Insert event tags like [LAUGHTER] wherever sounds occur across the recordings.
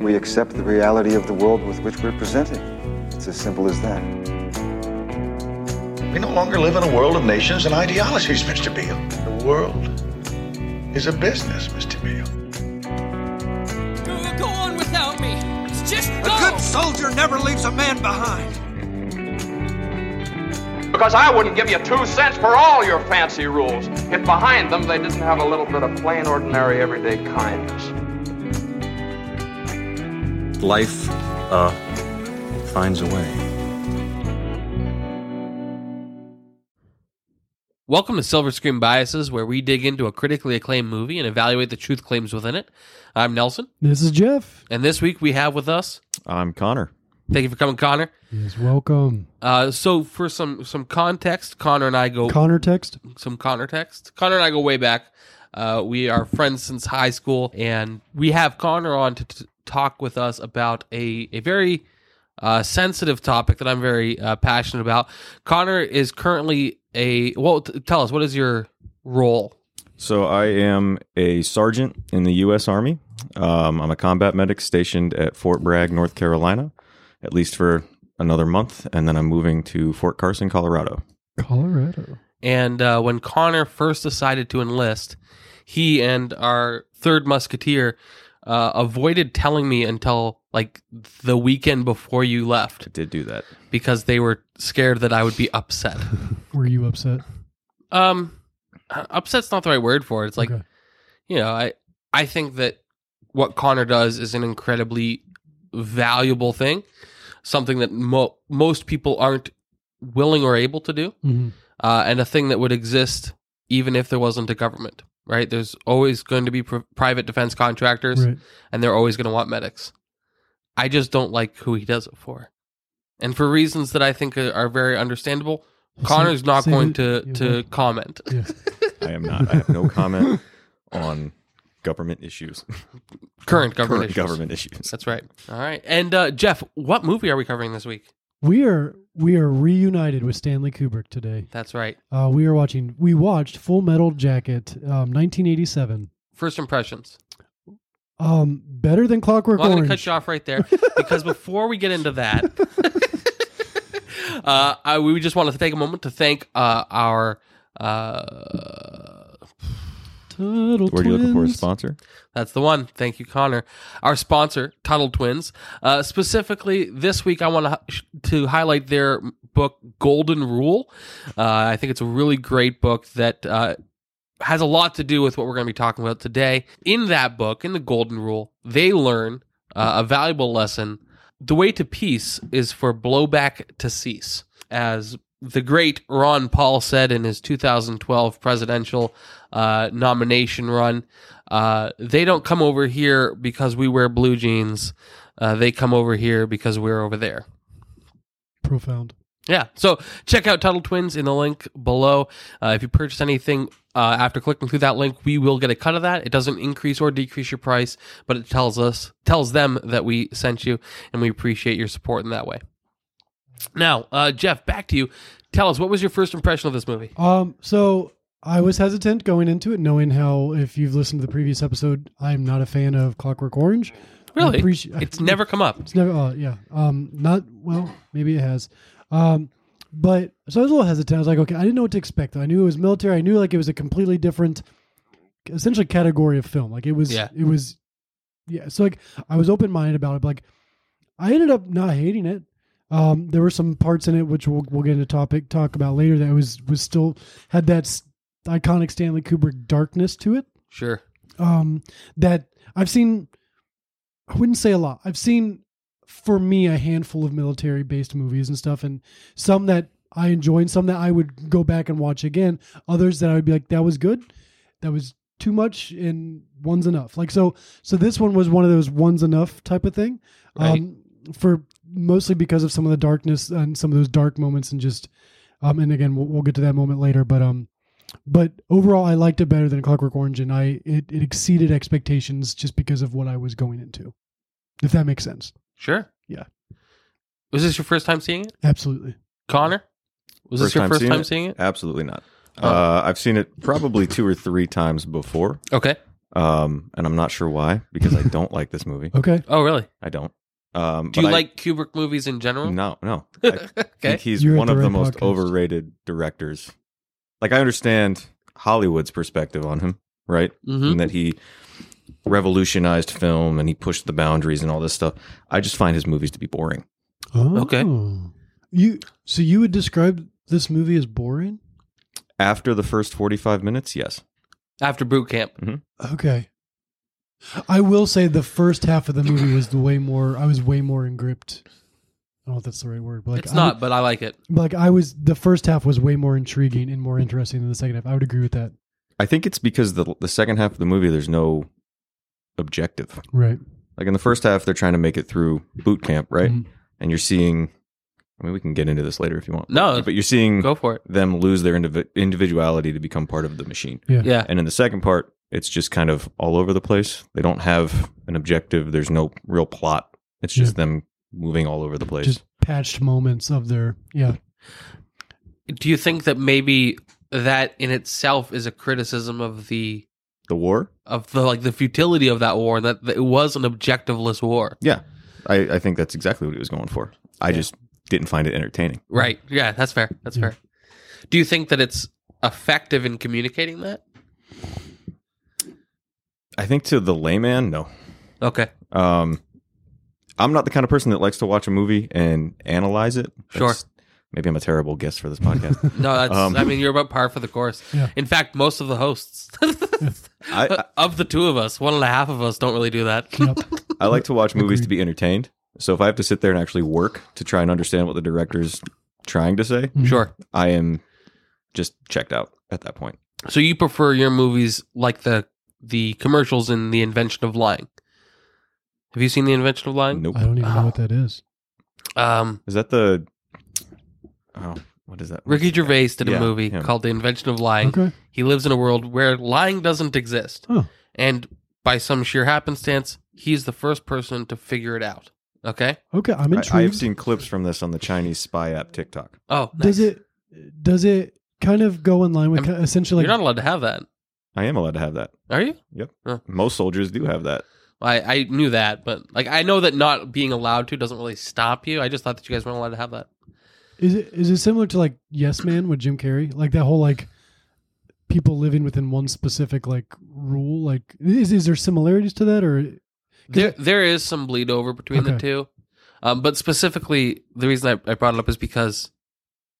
we accept the reality of the world with which we're presented. It's as simple as that. We no longer live in a world of nations and ideologies, Mr. Beale. The world is a business, Mr. Beale. Go, go on without me. It's just go. A good soldier never leaves a man behind. Because I wouldn't give you two cents for all your fancy rules if behind them they didn't have a little bit of plain, ordinary, everyday kindness. Life, uh, finds a way. Welcome to Silver Screen Biases, where we dig into a critically acclaimed movie and evaluate the truth claims within it. I'm Nelson, This is Jeff. and this week we have with us. I'm Connor. Thank you for coming, Connor. Yes, welcome. Uh, so, for some some context, Connor and I go Connor text. some Connor text. Connor and I go way back. Uh, we are friends since high school, and we have Connor on to, to talk with us about a a very uh, sensitive topic that I'm very uh, passionate about. Connor is currently a well. T- tell us what is your role? So I am a sergeant in the U.S. Army. Um, I'm a combat medic stationed at Fort Bragg, North Carolina, at least for another month, and then I'm moving to Fort Carson, Colorado. Colorado. And uh, when Connor first decided to enlist, he and our third musketeer uh, avoided telling me until like the weekend before you left I did do that. because they were scared that I would be upset. [LAUGHS] Were you upset? um, upset's not the right word for it. It's like Okay. you know, I I think that what Connor does is an incredibly valuable thing, something that mo- most people aren't willing or able to do. Mhm. uh, and a thing that would exist even if there wasn't a government, right? There's always going to be pr- private defense contractors, Right. and they're always going to want medics. I just don't like who he does it for, and for reasons that I think are are very understandable. Connor's not Save going it- to to well, comment. Yeah. [LAUGHS] I am not. I have no comment on government issues. Current government Current issues. government issues. That's right. All right, and uh, Jeff, what movie are we covering this week? We are we are reunited with Stanley Kubrick today. That's right. Uh, we are watching. We watched Full Metal Jacket, um, 1987. First impressions. Um, better than Clockwork Well, I'm going to cut you off right there [LAUGHS] because before we get into that, [LAUGHS] uh, I, we just wanted to take a moment to thank uh, our. Uh, Tuttle Were you looking for a Twins. sponsor? that's the one. Thank you, Connor. Our sponsor, Tuttle Twins. Uh, specifically, this week, I want to, h- to highlight their book, Golden Rule. Uh, I think it's a really great book that uh, has a lot to do with what we're going to be talking about today. In that book, in the Golden Rule, they learn uh, a valuable lesson. The way to peace is for blowback to cease. As the great Ron Paul said in his 2012 presidential uh, nomination run, uh, they don't come over here because we wear blue jeans. Uh, they come over here because we're over there. Profound. Yeah. So check out Tuttle Twins in the link below. Uh, if you purchase anything uh, after clicking through that link, we will get a cut of that. It doesn't increase or decrease your price, but it tells us tells them that we sent you, and we appreciate your support in that way. Now, uh, Jeff, back to you. Tell us what was your first impression of this movie? Um, so I was hesitant going into it, knowing how if you've listened to the previous episode, I'm not a fan of Clockwork Orange. Really, appreci- it's never come up. It's never. Uh, yeah. Um. Not well. Maybe it has. Um. But so I was a little hesitant. I was like, okay, I didn't know what to expect. Though. I knew it was military. I knew like it was a completely different, essentially category of film. Like it was. Yeah. It was. Yeah. So like I was open minded about it. But like I ended up not hating it. Um. There were some parts in it which we'll we'll get into topic talk about later that was was still had that iconic Stanley Kubrick darkness to it Sure. um that I've seen I wouldn't say a lot. I've seen for me a handful of military based movies and stuff and some that I enjoy and some that I would go back and watch again. Others that I would be like that was good. That was too much and one's enough. Like so so this one was one of those one's enough type of thing. Right. Um for mostly because of some of the darkness and some of those dark moments and just um and again we'll, we'll get to that moment later but um but overall I liked it better than Clockwork Orange and I it, it exceeded expectations just because of what I was going into. If that makes sense. Sure. Yeah. Was this your first time seeing it, Absolutely. Connor? Was this your first time it? seeing it? Absolutely not. Oh. Uh, I've seen it probably two or three times before. Okay. um, and I'm not sure why because I don't like this movie. [LAUGHS] Okay. Oh, really? I don't. Um, Do you I- like Kubrick movies in general? No, no. [LAUGHS] I okay. think he's You're one the of the right most podcast. overrated directors. Like I understand Hollywood's perspective on him, right? hmm And that he revolutionized film and he pushed the boundaries and all this stuff. I just find his movies to be boring. Oh. Okay. You so you would describe this movie as boring? After the first 45 minutes, yes. After boot camp. Okay. I will say the first half of the movie was the way more. I was way more engripped. I don't know if that's the right word, but like it's I not, would- but I like it. like I was. The first half was way more intriguing and more interesting than the second half. I would agree with that. I think it's because the the second half of the movie there's no objective. Right. Like in the first half they're trying to make it through boot camp, right? Mhm. And you're seeing I mean we can get into this later if you want. No, But you're seeing go for it. them lose their indivi- individuality to become part of the machine. Yeah. Yeah. And in the second part, it's just kind of all over the place. They don't have an objective. There's no real plot. It's just them moving all over the place. Just patched moments of their yeah. Do you think that maybe that in itself is a criticism of the the war? of the like the futility of that war that, that it was an objectiveless war? Yeah. I, I think that's exactly what he was going for. I just didn't find it entertaining. Right. Yeah, that's fair. That's Yeah. fair. Do you think that it's effective in communicating that? I think to the layman, no. Okay. Um, I'm not the kind of person that likes to watch a movie and analyze it. Sure. That's- Maybe I'm a terrible guest for this podcast. [LAUGHS] No, that's Um, I mean you're about par for the course. Yeah. In fact, most of the hosts [LAUGHS] I, I, of the two of us, one and a half of us don't really do that. Yep. [LAUGHS] I like to watch movies to be entertained. So if I have to sit there and actually work to try and understand what the director's trying to say, Sure. I am just checked out at that point. So you prefer your movies like the the commercials in The Invention of Lying? Have you seen The Invention of Lying? Nope. I don't even know what that is. Um, Is that the? Oh, what is that? Ricky Gervais did a Yeah, movie him. called The Invention of Lying. Okay. He lives in a world where lying doesn't exist. Oh. And by some sheer happenstance, he's the first person to figure it out. Okay? Okay. I'm I, intrigued. I have seen clips from this on the Chinese spy app TikTok. Oh, Does it? Does it kind of go in line with I'm- essentially? You're not allowed to have that. I am allowed to have that. Are you? Yep. Most soldiers do have that. I, I knew that, but like I know that not being allowed to doesn't really stop you. I just thought that you guys weren't allowed to have that. Is it is it similar to like Yes Man with Jim Carrey? Like that whole like people living within one specific like rule. Like is is there similarities to that or There there is some bleed over between the two. Um, but specifically the reason I, I brought it up is because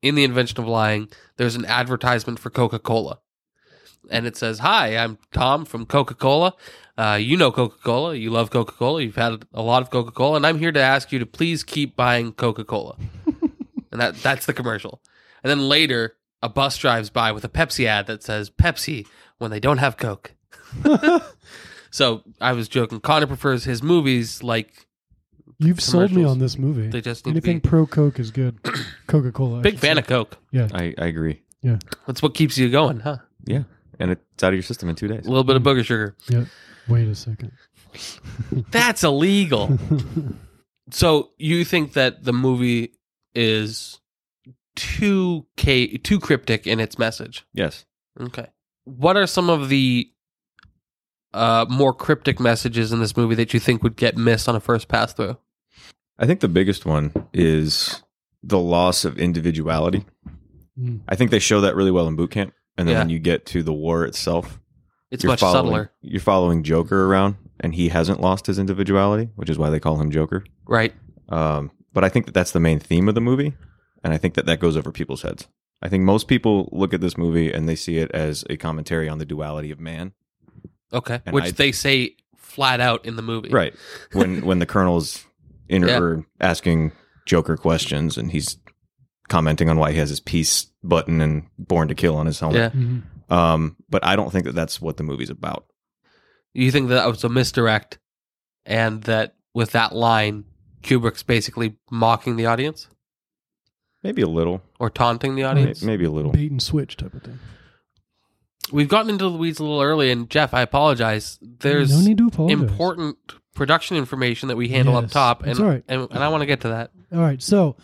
in the invention of lying, there's an advertisement for Coca Cola. And it says, Hi, I'm Tom from Coca Cola. Uh, you know Coca Cola. You love Coca Cola. You've had a lot of Coca Cola. And I'm here to ask you to please keep buying Coca Cola. [LAUGHS] and that that's the commercial. And then later, a bus drives by with a Pepsi ad that says Pepsi when they don't have Coke. [LAUGHS] so I was joking. Connor prefers his movies like you've sold me on this movie? they just need to Anything be pro Coke is good. [CLEARS THROAT] Coca Cola. big fan of Coke. Yeah. I, I agree. Yeah, That's what keeps you going, huh? Yeah. And it's out of your system in two days. A little bit of booger sugar. Yeah. Wait a second. [LAUGHS] That's illegal. [LAUGHS] so you think that the movie is too ca- too cryptic in its message? Yes. Okay. What are some of the uh, more cryptic messages in this movie that you think would get missed on a first pass through? I think the biggest one is the loss of individuality. Mm. I think they show that really well in boot camp. And then Yeah. when you get to the war itself, It's you're much following, subtler, You're following Joker around, and he hasn't lost his individuality, which is why they call him Joker. right? Um, but I think that that's the main theme of the movie, and I think that that goes over people's heads. I think most people look at this movie and they see it as a commentary on the duality of man. Okay. And Which I- they say flat out in the movie. Right. When [LAUGHS] when the colonel's in Yeah. or asking Joker questions and he's commenting on why he has his peace button and born to kill on his helmet. Yeah. Mhm. Um, but I don't think that that's what the movie's about. You think that was a misdirect, and that with that line, Kubrick's basically mocking the audience Maybe a little. or taunting the May- audience? Maybe a little. Bait and switch type of thing. We've gotten into the weeds a little early, and Jeff, I apologize. There's no need to apologize. important production information that we handle up Yes, top, it's and, all right. and and I want to get to that. All right. So,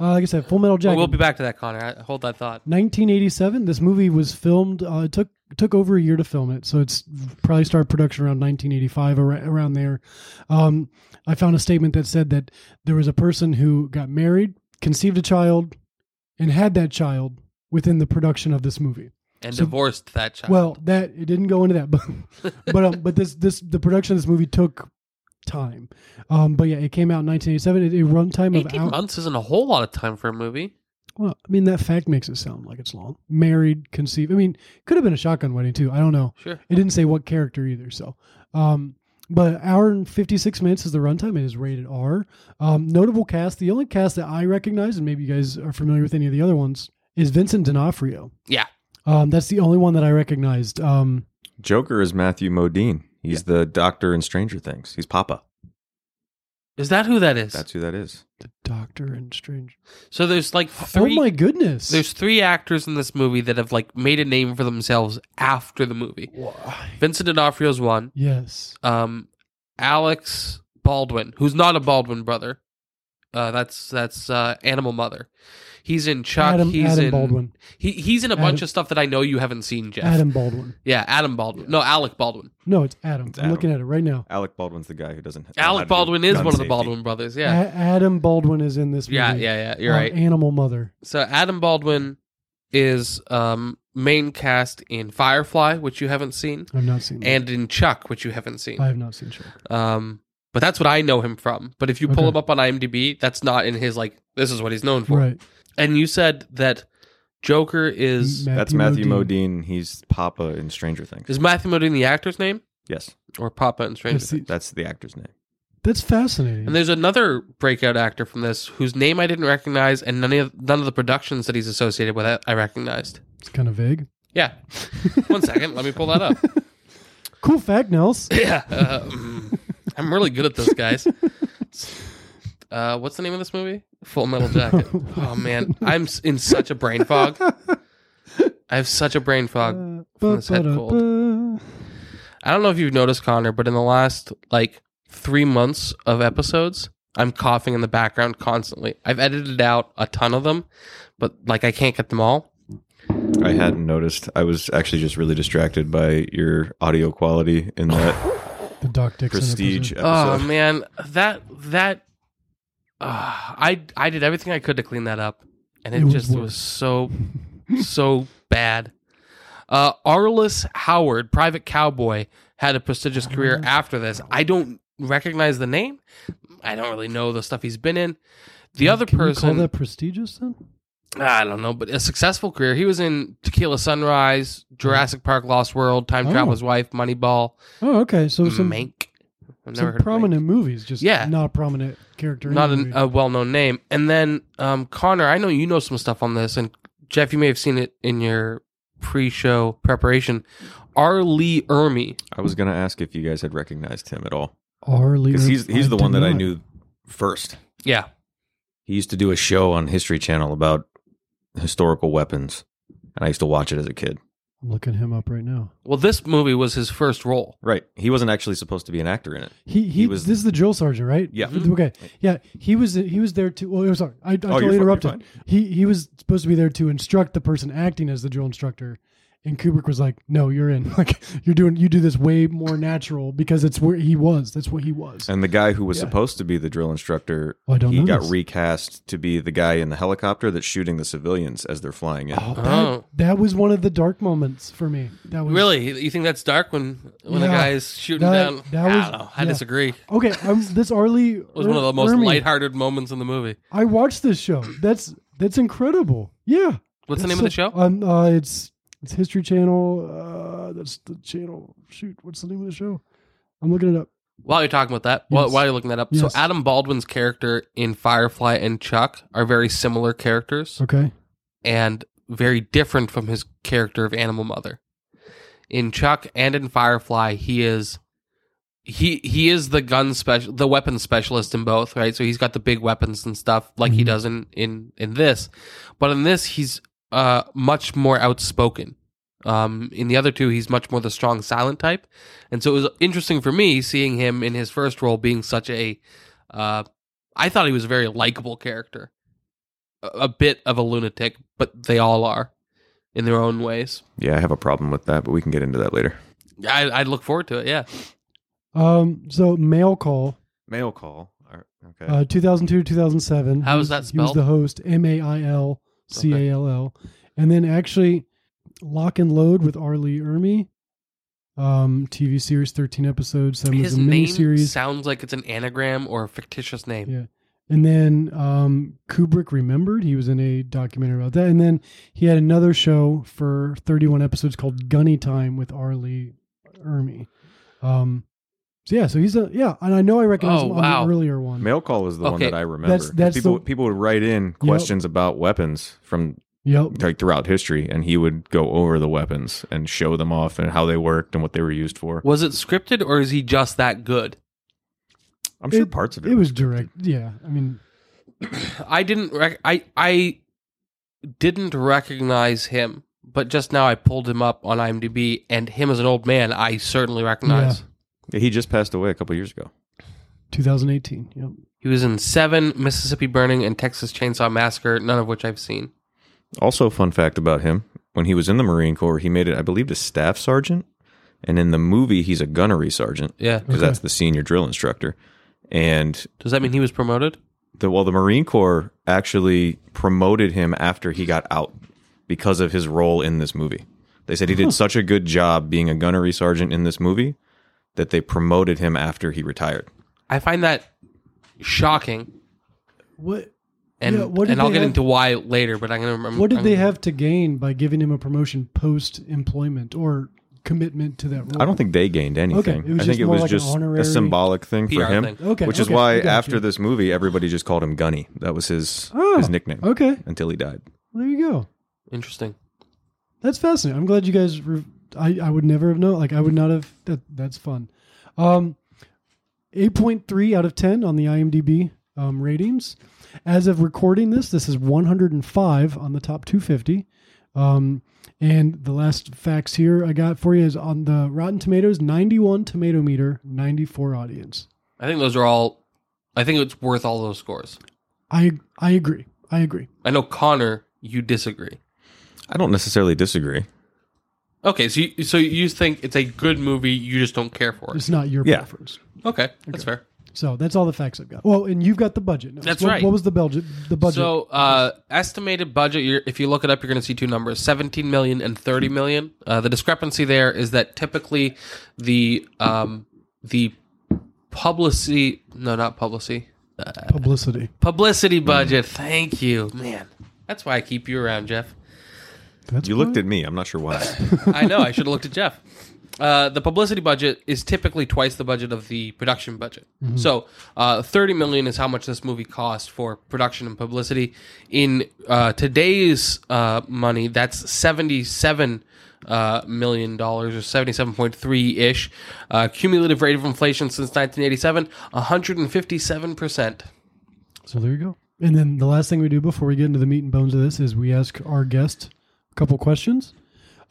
uh, like I said, Full Metal Jacket. we'll be back to that, Connor. I, hold that thought. 1987. This movie was filmed. Uh, it took took over a year to film it, so it's probably started production around 1985 ar- around there. Um, I found a statement that said that there was a person who got married, conceived a child, and had that child within the production of this movie. and So- divorced that child. Well, that it didn't go into that, [LAUGHS] but but um, but this this the production of this movie took time. Um, but yeah, it came out in 1987. It, a runtime of 18 out, months isn't a whole lot of time for a movie. Well, I mean that fact makes it sound like it's long. Married, conceived. I mean, could have been a shotgun wedding too. I don't know. Sure. It didn't say what character either. So, um, but hour and fifty six minutes is the runtime. It is rated R. Um, notable cast. The only cast that I recognize, and maybe you guys are familiar with any of the other ones, is Vincent D'Onofrio. Yeah. Um, that's the only one that I recognized. Um, Joker is Matthew Modine. He's the doctor in Stranger Things. He's Papa. Is that who that is? That's who that is. the Doctor and Stranger. so there's like three. oh my goodness! There's three actors in this movie that have like made a name for themselves after the movie. Why? Vincent D'Onofrio's one. yes. Um, Alex Baldwin, who's not a Baldwin brother. Uh, that's that's uh, Animal Mother. He's in Chuck. Adam, he's Adam in Baldwin. He he's in a bunch of stuff that I know you haven't seen, Jeff. Adam Baldwin. Yeah, Adam Baldwin. No, Alec Baldwin. No, it's Adam. It's I'm Adam. looking at it right now. Alec Baldwin's the guy who doesn't. know how to Alec Baldwin is gun one of the. Baldwin brothers. A- Yeah. Adam Baldwin is in this movie. Yeah, yeah, yeah. You're Uh, right. Animal Mother. So Adam Baldwin is um, main cast in Firefly, which you haven't seen, I've not seen that. and in Chuck, which you haven't seen. I have not seen Chuck. Um, but that's what I know him from. But if you pull Okay. him up on IMDb, that's not in his like. This is what he's known for. Right. And you said that Joker is That's Matthew Modine. He's Papa in Stranger Things. is Matthew Modine the actor's name yes, or Papa in Stranger That's the- Things? that's the actor's name. That's fascinating. And there's another breakout actor from this whose name I didn't recognize, and none of none of the productions that he's associated with I- I recognized. it's kind of vague. Yeah. [LAUGHS] One second, let me pull that up. Cool fact, Nels. [LAUGHS] Yeah, uh, mm, I'm really good at this, guys. [LAUGHS] Uh, what's the name of this movie? Full Metal Jacket. [LAUGHS] Oh man, I'm s- in such a brain fog. I have such a brain fog from this head cold. I don't know if you've noticed, Connor, but in the last like three months of episodes, I'm coughing in the background constantly. I've edited out a ton of them, but like I can't get them all. I hadn't noticed. I was actually just really distracted by your audio quality in that [LAUGHS] The Doc Dixon prestige episode. Oh man, that that uh, I I did everything I could to clean that up, and it, It just worse. was so so bad. Uh, Arliss Howard, Private Cowboy, had a prestigious career after this. I don't recognize the name. I don't really know the stuff he's been in. The other Can you person, call that prestigious then? I don't know, but a successful career. He was in Tequila Sunrise, Jurassic Park, Lost World, Time Oh. Traveler's Wife, Moneyball, Oh, okay. So some, Mank. I've never some heard of Mank. prominent movies, just Yeah. not prominent character. not an, a well-known name. And then um, Connor, I know you know some stuff on this, and Jeff, you may have seen it in your pre-show preparation. R. Lee Ermey. I was gonna ask if you guys had recognized him at all R. Lee. because he's he's I the one that I knew first. Yeah, He used to do a show on History Channel about historical weapons, and I used to watch it as a kid. I'm looking him up right now. well, this movie was his first role. Right. He wasn't actually supposed to be an actor in it. He he, He was- This is the drill sergeant, right? Yeah. Okay. Yeah. He was he was there to. Well, sorry. I, I Oh, totally you're fine, interrupted. fine. He he was supposed to be there to instruct the person acting as the drill instructor, and Kubrick was like, "No, you're in. [LAUGHS] Like you're doing. You do this way more natural because it's where he was. That's what he was." And the guy who was Yeah. supposed to be the drill instructor, Oh, I don't he know got this. recast to be the guy in the helicopter that's shooting the civilians as they're flying in. Oh, that, Oh. that was one of the dark moments for me. That was Really, you think that's dark when when the Yeah. guy is shooting That- down? that I was- don't know. I yeah. disagree. Okay, um, this Arlie [LAUGHS] was one of the most lighthearted moments in the movie. I watched this show. That's that's incredible. Yeah. What's the That's name of the so- show? Um, uh, it's it's History Channel. Uh, that's the channel. Shoot, what's the name of the show? I'm looking it up. While you're talking about that, while, Yes. while you're looking that up, Yes. so Adam Baldwin's character in Firefly and Chuck are very similar characters. Okay. and very different from his character of Animal Mother. In Chuck and in Firefly, he is he he is the gun special the weapon specialist in both, right? So he's got the big weapons and stuff like he Mhm. does in in in this. But in this he's uh much more outspoken. Um in the other two he's much more the strong silent type. And so it was interesting for me seeing him in his first role being such a uh I thought he was a very likable character a- a bit of a lunatic, but they all are. in their own ways. Yeah, I have a problem with that, but we can get into that later. I, I'd look forward to it. Yeah. Um, so mail call, Mail call. Okay. uh, 2002 2007. How He is that was- He was spelled? the host, M A I L C A L L, and then actually Lock and Load with R. Lee Ermey. Um, TV series, 13 episodes. That was His a name sounds like it's an anagram or a fictitious name. Yeah. And then um, Kubrick remembered he was in a documentary about that. And then he had another show for 31 episodes called Gunny Time with R. Lee Ermey. Um, so yeah, so he's a yeah, and I know I recognize Oh, him on wow. the earlier one. Mail call is the one that I remember. That's- that's people the- people would write in questions about weapons from Yep. like throughout history, and he would go over the weapons and show them off and how they worked and what they were used for. Was it scripted or is he just that good? I'm sure It- parts of it. It was direct. Yeah, I mean, [CLEARS THROAT] I didn't. Rec- I I didn't recognize him, but just now I pulled him up on IMDb, and him as an old man, I certainly recognize. Yeah, he just passed away a couple years ago. 2018. Yep. He was in Seven, Mississippi Burning, and Texas Chainsaw Massacre, none of which I've seen. Also, a fun fact about him: when he was in the Marine Corps, he made it, I believe, to staff sergeant, and in the movie, he's a gunnery sergeant Yeah. because Okay. that's the senior drill instructor. And Does that mean he was promoted? the well, the Marine Corps actually promoted him after he got out because of his role in this movie. They said he did such a good job being a gunnery sergeant in this movie that they promoted him after he retired. I find that shocking, What and Yeah, what did and I'll they get have- into why later. But I'm gonna remember. what did I'm- they have to gain by giving him a promotion post employment or commitment to that role? I don't think they gained anything. Okay, it was I think just it more was like an just honorary- a symbolic thing for PR him. thing. Okay, which is okay, why I got after you. this movie, everybody just called him Gunny. That was his Oh, his nickname Okay, until he died. there you go. Interesting. That's fascinating. I'm glad you guys. Re- I I would never have known. Like I would not have. That that's fun. Um, eight point three out of ten on the IMDb um, ratings. As of recording this, this is 105 on the top 250. Um, and the last facts here I got for you is on the Rotten Tomatoes, 91 tomato meter, 94 audience. I think those are all. I think it's worth all those scores. I I agree. I agree. I know Connor, you disagree. I don't necessarily disagree. Okay, so you, so you think it's a good movie, you just don't care for it. It's not your Yeah. preference. Okay, that's fair. So that's all the facts I've got. Well, and you've got the budget. Now. That's What- right. What was the budget? The budget. So, uh, estimated budget, you're, if you look it up, you're going to see two numbers 17 million and 30 million. Uh, the discrepancy there is that typically the, um, the publicity, no, not publicity, publicity. publicity budget. Thank you, man. That's why I keep you around, Jeff. That's You looked at me. I'm not sure why. [LAUGHS] I know. I should have looked at Jeff. Uh, the publicity budget is typically twice the budget of the production budget. So, uh, thirty million is how much this movie cost for production and publicity. In uh, today's uh, money, that's seventy-seven uh, million dollars, or seventy-seven point three ish. Uh, cumulative rate of inflation since nineteen eighty-seven, one hundred and fifty-seven percent. So there you go. And then the last thing we do before we get into the meat and bones of this is we ask our guest a couple questions.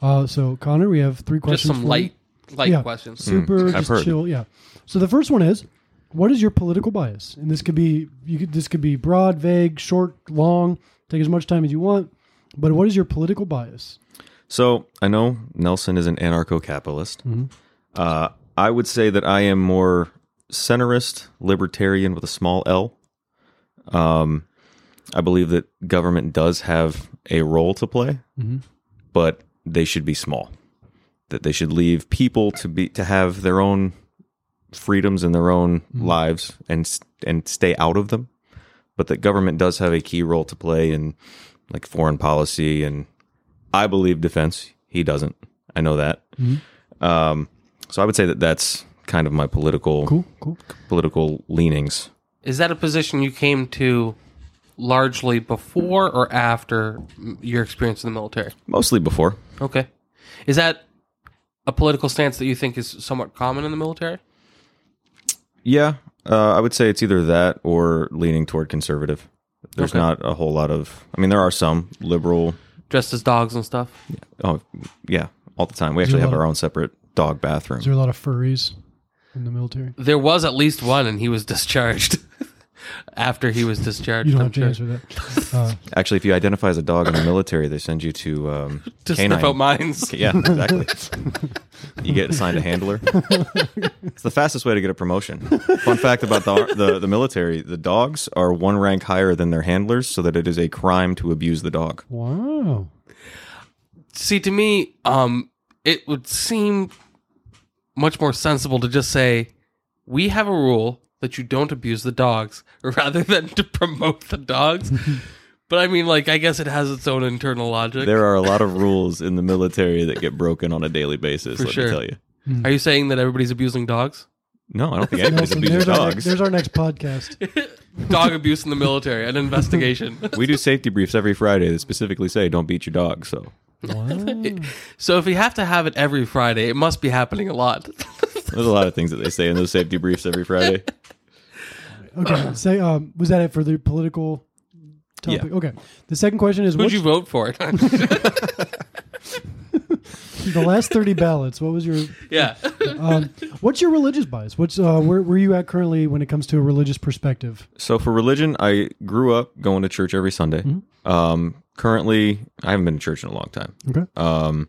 Uh, so Connor, we have three questions. Just questions. some for light, light Yeah. questions. super I've just heard. chill. Yeah. So the first one is, what is your political bias? And this could be you could this could be broad, vague, short, long. Take as much time as you want. But what is your political bias? So I know Nelson is an anarcho-capitalist. Uh, I would say that I am more centrist, libertarian with a small L. Um, I believe that government does have a role to play, mm-hmm. but they should be small. That they should leave people to be to have their own freedoms in their own mm-hmm. lives and and stay out of them. But that government does have a key role to play in like foreign policy and I believe defense. He doesn't. I know that. Mm-hmm. Um, so I would say that that's kind of my political Cool, cool. political leanings. Is that a position you came to largely before or after your experience in the military? Mostly before. Okay. Is that a political stance that you think is somewhat common in the military? Yeah, uh, I would say it's either that or leaning toward conservative. There's Okay. not a whole lot of. I mean, there are some liberal. Dressed as dogs and stuff? Yeah. Oh, yeah, all the time. We there actually have our of- own separate dog bathroom. Is there a lot of furries in the military? There was at least one and he was discharged. [LAUGHS] after he was discharged. You don't I'm have to sure. answer that. Uh, Actually, if you identify as a dog in the military, they send you to um, [LAUGHS] To canine. sniff out mines. Yeah, exactly. [LAUGHS] you get assigned a handler. It's the fastest way to get a promotion. Fun fact about the, the the military: the dogs are one rank higher than their handlers, so that it is a crime to abuse the dog. wow. See, to me, um, it would seem much more sensible to just say, we have a rule that you don't abuse the dogs, [LAUGHS] rather than to promote the dogs. [LAUGHS] but I mean, like, I guess it has its own internal logic. There are a lot of rules in the military that get broken on a daily basis. For let sure. me tell you. Hmm. Are you saying that everybody's abusing dogs? No, I don't think [LAUGHS] anybody's Nelson, abusing there's, our, dogs. there's our next podcast. Dog abuse in the military, an investigation. we do safety briefs every Friday that specifically say don't beat your dog. So so if we have to have it every Friday, it must be happening a lot. there's a lot of things that they say in those safety briefs every Friday. Okay. [COUGHS] Say, um, was that it for the political topic? Yeah. Okay. The second question is Who'd you vote for? [LAUGHS] the last 30 ballots? What was your [LAUGHS] yeah. [LAUGHS] um, what's your religious bias? What's uh, where where are you at currently when it comes to a religious perspective? So for religion, I grew up going to church every Sunday. Um, currently, I haven't been to church in a long time. Okay. Um,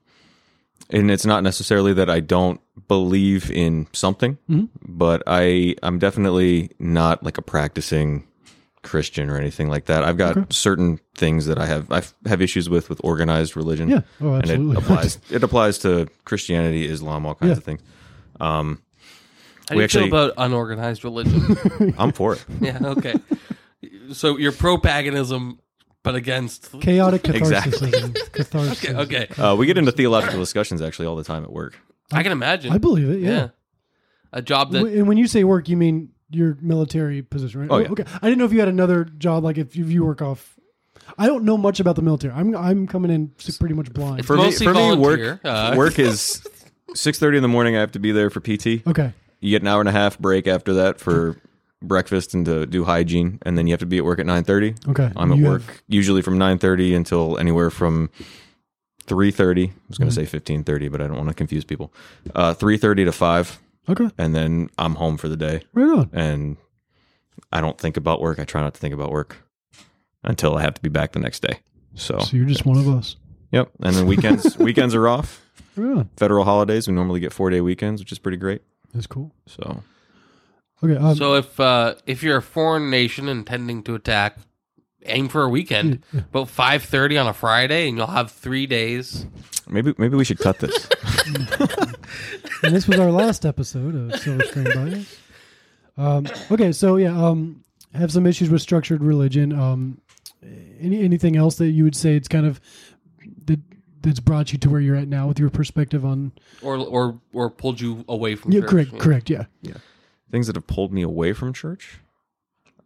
and it's not necessarily that I don't believe in something, but I I'm definitely not like a practicing Christian or anything like that. I've got certain things that I have I have issues with with organized religion. Yeah. Oh, and absolutely. it applies [LAUGHS] it applies to Christianity, Islam, all kinds Yeah. of things. Um, How do We you feel about unorganized religion? [LAUGHS] I'm for it. [LAUGHS] yeah, okay. So you're pro paganism, but against. Chaotic [LAUGHS] Exactly. catharsis. Catharsis. Okay, okay. Uh, we get into theological discussions actually all the time at work. I can imagine. I believe it. Yeah. A job that. And when you say work, you mean your military position, right? Oh, yeah. Okay. I didn't know if you had another job, like if you, if you work off. I don't know much about the military. I'm I'm coming in pretty much blind. It's For me, for me, work uh, [LAUGHS] work is six thirty in the morning. I have to be there for PT. Okay. You get an hour and a half break after that for breakfast and to do hygiene, and then you have to be at work at nine thirty. Okay. I'm at You work have- usually from nine thirty until anywhere from three thirty. I was going Mm-hmm. to say fifteen thirty, but I don't want to confuse people. Uh, three thirty to five, okay. and then I'm home for the day. Right on. And I don't think about work. I try not to think about work until I have to be back the next day. So, So you're just one of us. yep. And then weekends [LAUGHS] weekends are off. Right. Federal holidays we normally get four day weekends, which is pretty great. That's cool. So Okay. Um, so if uh, if you're a foreign nation intending to attack, aim for a weekend. About five thirty on a Friday, and you'll have three days. maybe maybe we should cut this. [LAUGHS] and this was our last episode of Silver Screen Bias. Um, okay, so yeah, um, have some issues with structured religion. Um, any anything else that you would say it's kind of that that's brought you to where you're at now with your perspective on? Or, or or pulled you away from Yeah, church. correct, correct, yeah yeah. Things that have pulled me away from church.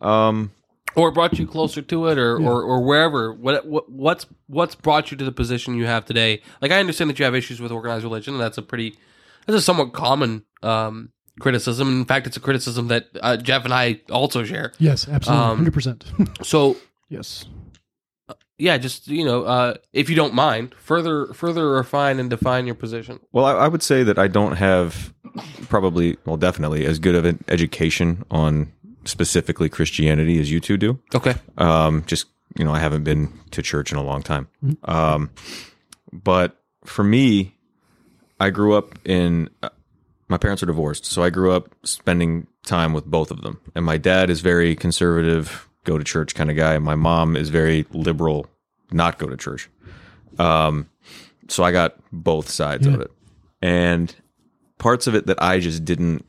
Um, or brought you closer to it, or, or, or wherever. What, what what's what's brought you to the position you have today? Like I understand that you have issues with organized religion, and that's a pretty that's a somewhat common um, criticism. In fact, it's a criticism that uh, Jeff and I also share. Yes, absolutely, Um, hundred percent. [LAUGHS] So Yes. Yeah, just you know, uh, if you don't mind, further further refine and define your position. well, I, I would say that I don't have probably, well, definitely as good of an education on specifically Christianity as you two do. Okay. Um, just you know, I haven't been to church in a long time. Um, but for me, I grew up in. Uh, my parents are divorced, so I grew up spending time with both of them. And my dad is very conservative, go to church kind of guy, my mom is very liberal, not go to church. Um, so I got both sides of it, and parts of it that I just didn't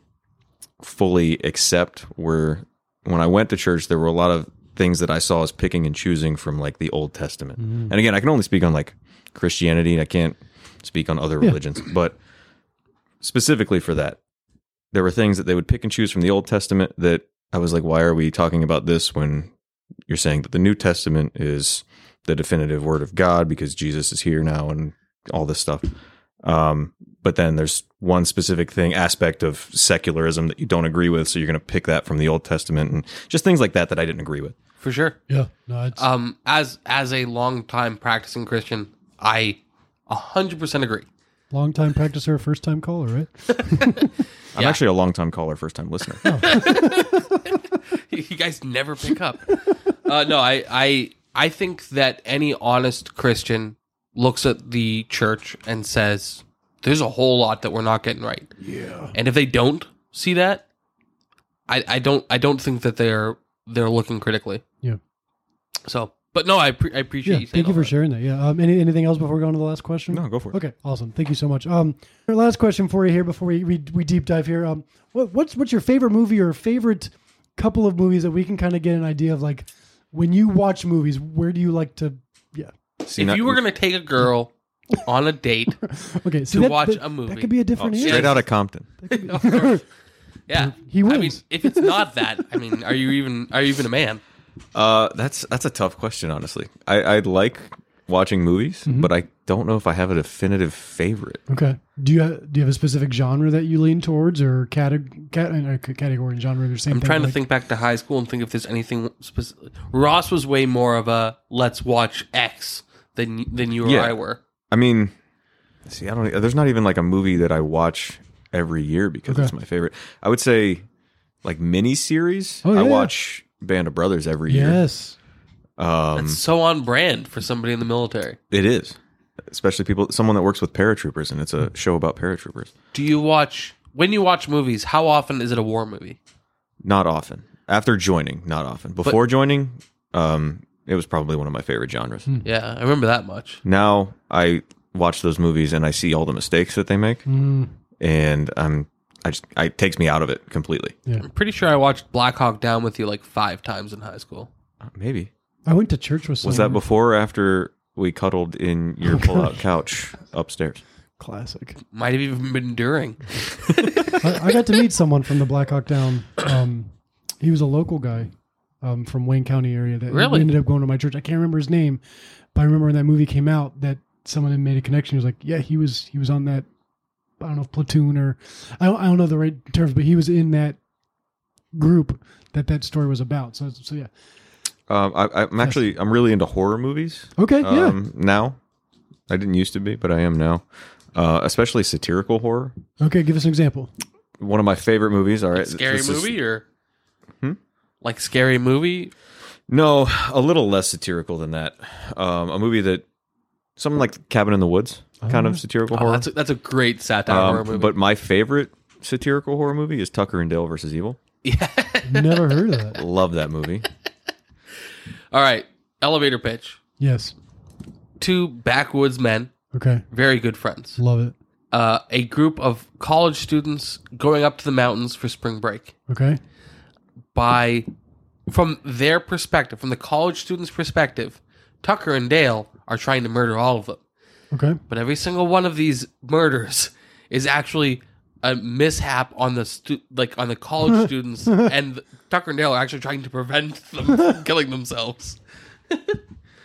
fully accept were when I went to church, there were a lot of things that I saw as picking and choosing from like the Old Testament. And again, I can only speak on like Christianity. I can't speak on other religions, but specifically for that, there were things that they would pick and choose from the Old Testament that I was like, why are we talking about this when you're saying that the New Testament is the definitive word of God because Jesus is here now and all this stuff. Um, but then there's one specific thing, aspect of secularism that you don't agree with, so you're going to pick that from the Old Testament and just things like that that I didn't agree with. For sure. Yeah. No, it's Um, as as a long time practicing Christian, I hundred percent agree. Long time practicer, first time caller, right? [LAUGHS] I'm Yeah. actually a long time caller, first time listener. [LAUGHS] you guys never pick up. Uh, no, I, I, I think that any honest Christian looks at the church and says, "There's a whole lot that we're not getting right." Yeah. And if they don't see that, I, I don't, I don't think that they're they're looking critically. Yeah. So, but no, I, pre- I appreciate Yeah. you saying Thank you all for that. sharing that. Yeah. Um, any, anything else before we go on to the last question? No, go for it. Okay, awesome. Thank you so much. Um, our last question for you here before we we, we deep dive here. Um, what, what's what's your favorite movie or favorite couple of movies that we can kind of get an idea of like when you watch movies, where do you like to? Yeah. See, If not- you were gonna take a girl on a date, [LAUGHS] Okay. See, To that, watch that- a movie. That could be a oh, different straight out of Compton. [LAUGHS] [LAUGHS] yeah, He I mean, if it's not that, I mean, are you even are you even a man? Uh, that's that's a tough question, honestly. I, I like watching movies, Mm-hmm. but I don't know if I have a definitive favorite. Okay. Do you have, do you have a specific genre that you lean towards or categ- cat, category and genre? The same I'm thing, trying to like- think back to high school and think if there's anything specific. Ross was way more of a let's watch X than than you or Yeah. I were. I mean, see, I don't. There's not even like a movie that I watch every year because Okay. it's my favorite. I would say like miniseries. Oh, I yeah. watch Band of Brothers every year. Yes. Um, That's so on brand for somebody in the military. it is, especially people, someone that works with paratroopers, and it's a show about paratroopers. Do you watch when you watch movies? How often is it a war movie? Not often. After joining, not often. Before joining, um, it was probably one of my favorite genres. Hmm. Yeah, I remember that much. Now I watch those movies and I see all the mistakes that they make, Mm, and I'm I just I, it takes me out of it completely. I'm pretty sure I watched Black Hawk Down with you like five times in high school. Uh, Maybe I went to church with someone. was that before or after we cuddled in your [LAUGHS] pull-out couch upstairs? Classic. Might have even been during. I, I got to meet someone from the Black Hawk Down. Um, he was a local guy um, from Wayne County area that Really? ended up going to my church. I can't remember his name, but I remember when that movie came out that someone had made a connection. He was like, "Yeah, he was he was on that. I don't know if platoon or I don't, I don't know the right terms, but he was in that group that that story was about. So so yeah. Um, I, I'm actually I'm really into horror movies. Okay, yeah. Um, now I didn't used to be, but I am now. Uh, especially satirical horror. Okay, give us an example. One of my favorite movies. All right, Scary this is- movie or Hmm? like scary movie? No, a little less satirical than that. Um, a movie that something like Cabin in the Woods, kind of satirical Oh, horror. that's a, that's a great satire Um, horror movie. But my favorite satirical horror movie is Tucker and Dale versus Evil. yeah. Never heard of that. Love that movie. [LAUGHS] All right, elevator pitch. Yes. Two backwoods men, Okay. very good friends. Love it. Uh, a group of college students going up to the mountains for spring break. Okay. By, from their perspective, from the college students' perspective, Tucker and Dale are trying to murder all of them. Okay. But every single one of these murders is actually a mishap on the stu- like on the college [LAUGHS] students, and Tucker and Dale are actually trying to prevent [LAUGHS] them from [LAUGHS] killing themselves.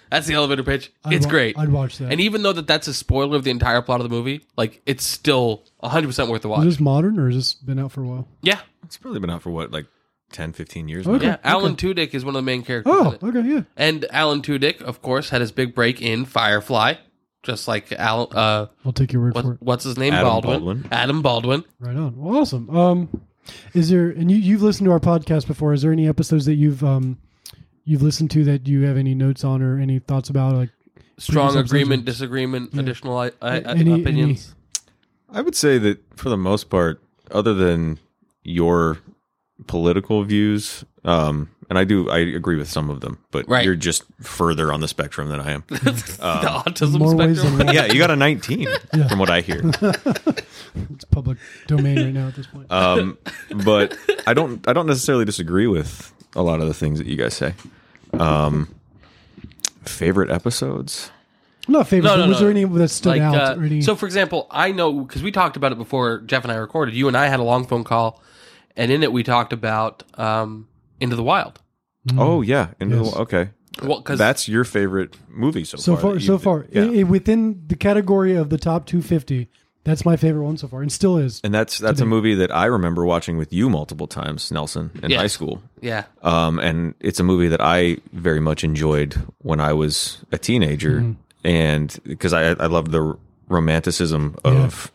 that's the elevator pitch. I'd it's wa- great. I'd watch that. And even though that that's a spoiler of the entire plot of the movie, like it's still 100 percent worth the watch. Is this modern or has this been out for a while? yeah, It's probably been out for what, like 10, 15 years Okay. now. yeah. Alan Tudyk is one of the main characters. in Oh, it. okay, yeah. And Alan Tudyk, of course, had his big break in Firefly, just like Al. Uh, I'll take your word what, for it. what's his name? Adam Baldwin. Baldwin. Adam Baldwin. Right on. Well, awesome. Um, is there and you you've listened to our podcast before? Is there any episodes that you've um you've listened to that you have any notes on or any thoughts about? Like strong agreement, or- disagreement, Yeah. additional uh, uh, Any- opinions. I would say that for the most part, other than your political views, um, and I do, I agree with some of them, but Right. you're just further on the spectrum than I am. [LAUGHS] the autism more ways spectrum. than one. yeah, you got a 19 [LAUGHS] from what I hear. [LAUGHS] It's public domain right now at this point. Um, but I don't, I don't necessarily disagree with a lot of the things that you guys say. Um, favorite episodes? Not favorite. no, but no, was no. there any that stood like, out? uh, or any, so, for example, I know because we talked about it before Jeff and I recorded. You and I had a long phone call, and in it we talked about um, Into the Wild. Oh yeah, Into Yes. Wi- okay. Well, because That's your favorite movie so, so far. far, that so you've- far, yeah. I- I- within the category of the top 250, that's my favorite one so far, and still is. and that's that's a movie that I remember watching with you multiple times, Nelson, in Yes. high school. yeah, Um, and it's a movie that I very much enjoyed when I was a teenager, Mm-hmm. and because I I loved the romanticism of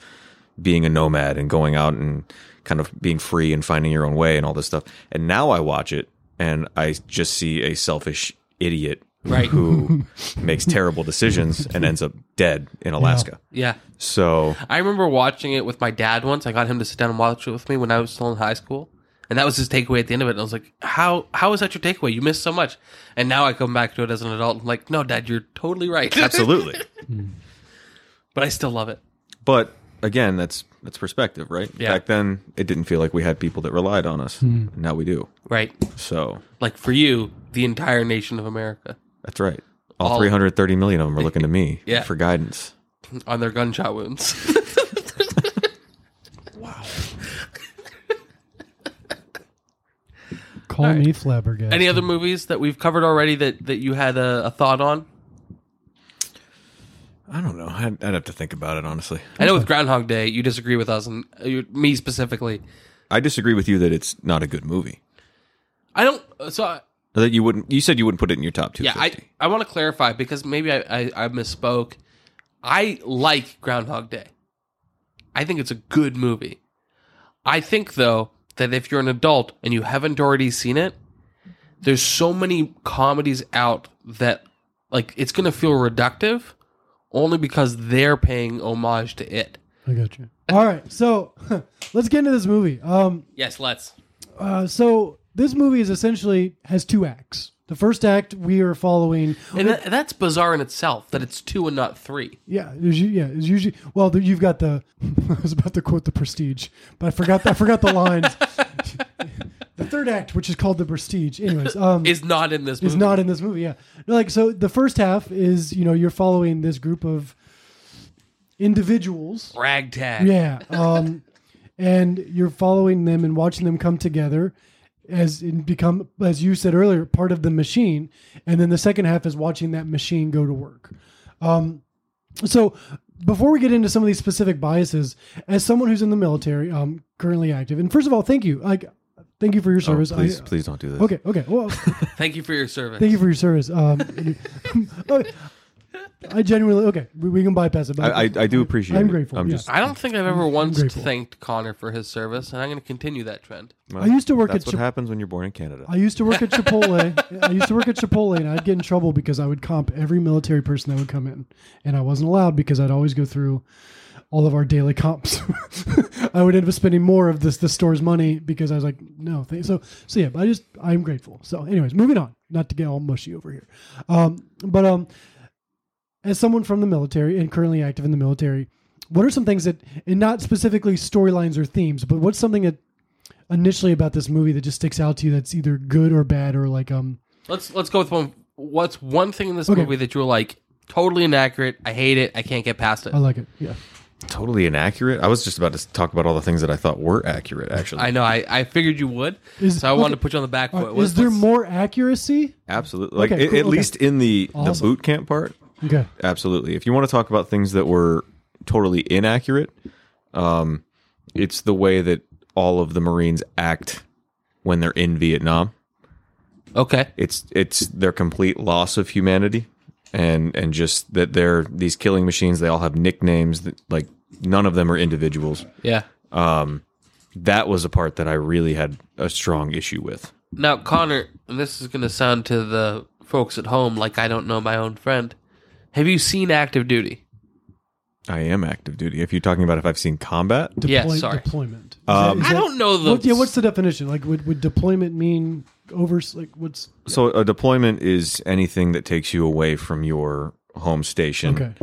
being a nomad and going out and kind of being free and finding your own way and all this stuff. And now I watch it, and I just see a selfish idiot Right. who [LAUGHS] makes terrible decisions and ends up dead in Alaska. Yeah. So I remember watching it with my dad once. I got him to sit down and watch it with me when I was still in high school. And that was his takeaway at the end of it. And I was like, how how is that your takeaway? You missed so much. And now I come back to it as an adult. I'm like, no, dad, you're totally right. absolutely. [LAUGHS] but I still love it. But again, that's that's perspective, right? Yeah. Back then, it didn't feel like we had people that relied on us. Hmm. Now we do. Right. So Like for you, the entire nation of America that's right. All, All- 330 million of them are looking to me [LAUGHS] Yeah. for guidance. [LAUGHS] on their gunshot wounds. [LAUGHS] Wow. Call me flabbergasted. Any other movies that we've covered already that, that you had a, a thought on? I don't know. I'd, I'd have to think about it honestly. I know with Groundhog Day, you disagree with us and uh, you, me specifically. I disagree with you that it's not a good movie. I don't. So I- That you wouldn't. You said you wouldn't put it in your top two. yeah, I I want to clarify because maybe I, I I misspoke. I like Groundhog Day. I think it's a good movie. I think though that if you're an adult and you haven't already seen it, there's so many comedies out that like it's gonna feel reductive only because they're paying homage to it. I got you. All right, so [LAUGHS] let's get into this movie. Um, Yes, let's. uh, so this movie is essentially has two acts. The first act we are following. And that, that's bizarre in itself that it's two and not three. Yeah, there's, u- yeah, it's usually well. There, you've got the. [LAUGHS] I was about to quote the Prestige, but I forgot. I forgot the lines. [LAUGHS] third act, which is called the Prestige, anyways, [LAUGHS] um, Is not in this movie. is not in this movie. Yeah, No, like so. The first half is you know you're following this group of individuals. ragtag. Yeah, um, and you're following them and watching them come together as and become, as you said earlier, part of the machine. And then the second half is watching that machine go to work. Um, so before we get into some of these specific biases, as someone who's in the military, um, currently active, and first of all, thank you. Like, thank you for your Oh, service. please, I- please don't do this. Okay, okay. Well, [LAUGHS] Thank you for your service. thank you for your service. Um. [LAUGHS] I genuinely okay. We, we can bypass it. But I, I, I do appreciate. I'm it. grateful, I'm yeah. just. I don't think I've ever once grateful. thanked Connor for his service, and I'm going to continue that trend. well, I used to work That's at what Chip- happens when you're born in Canada. I used to work at Chipotle. [LAUGHS] I used to work at Chipotle, and I'd get in trouble because I would comp every military person that would come in, and I wasn't allowed because I'd always go through all of our daily comps. [LAUGHS] I would end up spending more of this the store's money because I was like, no, thank so so yeah. But I just I'm grateful. So, anyways, moving on. Not to get all mushy over here, um, but um, as someone from the military and currently active in the military, what are some things that, and not specifically storylines or themes, but what's something that initially about this movie that just sticks out to you that's either good or bad or like um Let's let's go with one. What's one thing in this Okay. movie that you were like totally inaccurate? I hate it. I can't get past it. I like it. Yeah. Totally inaccurate. I was just about to talk about all the things that I thought were accurate. Actually, I know. I, I figured you would, Is- so I wanted to put you on the back All foot. right, is there what's- more accuracy? absolutely. Like Okay, at- cool, at okay. least in the the boot camp part, Okay. absolutely. If you want to talk about things that were totally inaccurate, um, it's the way that all of the Marines act when they're in Vietnam. Okay. It's it's their complete loss of humanity, and and just that they're these killing machines. They all have nicknames. That like none of them are individuals. Yeah. Um, that was a part that I really had a strong issue with. Now, Connor, and this is going to sound to the folks at home like I don't know my own friend. Have you seen Active Duty? I am active duty. If you're talking about if I've seen combat, Yeah, sorry. Deployment. Um, that- is I don't know the. What, yeah. What's the definition? Like, would, would deployment mean over? Like, what's so a deployment is anything that takes you away from your home station. okay?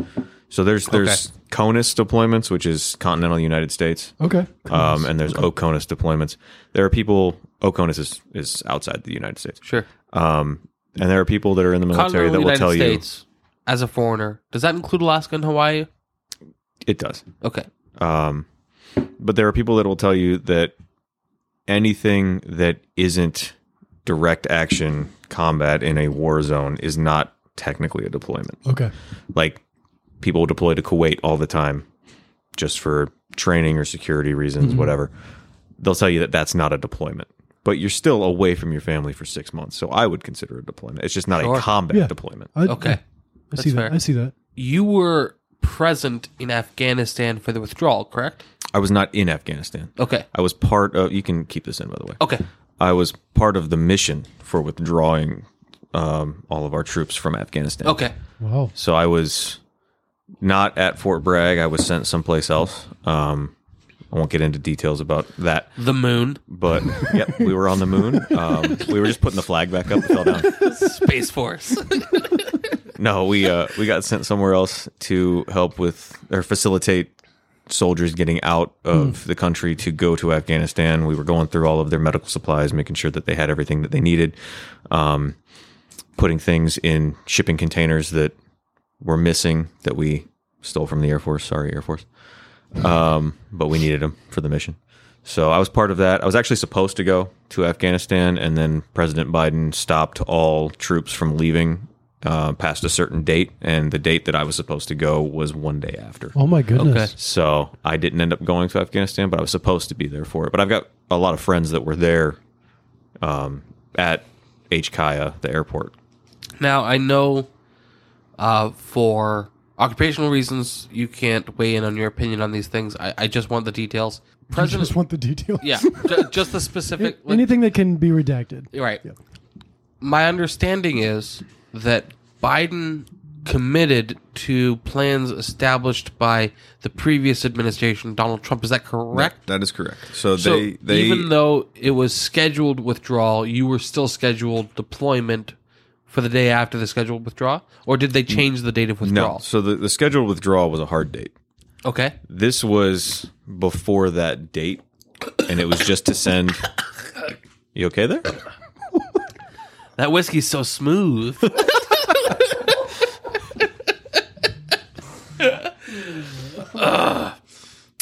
So there's there's CONUS deployments, which is continental United States, Okay. um, and there's OCONUS deployments. There are people. OCONUS is is outside the United States, Sure. um, and there are people that are in the military Continental that will United tell States, as a foreigner, does that include Alaska and Hawaii? it does. Okay. Um, but there are people that will tell you that anything that isn't direct action combat in a war zone is not technically a deployment. Okay. Like people deploy to Kuwait all the time just for training or security reasons, Mm-hmm. whatever. They'll tell you that that's not a deployment. But you're still away from your family for six months, so I would consider it a deployment. It's just not Sure. a combat Yeah. deployment. I, Okay. I That's see that. fair. I see that. You were present in Afghanistan for the withdrawal, correct? I was not in Afghanistan. Okay. I was part of. You can keep this in, by the way. Okay. I was part of the mission for withdrawing um, all of our troops from Afghanistan. Okay. Wow. So I was not at Fort Bragg. I was sent someplace else. Um, I won't get into details about that, The moon, but yep, we were on the moon. Um, we were just putting the flag back up. It fell down. [LAUGHS] Space Force. [LAUGHS] No, we uh, we got sent somewhere else to help with or facilitate soldiers getting out of the country to go to Afghanistan. We were going through all of their medical supplies, making sure that they had everything that they needed, um, putting things in shipping containers that were missing that we stole from the Air Force. Sorry, Air Force. Um, but we needed them for the mission. So I was part of that. I was actually supposed to go to Afghanistan, and then President Biden stopped all troops from leaving uh, past a certain date, and the date that I was supposed to go was one day after. Oh my goodness. Okay. So I didn't end up going to Afghanistan, but I was supposed to be there for it. But I've got a lot of friends that were there um, at HKIA, the airport. Now I know, uh, for occupational reasons, you can't weigh in on your opinion on these things. I, I just want the details. I President, just want the details. yeah, [LAUGHS] ju- just the specific. like- Anything that can be redacted. right. My understanding is that Biden committed to plans established by the previous administration, Donald Trump. Is that correct? That is correct. So, So they they even though it was scheduled withdrawal, you were still scheduled deployment for the day after the scheduled withdrawal, or did they change the date of withdrawal? no. So the, the scheduled withdrawal was a hard date. Okay. This was before that date, and it was just to send. You okay there? That whiskey's so smooth. [LAUGHS] Ugh.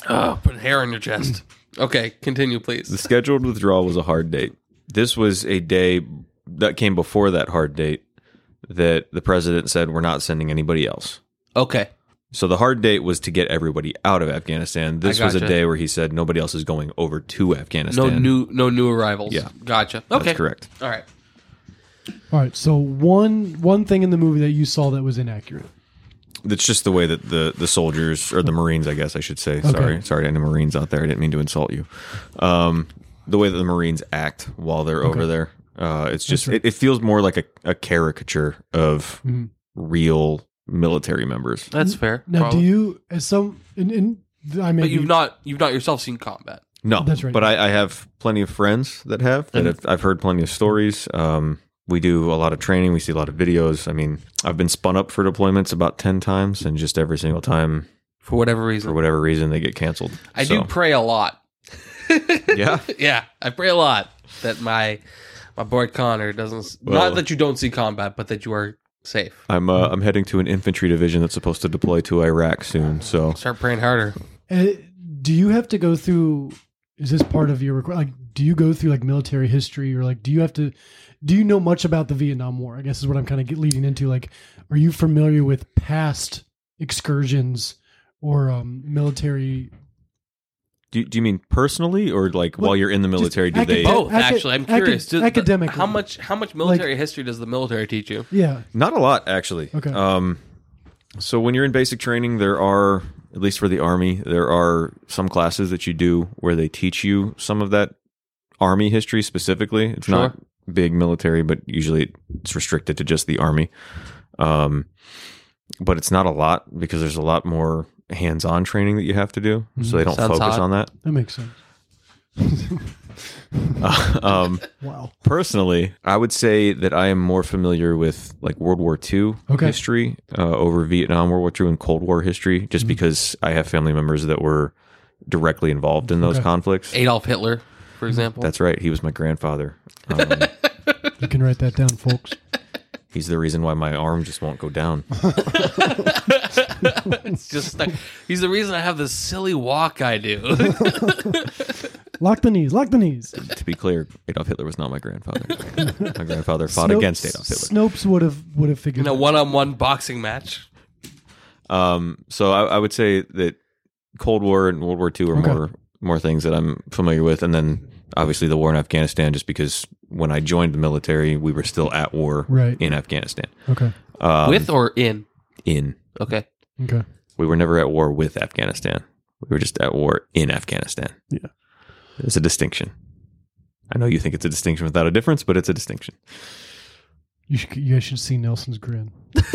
Ugh, put hair on your chest. [CLEARS THROAT] Okay, continue, please. The scheduled withdrawal was a hard date. This was a day that came before that hard date that the president said we're not sending anybody else. Okay. So the hard date was to get everybody out of Afghanistan. This was a gotcha. day where he said nobody else is going over to Afghanistan. No new no new arrivals. Yeah. Gotcha. That's Okay. correct. All right. All right. So one one thing in the movie that you saw that was inaccurate. That's just the way that the the soldiers or the Marines, I guess I should say. Sorry, sorry, to any Marines out there. I didn't mean to insult you. Um, the way that the Marines act while they're over there, uh, it's just right. it, it feels more like a, a caricature of Mhm. real military members. That's fair. Now, Probably. do you as some in, in I mean But you've not you've not yourself seen combat. No, That's right. But I, I have plenty of friends that have that have, I've heard plenty of stories. Um, we do a lot of training. We see a lot of videos. I mean, I've been spun up for deployments about ten times, and just every single time, For whatever reason, for whatever reason, they get canceled. I So, do pray a lot. [LAUGHS] Yeah, [LAUGHS] Yeah, I pray a lot that my my boy Connor doesn't. Well- not that you don't see combat, but that you are safe. I'm uh, I'm heading to an infantry division that's supposed to deploy to Iraq soon. So Start praying harder. Uh, do you have to go through? Is this part of your requ- like? Do you go through like military history or like? Do you have to? Do you know much about the Vietnam War? I guess is what I'm kind of leading into. Like, are you familiar with past excursions or um, military? do, do you mean personally or like while you're in the military? Do acad- they Both, Acad- actually. I'm curious. Do the- academically. how much how much military history does the military teach you? Yeah. Not a lot, actually. Okay. Um, so when you're in basic training, there are, at least for the Army, there are some classes that you do where they teach you some of that Army history specifically. It's not big military, but usually it's restricted to just the Army. Um, but it's not a lot because there's a lot more hands-on training that you have to do, so they don't Sounds focus hot. on that. That makes sense. [LAUGHS] um, Wow. Personally, I would say that I am more familiar with like World War II Okay. history uh, over Vietnam, World War II, and Cold War history, just because I have family members that were directly involved in those Okay. conflicts. Adolf Hitler, for example. That's right. He was my grandfather. [LAUGHS] Um, You can write that down, folks. he's the reason why my arm just won't go down. it's just like, he's the reason I have this silly walk I do. [LAUGHS] Lock the knees. Lock the knees. to be clear, Adolf Hitler was not my grandfather. my grandfather fought Snopes- against Adolf Hitler. Snopes would have would have figured. in a that. one-on-one boxing match. Um, so I, I would say that Cold War and World War II are Okay. more more things that I'm familiar with, and then obviously the war in Afghanistan. Just because when I joined the military, we were still at war Right. in Afghanistan. Okay. Um, With or in? in Okay. Okay. we were never at war with Afghanistan. We were just at war in Afghanistan. Yeah. there's a distinction. I know you think it's a distinction without a difference, but it's a distinction. You should you guys should see Nelson's grin. [LAUGHS]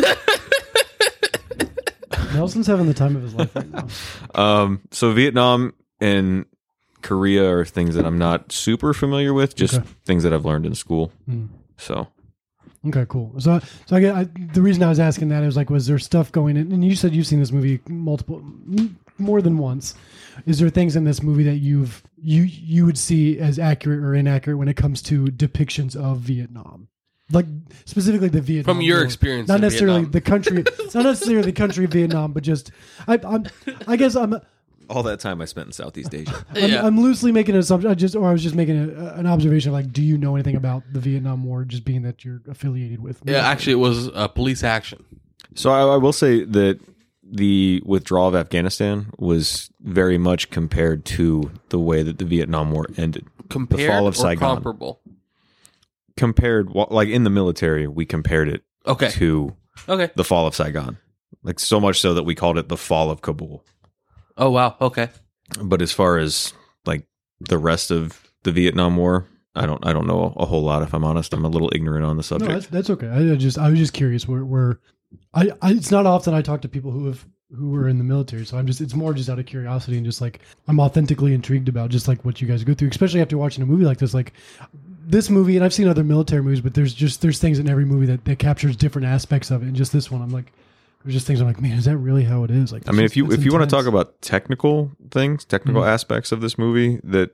Nelson's having the time of his life right now. Um, so Vietnam and Korea are things that I'm not super familiar with, just Okay. things that I've learned in school. Mm. So Okay, cool. So, so I get I, the reason I was asking that is like, was there stuff going in? And you said you've seen this movie multiple, more than once. Is there things in this movie that you've you you would see as accurate or inaccurate when it comes to depictions of Vietnam, like specifically the Vietnam From your War? experience not in necessarily Vietnam. the country. not necessarily the country of Vietnam, but just I, I'm. I guess I'm. All that time I spent in Southeast Asia. [LAUGHS] I'm, Yeah. I'm loosely making an assumption. I just, or I was just making a, an observation. Like, do you know anything about the Vietnam War? Just being that you're affiliated with. Yeah, actually, it was a police action. So I, I will say that the withdrawal of Afghanistan was very much compared to the way that the Vietnam War ended. Compared fall of or Saigon. comparable? Compared, like in the military, we compared it Okay. to Okay. the fall of Saigon. Like so much so that we called it the fall of Kabul. Oh wow. Okay. But as far as like the rest of the Vietnam War, I don't I don't know a whole lot if I'm honest. I'm a little ignorant on the No, subject. that's, that's okay. I, I just I was just curious where where I, I it's not often I talk to people who have who were in the military, so I'm just it's more just out of curiosity and just like I'm authentically intrigued about just like what you guys go through, especially after watching a movie like this. Like this movie, and I've seen other military movies, but there's just there's things in every movie that, that captures different aspects of it. And just this one, I'm like, there's just things I'm like, man, is that really how it is? Like, I mean, if you if you want to talk about about technical things, technical Mhm. aspects of this movie that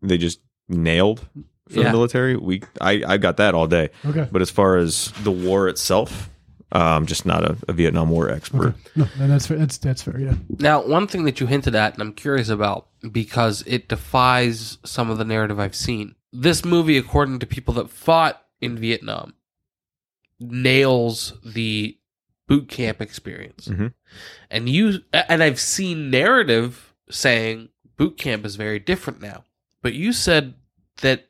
they just nailed for Yeah. the military, we I I got that all day. okay, But as far as the war itself, uh, I'm just not a, a Vietnam War expert. okay. no, that's fair. That's that's fair. Yeah, Now, one thing that you hinted at, and I'm curious about because it defies some of the narrative I've seen. This movie, according to people that fought in Vietnam, nails the boot camp experience. Mhm. And you and I've seen narrative saying boot camp is very different now. But you said that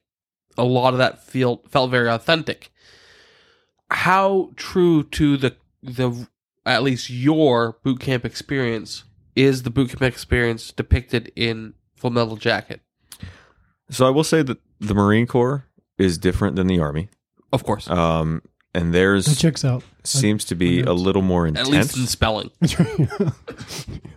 a lot of that feel felt very authentic. How true to the the at least your boot camp experience is the boot camp experience depicted in Full Metal Jacket? So I will say that the Marine Corps is different than the Army, Of course, um, and that checks out. seems to be a little more intense. at least in spelling. [LAUGHS]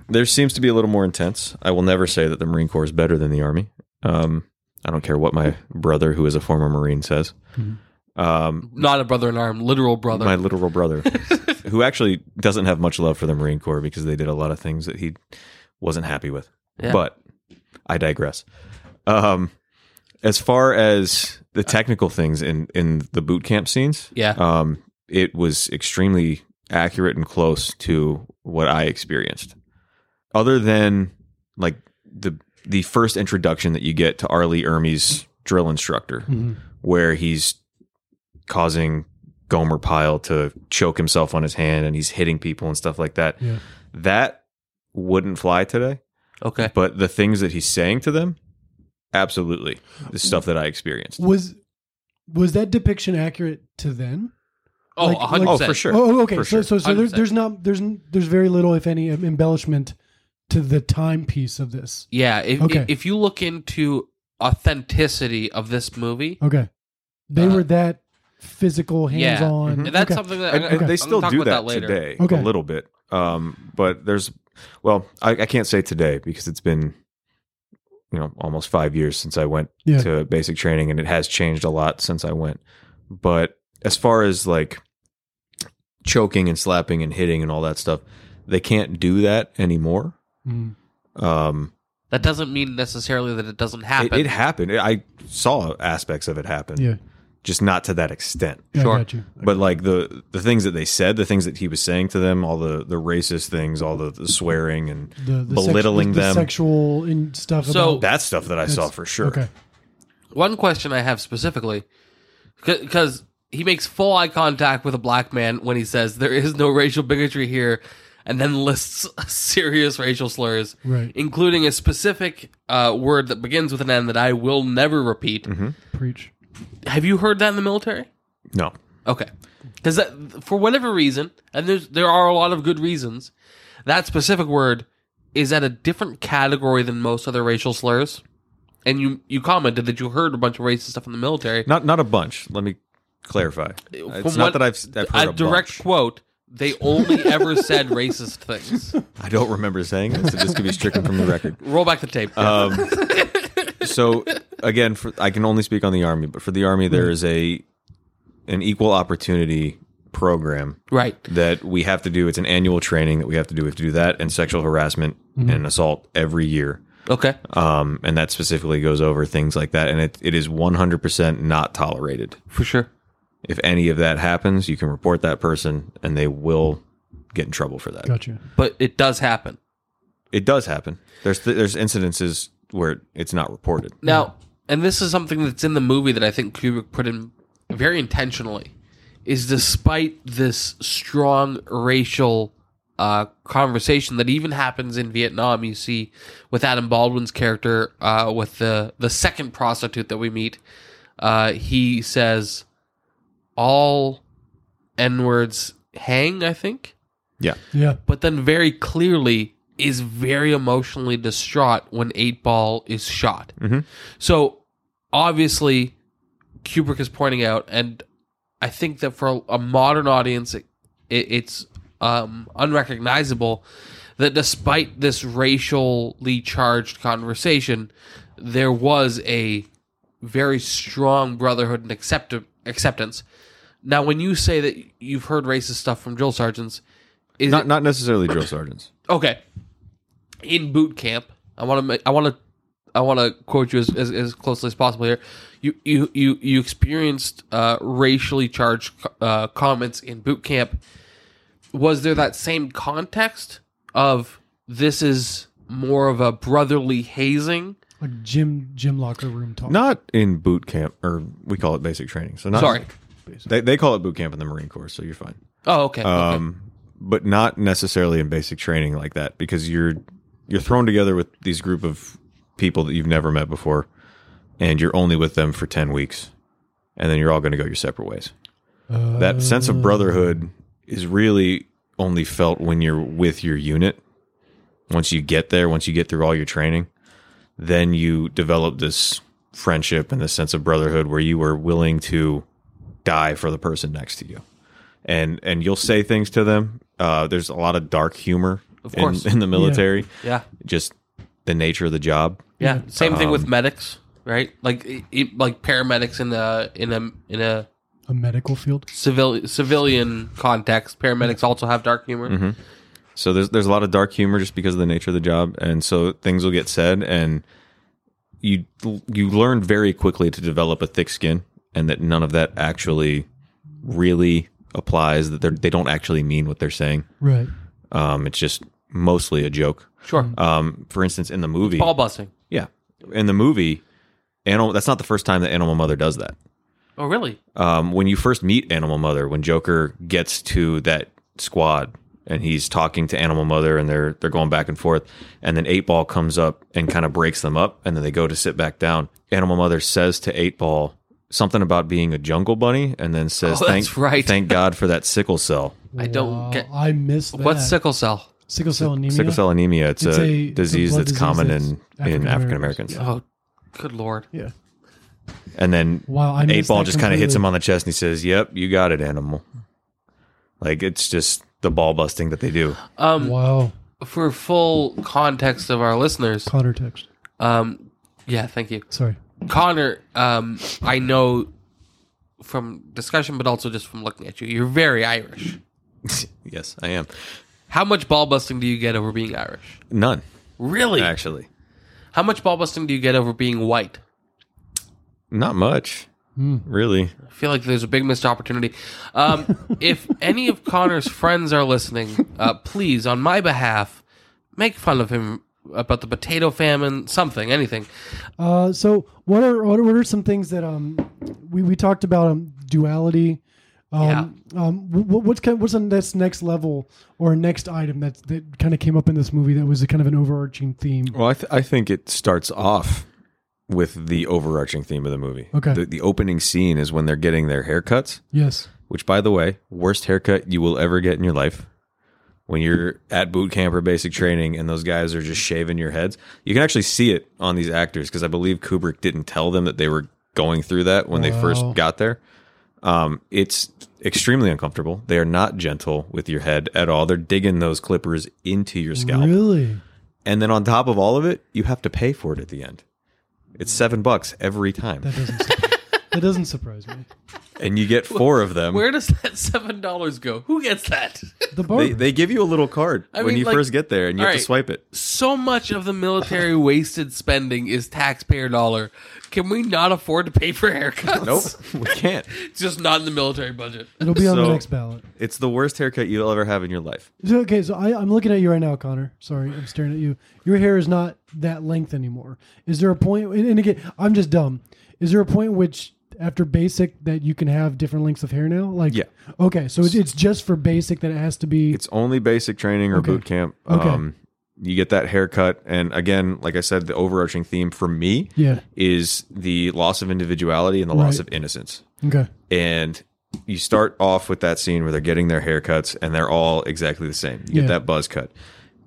There seems to be a little more intense. I will never say that the Marine Corps is better than the Army. Um, I don't care what my brother, who is a former Marine, says. Um, Not a brother in arm, literal brother. my literal brother, [LAUGHS] who actually doesn't have much love for the Marine Corps because they did a lot of things that he wasn't happy with. Yeah. But I digress. Um, as far as the technical things in in the boot camp scenes, Yeah. um, it was extremely accurate and close to what I experienced. Other than like the the first introduction that you get to R. Lee Ermey's drill instructor, Mhm. where he's causing Gomer Pyle to choke himself on his hand and he's hitting people and stuff like that. Yeah. That wouldn't fly today. okay. But the things that he's saying to them, absolutely. The stuff that I experienced. Was was that depiction accurate to then? Oh, like- a hundred Oh, percent. for sure. Oh, okay. For so, sure. so, so there's, 100%. there's not there's there's very little, if any, embellishment to the timepiece of this. Yeah. If, Okay. if you look into authenticity of this movie, Okay, they Uh, were that physical, yeah. hands-on. And that's okay. something that And, I'm and they still do about that, later. today Okay. a little bit. Um, but there's, well, I, I can't say today because it's been, you know, almost five years since I went Yeah. to basic training, and it has changed a lot since I went. But as far as like choking and slapping and hitting and all that stuff, they can't do that anymore. Mm. Um, That doesn't mean necessarily that it doesn't it, happen. it happened. I saw aspects of it happen, Yeah, just not to that extent. yeah Sure. I but like the the things that they said, the things that he was saying to them, all the the racist things, all the, the swearing and the, the belittling sex, the, them. sexual and stuff. So- about, that stuff that I saw for sure. Okay, One question I have specifically, because he makes full eye contact with a black man when he says there is no racial bigotry here, and then lists [LAUGHS] serious racial slurs, Right. including a specific uh, word that begins with an N that I will never repeat. preach. Have you heard that in the military? No, Okay, because for whatever reason, and there's there are a lot of good reasons, that specific word is at a different category than most other racial slurs. and you you commented that you heard a bunch of racist stuff in the military. Not not a bunch. Let me clarify. It's From not that I've, I've heard a a, direct bunch. quote. They only ever said racist things. [LAUGHS] I don't remember saying this, so this could be stricken from the record. Roll back the tape. Um, [LAUGHS] so again, for, I can only speak on the army, but for the army, there is a an equal opportunity program right. that we have to do. It's an annual training that we have to do. We have to do that and sexual harassment and assault every year. Okay. Um, and that specifically goes over things like that. And it, it is 100% not tolerated. For sure. If any of that happens, you can report that person and they will get in trouble for that. Gotcha. But it does happen. It does happen. There's, there's incidences where it's not reported. Now, and this is something that's in the movie that I think Kubrick put in very intentionally, is despite this strong racial uh, conversation that even happens in Vietnam, you see with Adam Baldwin's character, uh, with the the second prostitute that we meet, uh, he says, "All n words hang." I think Yeah. Yeah. but then very clearly is very emotionally distraught when Eight Ball is shot. So obviously, Kubrick is pointing out, and I think that for a modern audience, it, it's um, unrecognizable that despite this racially charged conversation, there was a very strong brotherhood and accept- acceptance. Now, when you say that you've heard racist stuff from drill sergeants, is Not, it, not necessarily drill [COUGHS] sergeants. okay in boot camp i want to i want to i want to quote you as, as, as closely as possible here you you you, you experienced uh, racially charged uh, comments in boot camp was there that same context of this is more of a brotherly hazing Like gym gym locker room talk. Not in boot camp, or we call it basic training. So not, sorry They, they call it boot camp in the Marine Corps, so you're fine. oh okay, okay. um, but not necessarily in basic training like that because you're you're thrown together with these group of people that you've never met before, and you're only with them for ten weeks, and then you're all going to go your separate ways. that sense of brotherhood is really only felt when you're with your unit. Once you get there, once you get through all your training, then you develop this friendship and this sense of brotherhood where you are willing to die for the person next to you and and you'll say things to them. Uh, there's a lot of dark humor Of in, in the military. yeah Just the nature of the job. yeah same thing Um, with medics right like it, it- like paramedics in a in a in a A medical field. civil civilian context, paramedics also have dark humor. Mm-hmm. So there's there's a lot of dark humor just because of the nature of the job, and so things will get said, and you you learn very quickly to develop a thick skin, and that none of that actually really applies. That they they don't actually mean what they're saying. Right. Um, it's just mostly a joke. Sure, Um, for instance, in the movie, ball busting. Yeah. In the movie, Animal that's not the first time that Animal Mother does that. Oh, really? Um, when you first meet Animal Mother, when Joker gets to that squad and he's talking to Animal Mother and they're they're going back and forth, and then Eight Ball comes up and kind of breaks them up, and then they go to sit back down. Animal Mother says to Eight Ball something about being a jungle bunny, and then says, Oh, "Thank right. thank God for that sickle cell." I don't Wow, get I miss that. what's sickle cell. Sickle cell anemia? Sickle cell anemia. It's, It's a, a- it's a disease that's disease common that's in in African African-Americans. Americans. Oh, good lord. Yeah. And then Wow, I Eight Ball just kind of hits him on the chest and he says, "Yep, you got it, animal." Like it's just the ball busting that they do. Um, Wow. for full context of our listeners, Connor text. um, yeah, thank you, Sorry. Connor. Um, I know from discussion, but also just from looking at you, you're very Irish. [LAUGHS] yes, I am. How much ball busting do you get over being Irish? None Really? actually. How much ball busting do you get over being white? Not much, really. I feel like there's a big missed opportunity. Um, [LAUGHS] if any of Connor's friends are listening, uh, please, on my behalf, make fun of him about the potato famine, something, anything. Uh, so what are what are, what are some things that um we, we talked about um duality. Um, um, what, what's kind what's the next next level or next item that that kind of came up in this movie that was a kind of an overarching theme? Well, I, th- I think it starts off with the overarching theme of the movie. Okay. The, the opening scene is when they're getting their haircuts, Yes. which, by the way, worst haircut you will ever get in your life. when you're at boot camp or basic training and those guys are just shaving your heads. You can actually see it on these actors because I believe Kubrick didn't tell them that they were going through that when they first got there. Um, it's extremely uncomfortable. They are not gentle with your head at all. They're digging those clippers into your scalp. Really? And then on top of all of it, you have to pay for it at the end. It's seven bucks every time. That doesn't. [LAUGHS] surprise- that doesn't surprise me. And you get four of them. Where does that seven dollars go? Who gets that? The barber. They, they give you a little card I when mean, you like- first get there and you have all to right. swipe it. so much of the military wasted spending is taxpayer dollar. Can we not afford to pay for haircuts? Nope, we can't. It's just not in the military budget. It'll be on the So- next ballot. It's the worst haircut you'll ever have in your life. So, okay, so I, I'm looking at you right now, Connor. Sorry, I'm staring at you. Your hair is not that length anymore. Is there a point? And and again, I'm just dumb. Is there a point in which after basic that you can have different lengths of hair now? Like, Yeah. Okay, so it's, it's just for basic that it has to be. It's only basic training or Okay. boot camp. Okay. Um, you get that haircut, and again, like I said, the overarching theme for me yeah. is the loss of individuality and the loss of innocence. Okay. and you start off with that scene where they're getting their haircuts and they're all exactly the same. You get Yeah. that buzz cut.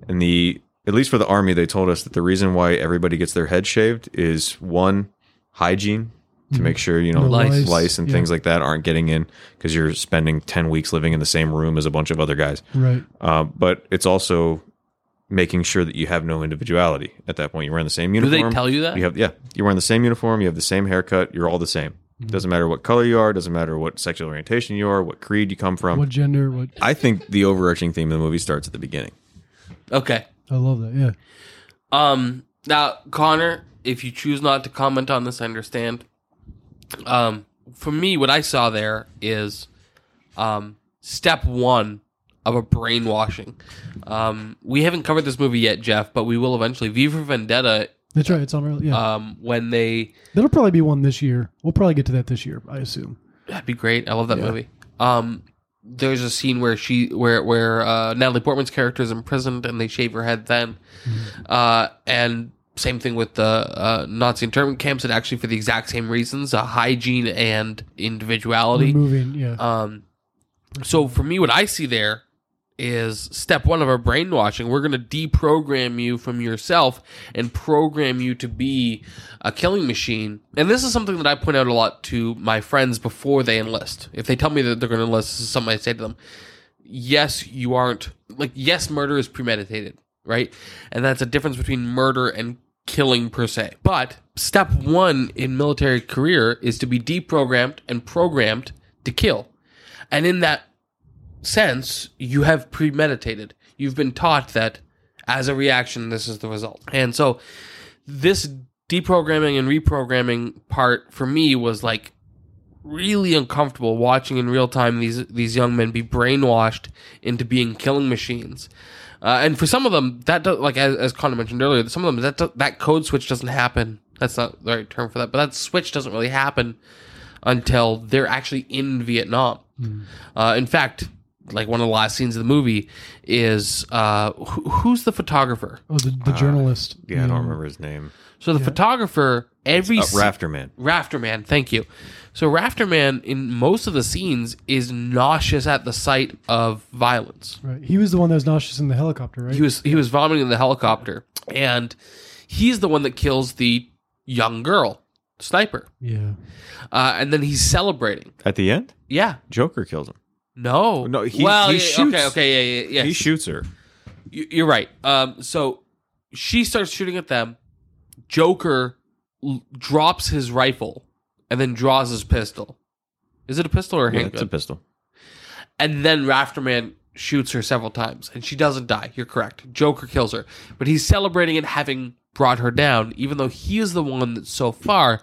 And the at least for the army, they told us that the reason why everybody gets their head shaved is one hygiene to make sure you know Mm-hmm. No lice, lice, and yeah. things like that aren't getting in because you're spending ten weeks living in the same room as a bunch of other guys. Right. Uh, but it's also making sure that you have no individuality at that point. You're wearing the same uniform. Do they tell you that? You have yeah, you're wearing the same uniform, you have the same haircut, you're all the same. Mm-hmm. Doesn't matter what color you are, doesn't matter what sexual orientation you are, what creed you come from. What gender? What? I think the overarching theme of the movie starts at the beginning. Okay. I love that. Yeah. Um. Now, Connor, if you choose not to comment on this, I understand. Um. For me, what I saw there is, um, step one of a brainwashing. Um, we haven't covered this movie yet, Jeff, but we will eventually. V for Vendetta. That's right. It's on. our- Yeah. Um, when they That'll probably be one this year. We'll probably get to that this year. I assume. That'd be great. I love that movie. Um, there's a scene where she, where where uh, Natalie Portman's character is imprisoned and they shave her head then, uh, and same thing with the uh, Nazi internment camps. And actually, for the exact same reasons, uh, hygiene and individuality. Removing. Yeah. Um, so for me, what I see there is step one of our brainwashing. We're going to deprogram you from yourself and program you to be a killing machine. And this is something that I point out a lot to my friends before they enlist. If they tell me that they're going to enlist, this is something I say to them. Yes, you aren't like yes, murder is premeditated, right? And that's a difference between murder and killing per se. But step one in military career is to be deprogrammed and programmed to kill. And in that sense, you have premeditated. You've been taught that as a reaction, this is the result. And so this deprogramming and reprogramming part for me was like really uncomfortable watching in real time these these young men be brainwashed into being killing machines. Uh, and for some of them, that does, like as, as Connor mentioned earlier, some of them that do- that code switch doesn't happen. That's not the right term for that, but that switch doesn't really happen until they're actually in Vietnam. Uh, in fact, like one of the last scenes of the movie is uh, who, who's the photographer? oh, the, the journalist. Yeah, I don't remember his name. So the photographer every Uh, Rafterman. Rafterman, thank you. So Rafterman in most of the scenes is nauseous at the sight of violence. Right. He was the one that was nauseous in the helicopter, right? He was he was vomiting in the helicopter, and he's the one that kills the young girl sniper, yeah. uh, and then he's celebrating. At the end, Yeah, Joker kills him. no, No, he- well, he yeah, shoots. okay, okay, yeah, yeah, yeah. He shoots her. You- You're right. Um, so she starts shooting at them. Joker l- drops his rifle and then draws his pistol. Is it a pistol or a Yeah, handgun? it's a pistol. and then Rafterman shoots her several times, and she doesn't die. You're correct. Joker kills her, but he's celebrating it having brought her down, even though he is the one that so far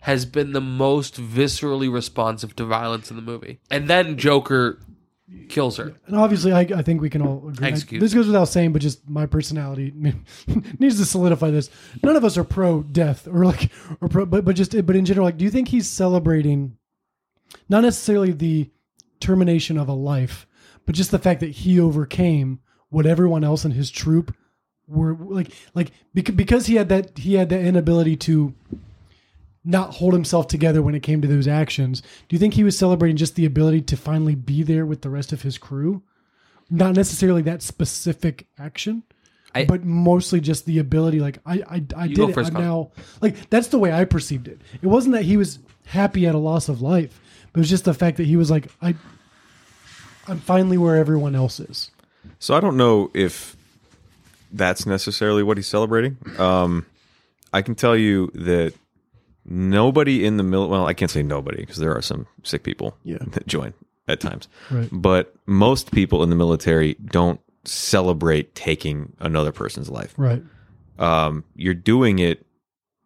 has been the most viscerally responsive to violence in the movie. And then Joker kills her. And obviously, I, I think we can all agree. Execute. This goes without saying, but just my personality [LAUGHS] needs to solidify this. None of us are pro death or like, or pro, but but just but in general, like, do you think he's celebrating not necessarily the termination of a life, but just the fact that he overcame what everyone else in his troop were like, like because because he had that he had that inability to not hold himself together when it came to those actions. Do you think he was celebrating just the ability to finally be there with the rest of his crew? not necessarily that specific action, I- but mostly just the ability. Like I, I, I did it. I'm now like that's the way I perceived it. It wasn't that he was happy at a loss of life, but it was just the fact that he was like, I, I'm finally where everyone else is. So I don't know if that's necessarily what he's celebrating. Um, I can tell you that nobody in the mil well, I can't say nobody because there are some sick people Yeah. [LAUGHS] that join at times. Right. But most people in the military don't celebrate taking another person's life. Right. Um, you're doing it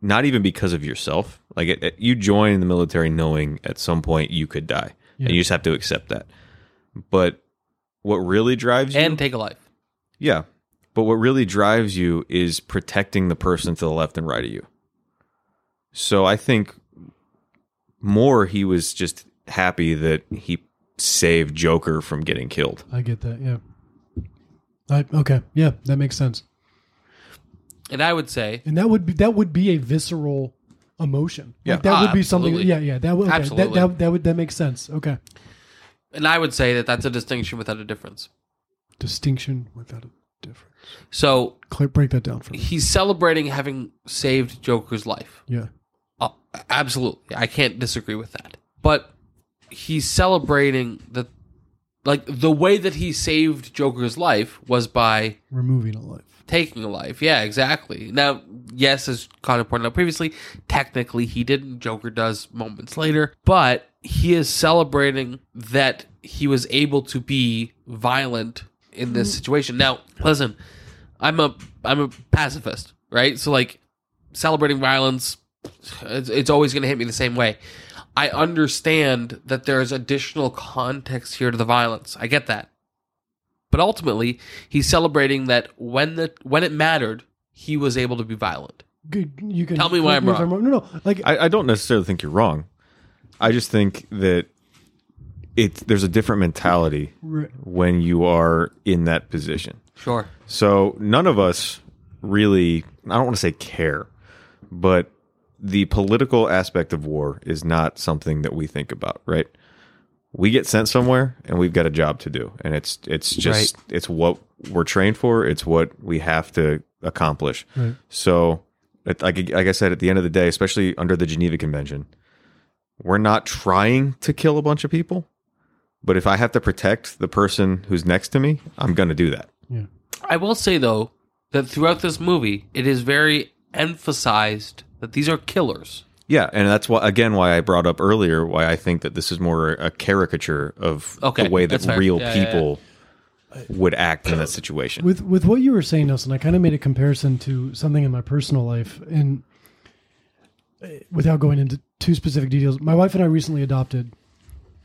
not even because of yourself. Like it, it- you join the military knowing at some point you could die, Yeah. and you just have to accept that. But what really drives you and take a life. yeah. But what really drives you is protecting the person to the left and right of you. So I think more he was just happy that he saved Joker from getting killed. I get that. Yeah. I, okay. Yeah, that makes sense. And I would say And that would be that would be a visceral emotion. Yeah. Like, that Ah, would be something. Yeah, yeah. That would okay, Absolutely. That, that that would that makes sense. Okay. and I would say that that's a distinction without a difference. Distinction without a difference. So break that down for me. he's celebrating having saved Joker's life. Yeah. Absolutely. I can't disagree with that. But he's celebrating the like the way that he saved Joker's life was by Removing a life. taking a life. Yeah, exactly. Now, yes, as Connor pointed out previously, technically he didn't. Joker does moments later, but he is celebrating that he was able to be violent in this mm-hmm. situation. Now, listen, I'm a I'm a pacifist, right? So like celebrating violence, it's, it's always going to hit me the same way. I understand that there's additional context here to the violence. I get that. But ultimately, he's celebrating that when the when it mattered, he was able to be violent. Good. You can Tell me why correct I'm if wrong. No, no. Like I, I don't necessarily think you're wrong. I just think that it there's a different mentality Right. when you are in that position. Sure. So none of us really, I don't want to say care, but the political aspect of war is not something that we think about, right? We get sent somewhere and we've got a job to do, and it's it's just it's what we're trained for. It's what we have to accomplish. Right. So, it, like like I said, at the end of the day, especially under the Geneva Convention, we're not trying to kill a bunch of people. But if I have to protect the person who's next to me, I'm going to do that. yeah. I will say though that throughout this movie, it is very emphasized that these are killers. Yeah, and that's why again why I brought up earlier why I think that this is more a caricature of Okay, the way that that's fair. real Yeah, yeah, people would act in that situation. With with what you were saying, Nelson, I kind of made a comparison to something in my personal life, and uh, without going into too specific details, my wife and I recently adopted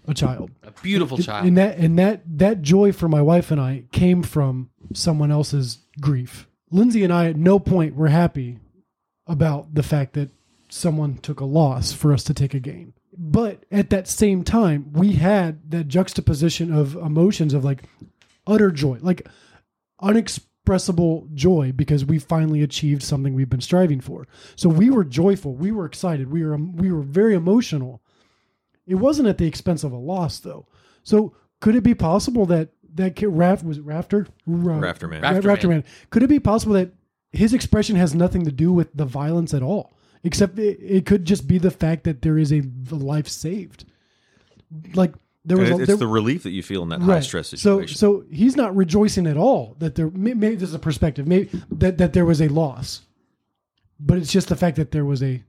a child. A beautiful child. And that and that that joy for my wife and I came from someone else's grief. Lindsay and I at no point were happy about the fact that someone took a loss for us to take a gain. But at that same time, we had that juxtaposition of emotions of like utter joy, like unexpressible joy because we finally achieved something we've been striving for. So we were joyful, we were excited, we were we were very emotional. It wasn't at the expense of a loss, though. So could it be possible that that kid, Raft was it Rafter uh, Ra- Rafter Man. Ra- Rafter Rafter Man. Man. Could it be possible that his expression has nothing to do with the violence at all, except it, it could just be the fact that there is a, a life saved. Like there was, And a, it's there, the relief that you feel in that high stress situation. so so he's not rejoicing at all that there. may- Maybe this is a perspective. Maybe that that there was a loss, but it's just the fact that there was a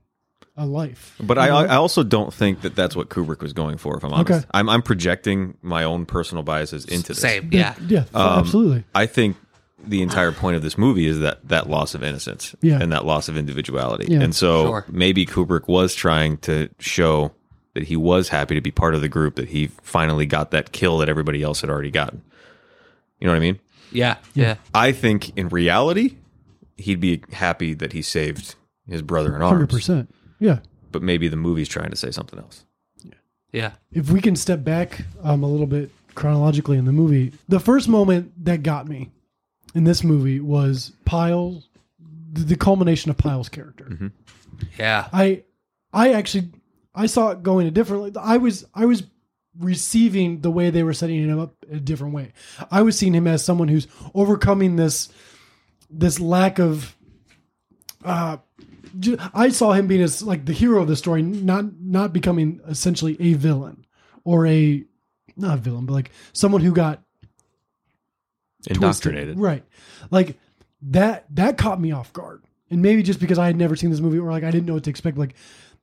a life. but I, I also don't think that that's what Kubrick was going for. If I'm honest, Okay. I'm, I'm projecting my own personal biases into this. Same. Yeah. Yeah, Um, absolutely. I think the entire point of this movie is that that loss of innocence Yeah. and that loss of individuality. Yeah. And so Sure. maybe Kubrick was trying to show that he was happy to be part of the group, that he finally got that kill that everybody else had already gotten. You know what I mean? Yeah. Yeah. I think in reality, he'd be happy that he saved his brother in Hundred arms. percent. Yeah. But maybe the movie's trying to say something else. Yeah. if we can step back um, a little bit chronologically in the movie, the first moment that got me in this movie was Pyle's, the, the culmination of Pyle's character. Yeah. I, I actually, I saw it going a different. I was, I was receiving the way they were setting him up a different way. I was seeing him as someone who's overcoming this this lack of uh I saw him being as like the hero of the story, not not becoming essentially a villain or a not a villain, but like someone who got twisted. Indoctrinated. Right. Like that that caught me off guard. And maybe just because I had never seen this movie or like I didn't know what to expect, like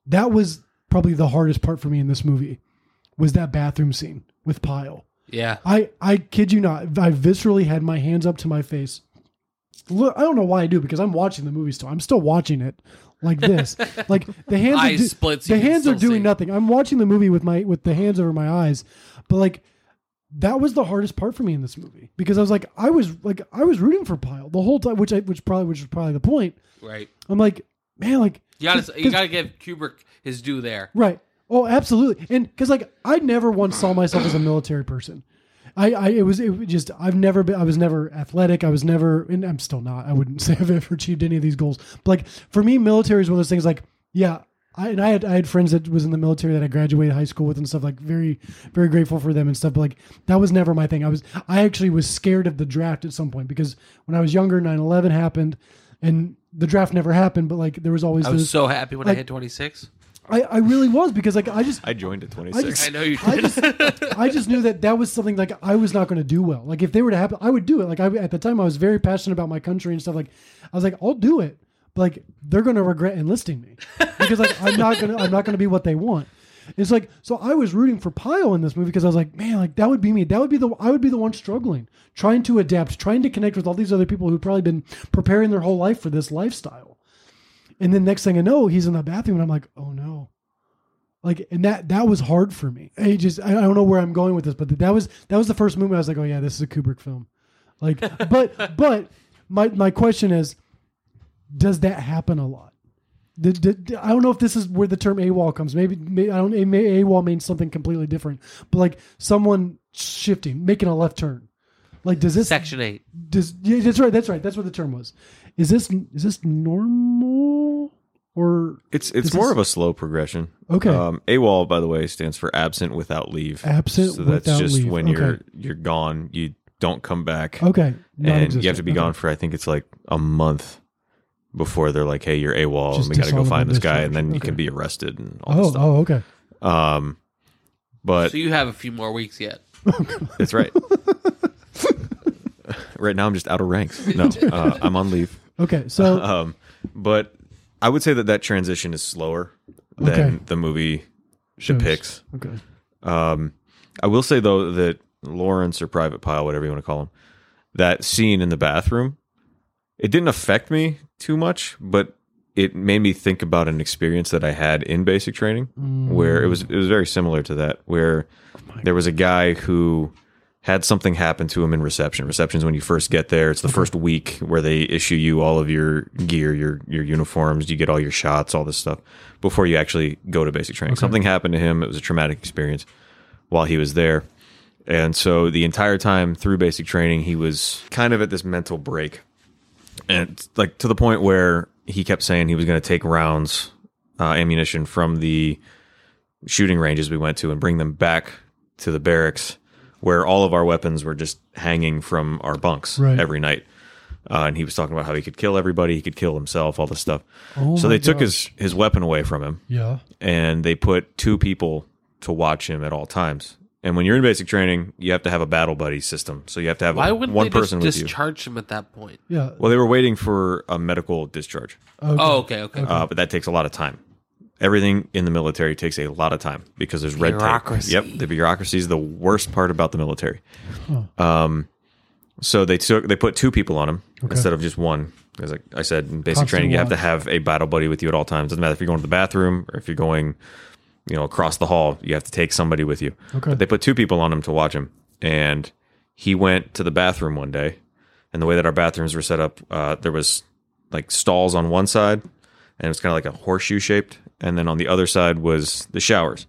that was probably the hardest part for me in this movie was that bathroom scene with Pyle. Yeah. I I kid you not, I viscerally had my hands up to my face. Look, I don't know why I do because I'm watching the movie still. I'm still watching it like this. [LAUGHS] like the hands are do- split so the hands are doing nothing. I'm watching the movie with my with the hands over my eyes. But like that was the hardest part for me in this movie because I was like I was like I was rooting for Pyle the whole time, which I which probably which was probably the point. Right. I'm like, man, like You gotta, you gotta give Kubrick his due there. Right. Oh, absolutely. And because like I never once saw myself as a military person. I, I it was it was just I've never been I was never athletic. I was never and I'm still not. I wouldn't [LAUGHS] say I've ever achieved any of these goals. But like for me, military is one of those things like, yeah, I and I had I had friends that was in the military that I graduated high school with and stuff, like very, very grateful for them and stuff. But like that was never my thing. I was I actually was scared of the draft at some point because when I was younger, 9-11 happened and the draft never happened, but like there was always I was this so happy when I hit 26. I, I really was because like I just I joined at I 26. just, I know you I did. just, I just knew that that was something like I was not going to do well. Like if they were to happen, I would do it. Like I, at the time, I was very passionate about my country and stuff. Like I was like, I'll do it. Like they're going to regret enlisting me because like I'm not gonna, I'm not to be what they want. It's like so I was rooting for Pyle in this movie because I was like, man, like that would be me. That would be the I would be the one struggling, trying to adapt, trying to connect with all these other people who've probably been preparing their whole life for this lifestyle. And then next thing I know, he's in the bathroom, and I'm like, oh no, like and that that was hard for me. I just I don't know where I'm going with this, but that was that was the first movie I was like, oh yeah, this is a Kubrick film. Like, but [LAUGHS] but my my question is, does that happen a lot? Did, did, I don't know if this is where the term AWOL comes. Maybe, maybe I don't. It may, AWOL means something completely different. But like someone shifting, making a left turn. Like does this Section 8. does yeah, that's right. That's right. That's what the term was. Is this is this normal or It's it's more this- of a slow progression. Okay. Um, AWOL, by the way, stands for absent without leave. Absent so that's without just leave. when you're you're gone, you don't come back. okay? and you have to be Okay. gone for I think it's like a month before they're like, "Hey, you're AWOL, Just and we got to go find this guy," and then you can be arrested and all this Oh, stuff. oh, okay. Um, but So you have a few more weeks yet. [LAUGHS] that's right. [LAUGHS] right now, I'm just out of ranks. No, uh, I'm on leave. Okay, so [LAUGHS] Um, but I would say that that transition is slower than Okay. the movie Shows. depicts. okay, Um, I will say though that Lawrence or Private Pyle, whatever you want to call him, that scene in the bathroom, it didn't affect me too much, but it made me think about an experience that I had in basic training, where it was it was very similar to that, where there was a guy who had something happen to him in reception. Reception is when you first get there. It's the first week where they issue you all of your gear, your your uniforms, you get all your shots, all this stuff before you actually go to basic training. Something happened to him. It was a traumatic experience while he was there. And so the entire time through basic training, he was kind of at this mental break. And like to the point where he kept saying he was going to take rounds, uh, ammunition from the shooting ranges we went to and bring them back to the barracks where all of our weapons were just hanging from our bunks Right. every night. Uh, and he was talking about how he could kill everybody, he could kill himself, all this stuff. Oh so they took gosh. his his weapon away from him yeah, and they put two people to watch him at all times. And when you're in basic training, you have to have a battle buddy system. So you have to have Why a- wouldn't one they just person with you. discharge him at that point? yeah. Well, they were waiting for a medical discharge, Okay. Oh, okay, okay. uh, but that takes a lot of time. Everything in the military takes a lot of time because there's red Bureaucracy. tape. Yep, the bureaucracy is the worst part about the military. Um, so they took they put two people on him instead of just one. Because like I said, in basic Constant training, you have to watch. have a battle buddy with you at all times. Doesn't matter if you're going to the bathroom or if you're going, you know, across the hall. You have to take somebody with you. Okay. But they put two people on him to watch him, and he went to the bathroom one day, and the way that our bathrooms were set up, uh, there was like stalls on one side, and it was kind of like a horseshoe shaped, and then on the other side was the showers.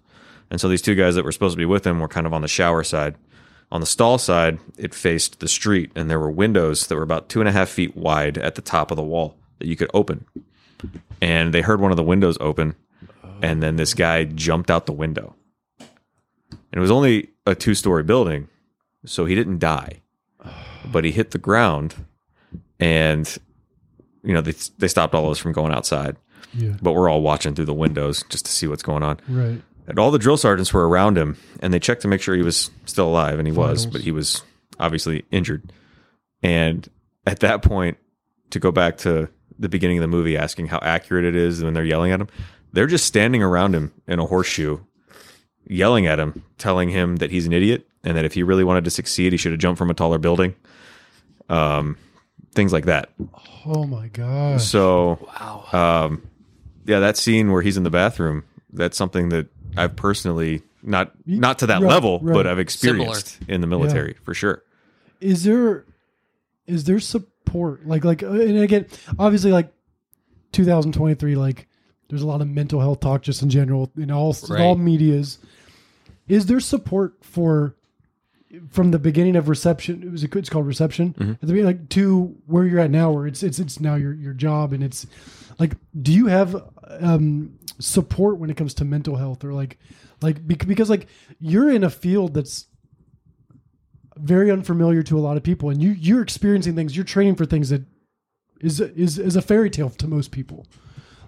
And so these two guys that were supposed to be with him were kind of on the shower side. On the stall side, it faced the street, and there were windows that were about two and a half feet wide at the top of the wall that you could open. And they heard one of the windows open, and then this guy jumped out the window. and it was only a two story building, so he didn't die, but he hit the ground, and you know they they stopped all of us from going outside, Yeah. but we're all watching through the windows just to see what's going on. Right. And all the drill sergeants were around him, and they checked to make sure he was still alive, and he was, but he was obviously injured. And at that point, to go back to the beginning of the movie, asking how accurate it is when they're yelling at him, they're just standing around him in a horseshoe, yelling at him, telling him that he's an idiot, and that if he really wanted to succeed, he should have jumped from a taller building. Um, things like that. Oh my god. So, wow. um, yeah, that scene where he's in the bathroom, that's something that I've personally not not to that Right, level, right. but I've experienced in the military for sure. is there is there support like like and again obviously like 2023 like there's a lot of mental health talk just in general in all Right. all medias is there support for from the beginning of reception it was a, it's called reception Mm-hmm. at the beginning like to where you're at now where it's it's it's now your your job and it's like do you have um support when it comes to mental health or like like because like you're in a field that's very unfamiliar to a lot of people and you you're experiencing things you're training for things that is is is a fairy tale to most people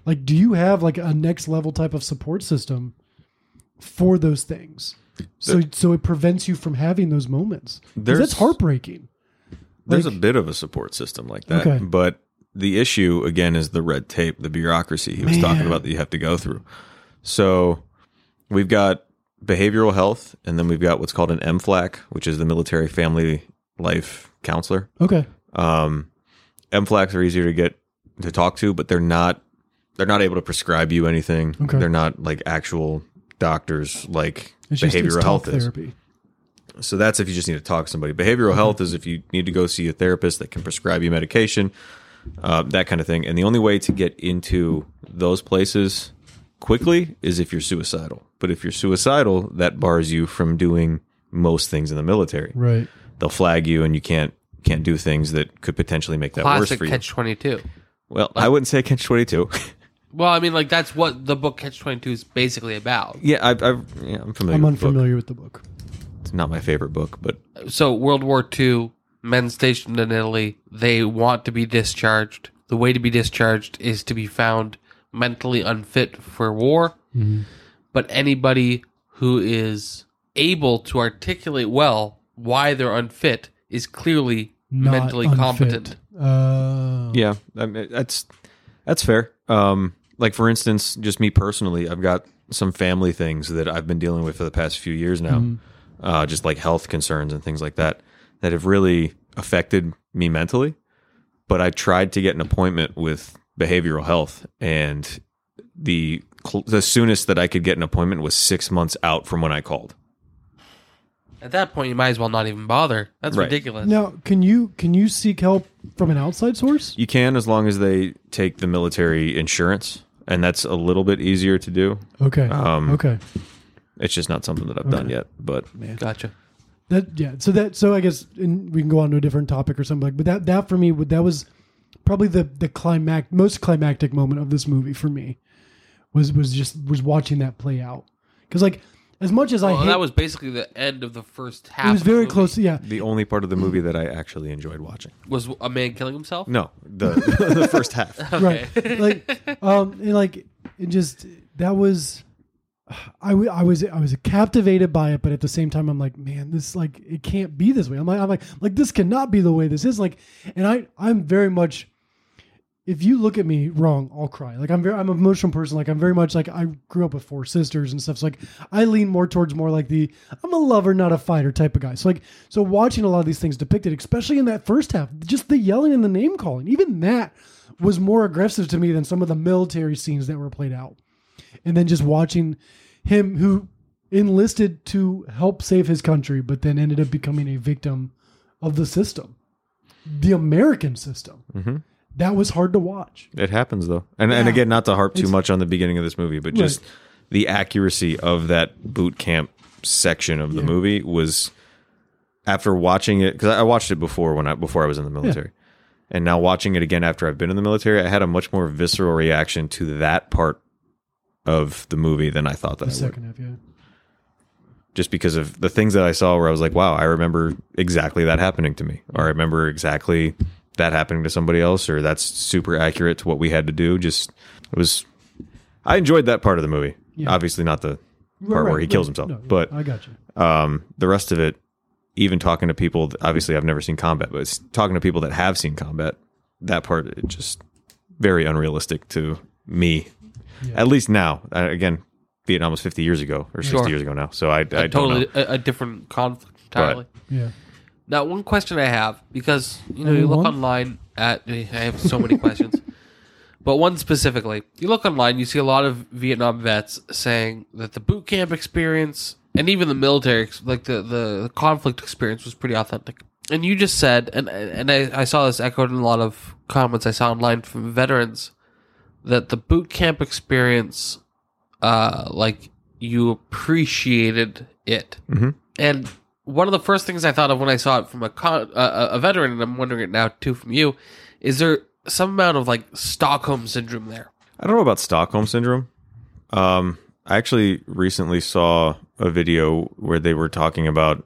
like do you have like a next level type of support system for those things so so it prevents you from having those moments. That's heartbreaking There's Like- a bit of a support system like that, Okay. but the issue again is the red tape, the bureaucracy he was talking about that you have to go through. So we've got behavioral health, and then we've got what's called an MFLAC, which is the military family life counselor. okay Um, MFLACs are easier to get to talk to, but they're not they're not able to prescribe you anything. Okay. They're not like actual doctors like it's behavioral it's health talk is. therapy So that's if you just need to talk to somebody. Behavioral health is if you need to go see a therapist that can prescribe you medication, uh, that kind of thing. And the only way to get into those places quickly is if you're suicidal. But if you're suicidal, that bars you from doing most things in the military. right They'll flag you, and you can't can't do things that could potentially make that worse Classic for you. catch twenty two. well, I wouldn't say catch twenty two. [LAUGHS] Well, I mean, like that's what the book Catch Twenty Two is basically about. yeah, I've, I've yeah, I'm familiar. i'm with the book. unfamiliar with the book It's not my favorite book, but So World War II, men stationed in Italy, they want to be discharged. The way to be discharged is to be found mentally unfit for war. But anybody who is able to articulate well why they're unfit is clearly Not mentally unfit. competent. uh Yeah, I mean, that's that's fair. Um, like for instance, just me personally, I've got some family things that I've been dealing with for the past few years now, uh, just like health concerns and things like that, that have really affected me mentally. But I tried to get an appointment with behavioral health, and the cl- the soonest that I could get an appointment was six months out from when I called. At that point, you might as well not even bother. That's Right. ridiculous. now can you can you seek help from an outside source You can as long as they take the military insurance, and that's a little bit easier to do. okay Um, okay It's just not something that I've done yet, but Gotcha. That yeah. So that so I guess and we can go on to a different topic or something like. But that that for me would that was probably the the climax most climactic moment of this movie for me was was just was watching that play out because like as much as I Well, hate, that was basically the end of the first half. it was of the very movie. close. Yeah. the only part of the movie that I actually enjoyed watching. Was a man killing himself? No, the [LAUGHS] the first half. [LAUGHS] right like um and like it just that was I, w- I was I was captivated by it but at the same time I'm like man this like it can't be this way I'm like I'm like like this cannot be the way this is like and I I'm very much if you look at me wrong I'll cry. Like I'm very I'm an emotional person. Like I'm very much like I grew up with four sisters and stuff. So like I lean more towards more like the I'm a lover not a fighter type of guy. So like so watching a lot of these things depicted especially in that first half just the yelling and the name calling even that was more aggressive to me than some of the military scenes that were played out. And then just watching him who enlisted to help save his country, but then ended up becoming a victim of the system, the American system. Mm-hmm. That was hard to watch. It happens though, and and again, not to harp too It's- much on the beginning of this movie, but just Right. the accuracy of that boot camp section of the Yeah. movie was after watching it because I watched it before when I before I was in the military, and now watching it again after I've been in the military, I had a much more visceral reaction to that part of the movie than I thought that The I would. second half, yeah. just because of the things that I saw where I was like, wow, I remember exactly that happening to me, or I remember exactly that happening to somebody else, or that's super accurate to what we had to do. Just it was, I enjoyed that part of the movie. Yeah. Obviously, not the Right, part where right, he kills right. himself, No, but I got you. um, the rest of it, even talking to people, that- obviously I've never seen combat, but it's talking to people that have seen combat, that part it just very unrealistic to me. At least now, uh, again, Vietnam was 50 years ago or 60 Sure. years ago now, so I, I A don't totally know. a, a different conflict entirely. Yeah. Now, one question I have because you know you look online at I have so many questions, [LAUGHS] but one specifically. You look online, you see a lot of Vietnam vets saying that the boot camp experience and even the military, like the the, the conflict experience, was pretty authentic. And you just said, and and I, I saw this echoed in a lot of comments I saw online from veterans that the boot camp experience, uh, like you appreciated it. Mhm. And one of the first things I thought of when I saw it from a con- uh, a veteran, and I'm wondering it now too from you, is there some amount of like Stockholm syndrome there? I don't know about Stockholm syndrome. Um, I actually recently saw a video where they were talking about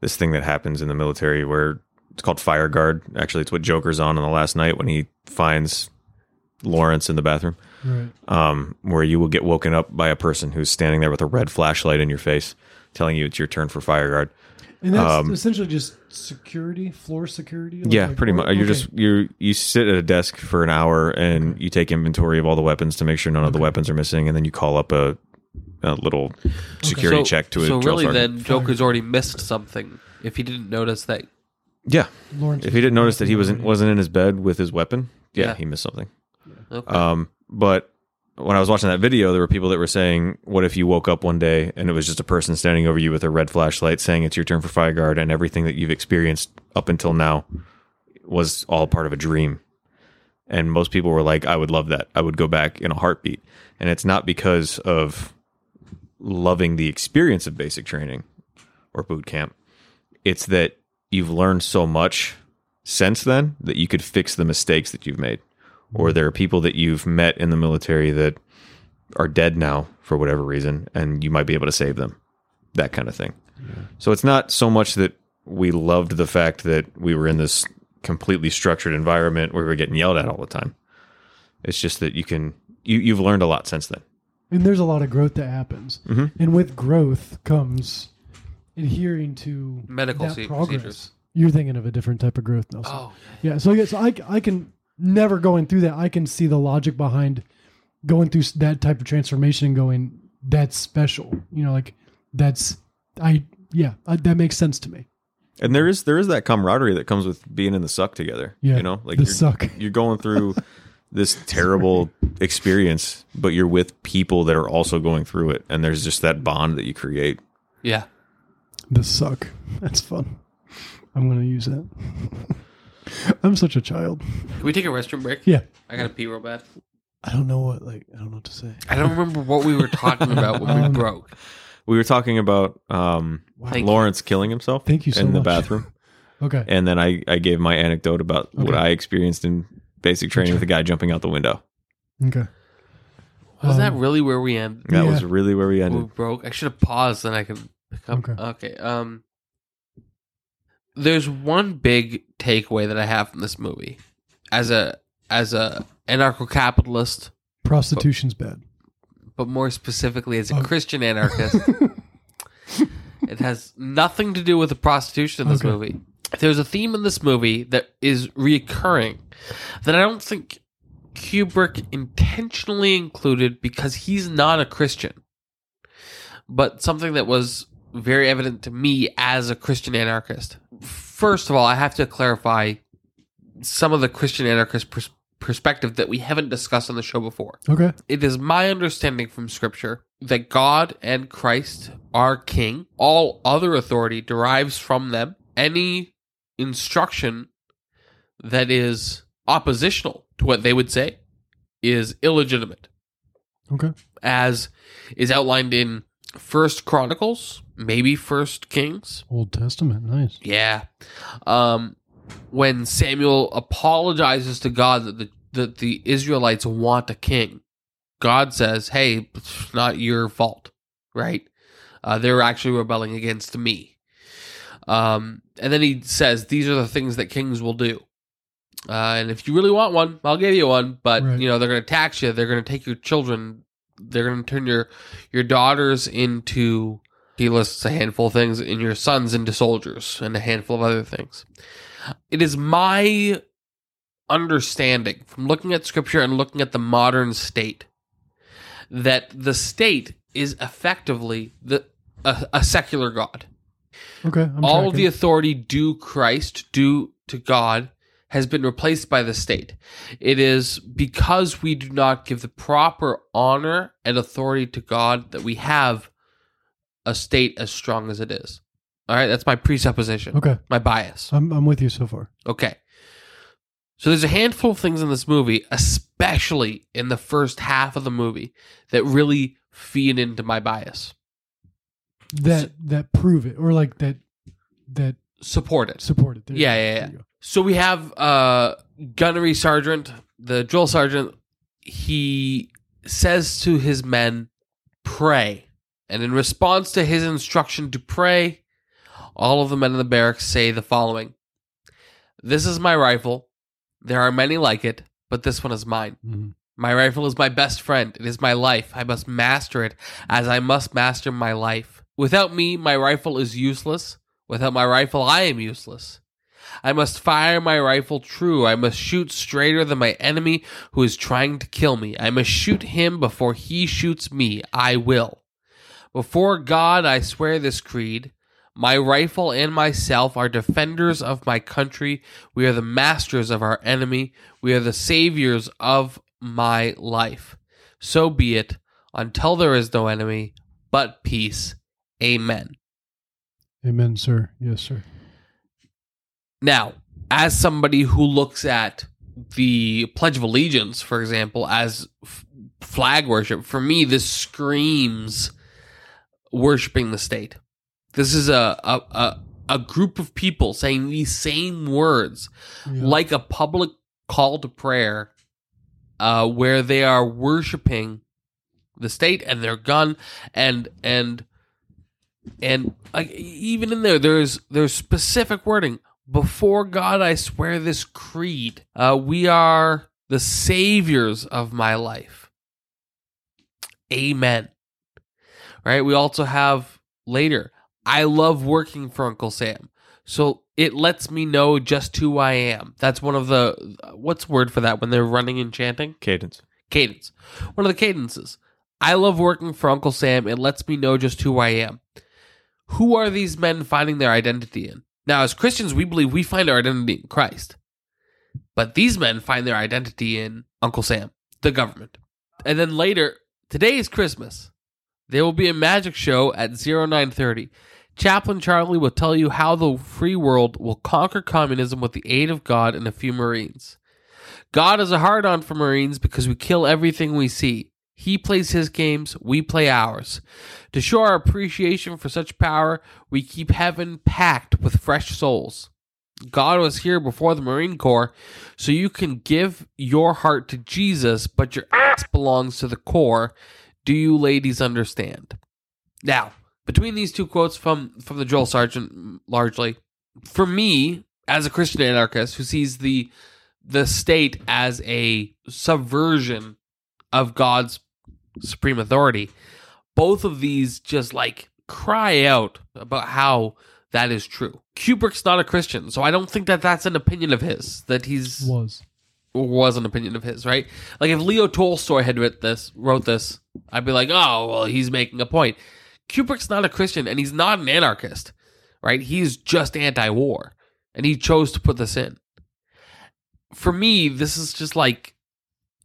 this thing that happens in the military where it's called fire guard. Actually, it's what Joker's on on the last night when he finds Lawrence in the bathroom. Right. um, where you will get woken up by a person who's standing there with a red flashlight in your face, telling you it's your turn for fire guard. And that's Um, essentially just security, floor security. like- yeah, like- pretty much. You're okay. just you you sit at a desk for an hour and you take inventory of all the weapons to make sure none of the weapons are missing, and then you call up a, a little security so, check to a so drill really, sergeant. then Joker's already missed something if he didn't notice that. yeah, Lawrence if he didn't notice that he wasn't wasn't in his bed with his weapon, yeah, Yeah. he missed something. Okay. Um, but when I was watching that video, there were people that were saying, "What if you woke up one day and it was just a person standing over you with a red flashlight, saying it's your turn for fire guard, and everything that you've experienced up until now was all part of a dream?" And most people were like, "I would love that. I would go back in a heartbeat." And it's not because of loving the experience of basic training or boot camp. It's that you've learned so much since then that you could fix the mistakes that you've made or there are people that you've met in the military that are dead now for whatever reason and you might be able to save them that kind of thing so it's not so much that we loved the fact that we were in this completely structured environment where we were getting yelled at all the time it's just that you can you, you've learned a lot since then and there's a lot of growth that happens, Mhm. and with growth comes adhering to Medical that se- progress. procedures. You're thinking of a different type of growth, Nelson. Oh, Yeah, so I guess I, I can never going through that. I can see the logic behind going through that type of transformation and going, that's special. You know, like that's I yeah, I, that makes sense to me. and there is there is that camaraderie that comes with being in the suck together Yeah, you know like the you're, suck. [LAUGHS] you're going through [LAUGHS] this terrible experience but you're with people that are also going through it and there's just that bond that you create yeah. The suck. [LAUGHS] That's fun. I'm gonna use that. I'm such a child. Can we take a restroom break? Yeah. I gotta pee real bad. I don't know what like I don't know what to say. I don't remember what we were talking about when we [LAUGHS] Um, broke. we were talking about um, Thank you. Lawrence killing himself Thank you so in the much. bathroom [LAUGHS] Okay. and then I, I gave my anecdote about what Okay. I experienced in basic training with a guy jumping out the window Okay. Was that Um, really where we end? that Yeah. was really where we ended. we broke. I should have paused, then I could. Come. Okay. Okay. Um. There's one big takeaway that I have from this movie, as a as a anarcho-capitalist, Prostitution's bad. but more specifically as a Oh. Christian anarchist. [LAUGHS] it has nothing to do with the prostitution in this Okay. movie. There's a theme in this movie that is reoccurring that I don't think Kubrick intentionally included because he's not a Christian, but something that was very evident to me as a Christian anarchist. First of all, I have to clarify some of the Christian anarchist pers- perspective that we haven't discussed on the show before Okay. it is my understanding from scripture that God and Christ are king. All other authority derives from them. Any instruction that is oppositional to what they would say is illegitimate, Okay. as is outlined in First Chronicles, maybe First Kings. Old Testament. Nice. Yeah. Um, when Samuel apologizes to God that the, that the Israelites want a king, God says, hey, it's not your fault, right? Uh, they're actually rebelling against me. Um, and then he says, These are the things that kings will do. Uh, and if you really want one, I'll give you one. But Right. you know they're going to tax you. They're going to take your children. They're going to turn your your daughters into. He lists a handful of things, in your sons into soldiers, and a handful of other things. It is my understanding from looking at scripture and looking at the modern state that the state is effectively the a, a secular god Okay. I'm all of the authority due Christ, due to God, has been replaced by the state. It is because we do not give the proper honor and authority to God that we have a state as strong as it is. All right, that's my presupposition, Okay. my bias. I'm I'm with you so far. Okay. So there's a handful of things in this movie, especially in the first half of the movie, that really feed into my bias. That that prove it or like that that Support it. support it. There Yeah, yeah, yeah. So we have uh gunnery sergeant, the drill sergeant. He says to his men, "Pray," and in response to his instruction to pray, all of the men in the barracks say the following: "This is my rifle. There are many like it, but this one is mine." Mhm. My rifle is my best friend. It is my life. I must master it as I must master my life. Without me, my rifle is useless. Without my rifle, I am useless. I must fire my rifle true. I must shoot straighter than my enemy who is trying to kill me. I must shoot him before he shoots me. I will. Before God, I swear this creed. My rifle and myself are defenders of my country. We are the masters of our enemy. We are the saviors of my life. So be it until there is no enemy but peace. Amen. Amen, sir. Yes, sir. Now, as somebody who looks at the Pledge of Allegiance, for example, as f- flag worship, for me, this screams worshiping the state. This is a a, a, a group of people saying these same words Yeah. like a public call to prayer uh, where they are worshiping the state and their gun and and and like even in there there's there's specific wording before god i swear this creed uh, we are the saviors of my life amen right we also have later i love working for uncle sam so it lets me know just who I am. That's one of the what's word for that when they're running and chanting? Cadence. Cadence. One of the cadences. I love working for Uncle Sam. It lets me know just who I am. Who are these men finding their identity in? Now, as Christians, we believe we find our identity in Christ. But these men find their identity in Uncle Sam, the government. And then later, today is Christmas. There will be a magic show at 0930. Chaplain Charlie will tell you how the free world will conquer communism with the aid of God and a few Marines. God has a hard on for Marines because we kill everything we see. He plays his games, we play ours. To show our appreciation for such power, we keep heaven packed with fresh souls. God was here before the Marine Corps, so you can give your heart to Jesus, but your ass belongs to the Corps. Do you ladies understand? Now, between these two quotes from from the drill sergeant, largely, for me as a Christian anarchist who sees the the state as a subversion of God's supreme authority, both of these just like cry out about how that is true. Kubrick's not a Christian, so I don't think that that's an opinion of his that he's Was. Was an opinion of his, right? Like if Leo Tolstoy had wrote this, wrote this, I'd be like, oh, well, he's making a point. Kubrick's not a Christian and he's not an anarchist, right? He's just anti-war, and he chose to put this in. For me, this is just like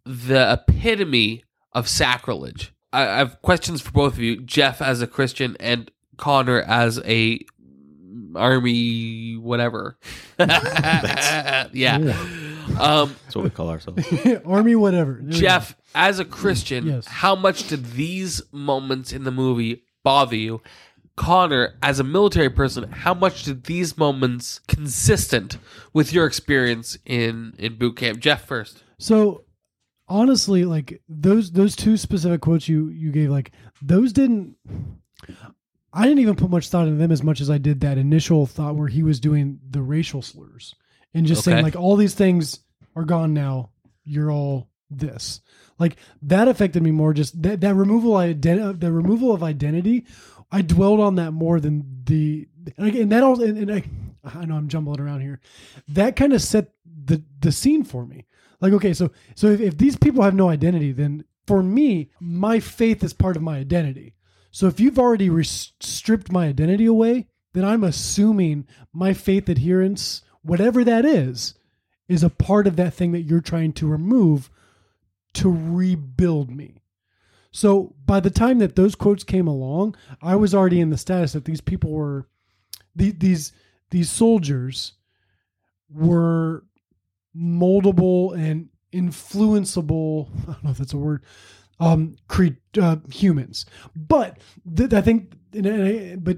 the epitome of sacrilege. I, I have questions for both of you, Jeff as a Christian and Connor as a army whatever. [LAUGHS] yeah. Um, That's what we call ourselves. [LAUGHS] Army, whatever. There we. Jeff, as a Christian, Yes. how much did these moments in the movie bother you? Connor, as a military person, how much did these moments consistent with your experience in in boot camp? Jeff first. So honestly, like those those two specific quotes you you gave, like those didn't. I didn't even put much thought into them as much as I did that initial thought where he was doing the racial slurs and just saying like all these things are gone now. You're all this. Like that affected me more. Just that that removal ident- the removal of identity. I dwelled on that more than the and, again, that also and, and I I know I'm jumbling around here. That kind of set the the scene for me. Like okay, so so if, if these people have no identity, then for me, my faith is part of my identity. So if you've already stripped my identity away, then I'm assuming my faith adherence, whatever that is, is a part of that thing that you're trying to remove to rebuild me. So by the time that those quotes came along, I was already in the status that these people were these these soldiers were moldable and influenceable. [LAUGHS] I don't know if that's a word. Um, cre- uh, humans, but th- I think, but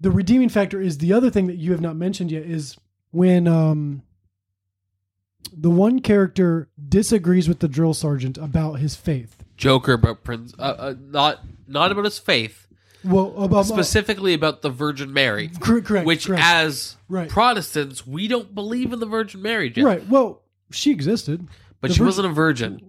the redeeming factor is the other thing that you have not mentioned yet is when um the one character disagrees with the drill sergeant about his faith. Joker, but Prince, uh, uh, not not about his faith, Well, about specifically about the Virgin Mary, Cor- correct, which correct. as Right. Protestants we don't believe in the Virgin Mary, right. Well, she existed, But The she Virgin- wasn't a virgin.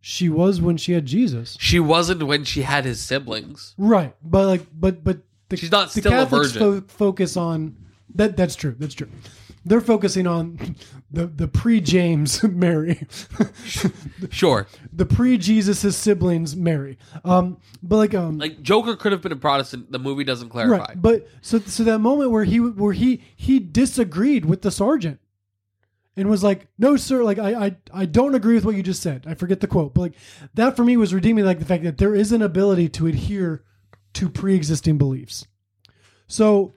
She was when she had Jesus. She wasn't when she had his siblings. Right, but like, but but the, She's not the still a Catholics virgin. fo- focus on that. That's true. That's true. They're focusing on the the pre James [LAUGHS] Mary, [LAUGHS] Sure, the pre Jesus siblings Mary. Um, but like um, like Joker could have been a Protestant. The movie doesn't clarify. right. But so so that moment where he where he he disagreed with the sergeant and was like, "No, sir, like I I I don't agree with what you just said." I forget the quote, but like that for me was redeeming, like the fact that there is an ability to adhere to pre-existing beliefs. So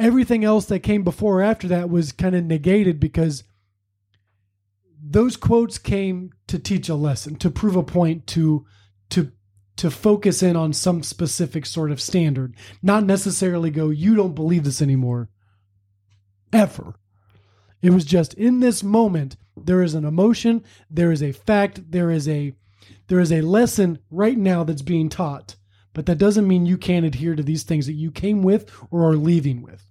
everything else that came before or after that was kind of negated because those quotes came to teach a lesson, to prove a point, to to to focus in on some specific sort of standard, not necessarily go, you don't believe this anymore. Ever. It was just in this moment, there is an emotion, there is a fact, there is a there is a lesson right now that's being taught. But that doesn't mean you can't adhere to these things that you came with or are leaving with.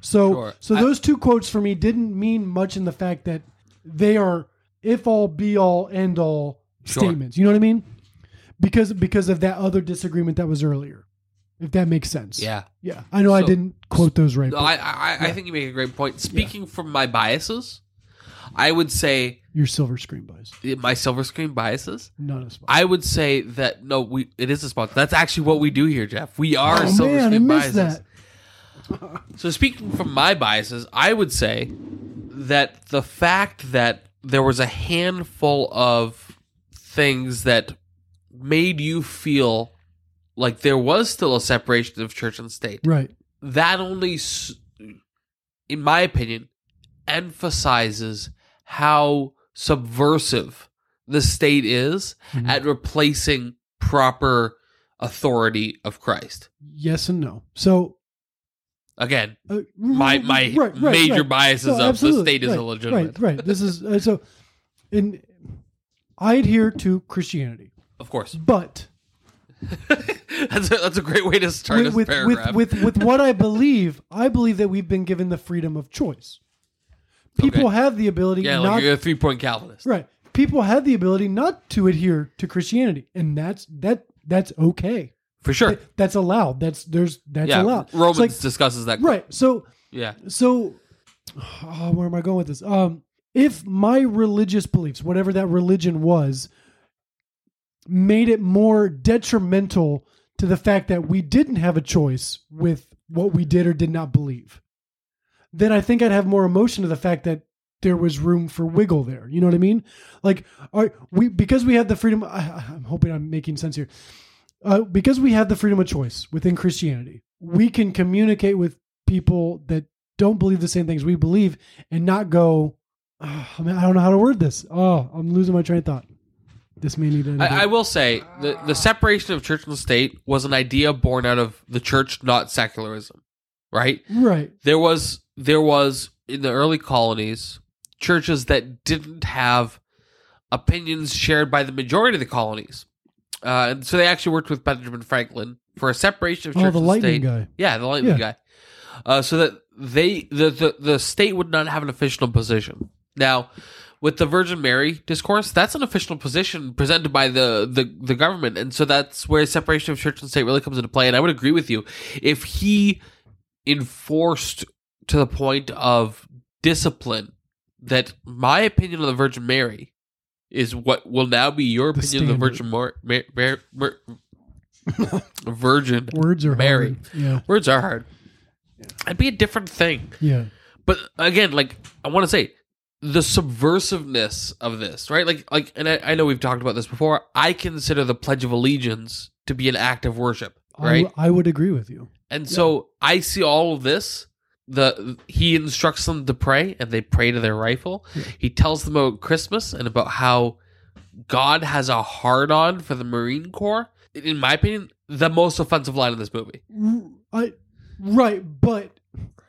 So Sure. so I- those two quotes for me didn't mean much in the fact that they are if all be all end all Sure. statements. You know what I mean? Because because of that other disagreement that was earlier. If that makes sense. Yeah. Yeah. I know I didn't quote those right. No, but I, I, I think you make a great point. Speaking from my biases, I would say your silver screen buys. my silver screen biases. None of I would say that no, we it is a sponsor. That's actually what we do here, Jeff. We are Oh silver man, screen missed biases. that. So speaking from my biases, I would say that the fact that there was a handful of things that made you feel like there was still a separation of church and state. Right. That only in my opinion emphasizes how subversive the state is Mhm. at replacing proper authority of Christ. Yes and no. So Again, uh, my my major biases So, of the state is right, illegitimate. Right, right. This is uh, so. In I adhere to Christianity, Of course, but [LAUGHS] that's a, that's a great way to start with this with, paragraph. with with with what I believe, I believe that we've been given the freedom of choice. People Okay. have the ability yeah, not like you're a three point Calvinist. right. People have the ability not to adhere to Christianity, and that's that that's okay. For sure. That's allowed. That's there's that's yeah, allowed. Romans like- discusses that. right. So Yeah. so oh, where am i going with this um if my religious beliefs whatever that religion was made it more detrimental to the fact that we didn't have a choice with what we did or did not believe then i think i'd have more emotion to the fact that there was room for wiggle there you know what i mean like right, we because we have the freedom I, i'm hoping i'm making sense here uh, because we have the freedom of choice within christianity we can communicate with people that don't believe the same things we believe and not go "Ah, I, mean, I don't know how to word this oh i'm losing my train of thought this may need to I, I will say the the separation of church and state was an idea born out of the church, not secularism. Right? right There was there was in the early colonies churches that didn't have opinions shared by the majority of the colonies. Uh, and so they actually worked with Benjamin Franklin for a separation of church Oh, church the and lightning state. guy. Yeah, the lightning Yeah. guy. Uh, so that they the, the the state would not have an official position. Now, with the Virgin Mary discourse, that's an official position presented by the, the the government, and so that's where separation of church and state really comes into play. And I would agree with you if he enforced to the point of discipline that my opinion of the Virgin Mary is what will now be your The opinion of the. Virgin Mar- Mar- Mar- Mar- Virgin [LAUGHS] Words are Mary. hard. Yeah. Words are hard. It'd be a different thing. Yeah. But again, like I want to say, the subversiveness of this, right? Like, like, and I, I know we've talked about this before. I consider the Pledge of Allegiance to be an act of worship, I right? w- I would agree with you. and so I see all of this. The he instructs them to pray, and they pray to their rifle. He tells them about Christmas and about how God has a hard on for the Marine Corps. In my opinion, the most offensive line in this movie. I right, but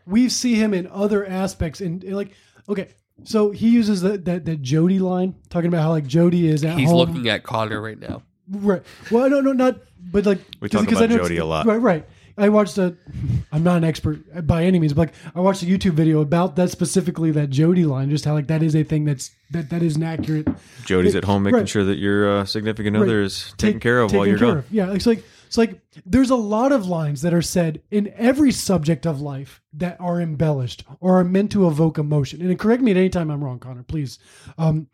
we see him in other aspects in in, like okay, so he uses that that that Jody line talking about how like Jody is at He's home. looking at Connor right now. right. Well, no, no, not but like We 'cause- talk 'cause about I know Jody a lot. Right, right. I watched a. I'm not an expert by any means, but like I watched a YouTube video about that specifically that Jody line, just how like that is a thing that's that that is an accurate Jody's at home making Right. sure that your uh, significant Right. other is taken take- care of while you're gone. of. Yeah, it's like it's like there's a lot of lines that are said in every subject of life that are embellished or are meant to evoke emotion. And correct me at any time I'm wrong, Connor, please. Um,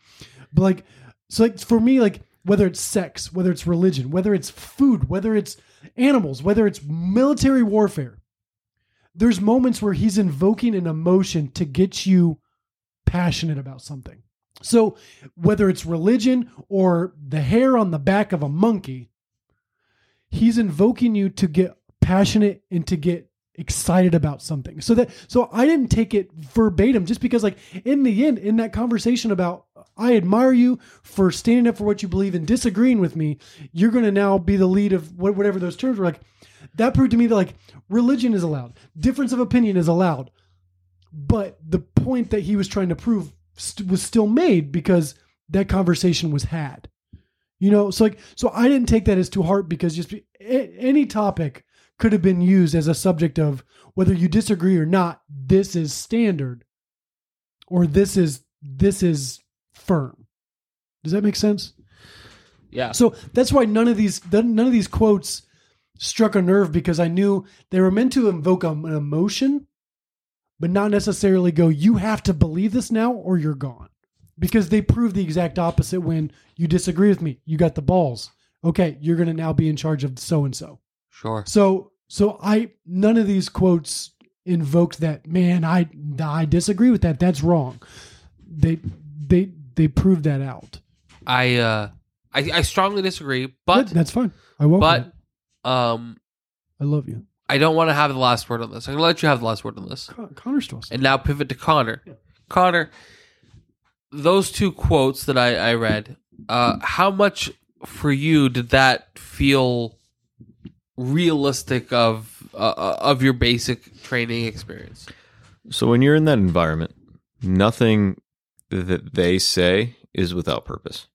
but like, so like for me, like whether it's sex, whether it's religion, whether it's food, whether it's animals, whether it's military warfare, there's moments where he's invoking an emotion to get you passionate about something. So whether it's religion or the hair on the back of a monkey, he's invoking you to get passionate and to get excited about something. So that so I didn't take it verbatim just because like in the end in that conversation about I admire you for standing up for what you believe and disagreeing with me, you're going to now be the lead of whatever those terms were like. That proved to me that like religion is allowed, difference of opinion is allowed, but the point that he was trying to prove st- was still made because that conversation was had. You know, so like, so I didn't take that as too hard because just be, a- any topic could have been used as a subject of whether you disagree or not. This is standard, or this is this is firm. Does that make sense? Yeah. So that's why none of these none of these quotes struck a nerve because I knew they were meant to invoke an emotion, but not necessarily go. You have to believe this now, or you're gone. Because they prove the exact opposite. When you disagree with me, you got the balls. Okay, you're going to now be in charge of so and so. Sure. So, so I none of these quotes invoked that. Man, I I disagree with that. That's wrong. They they they proved that out. I uh I, I strongly disagree, but That- that's fine. I won't. but um I love you. I don't want to have the last word on this. I'm gonna let you have the last word on this. Con- Connor still. And now pivot to Connor. Connor, those two quotes that I, I read, uh, how much for you did that feel realistic of uh, uh, of your basic training experience? So when you're in that environment, nothing that they say is without purpose.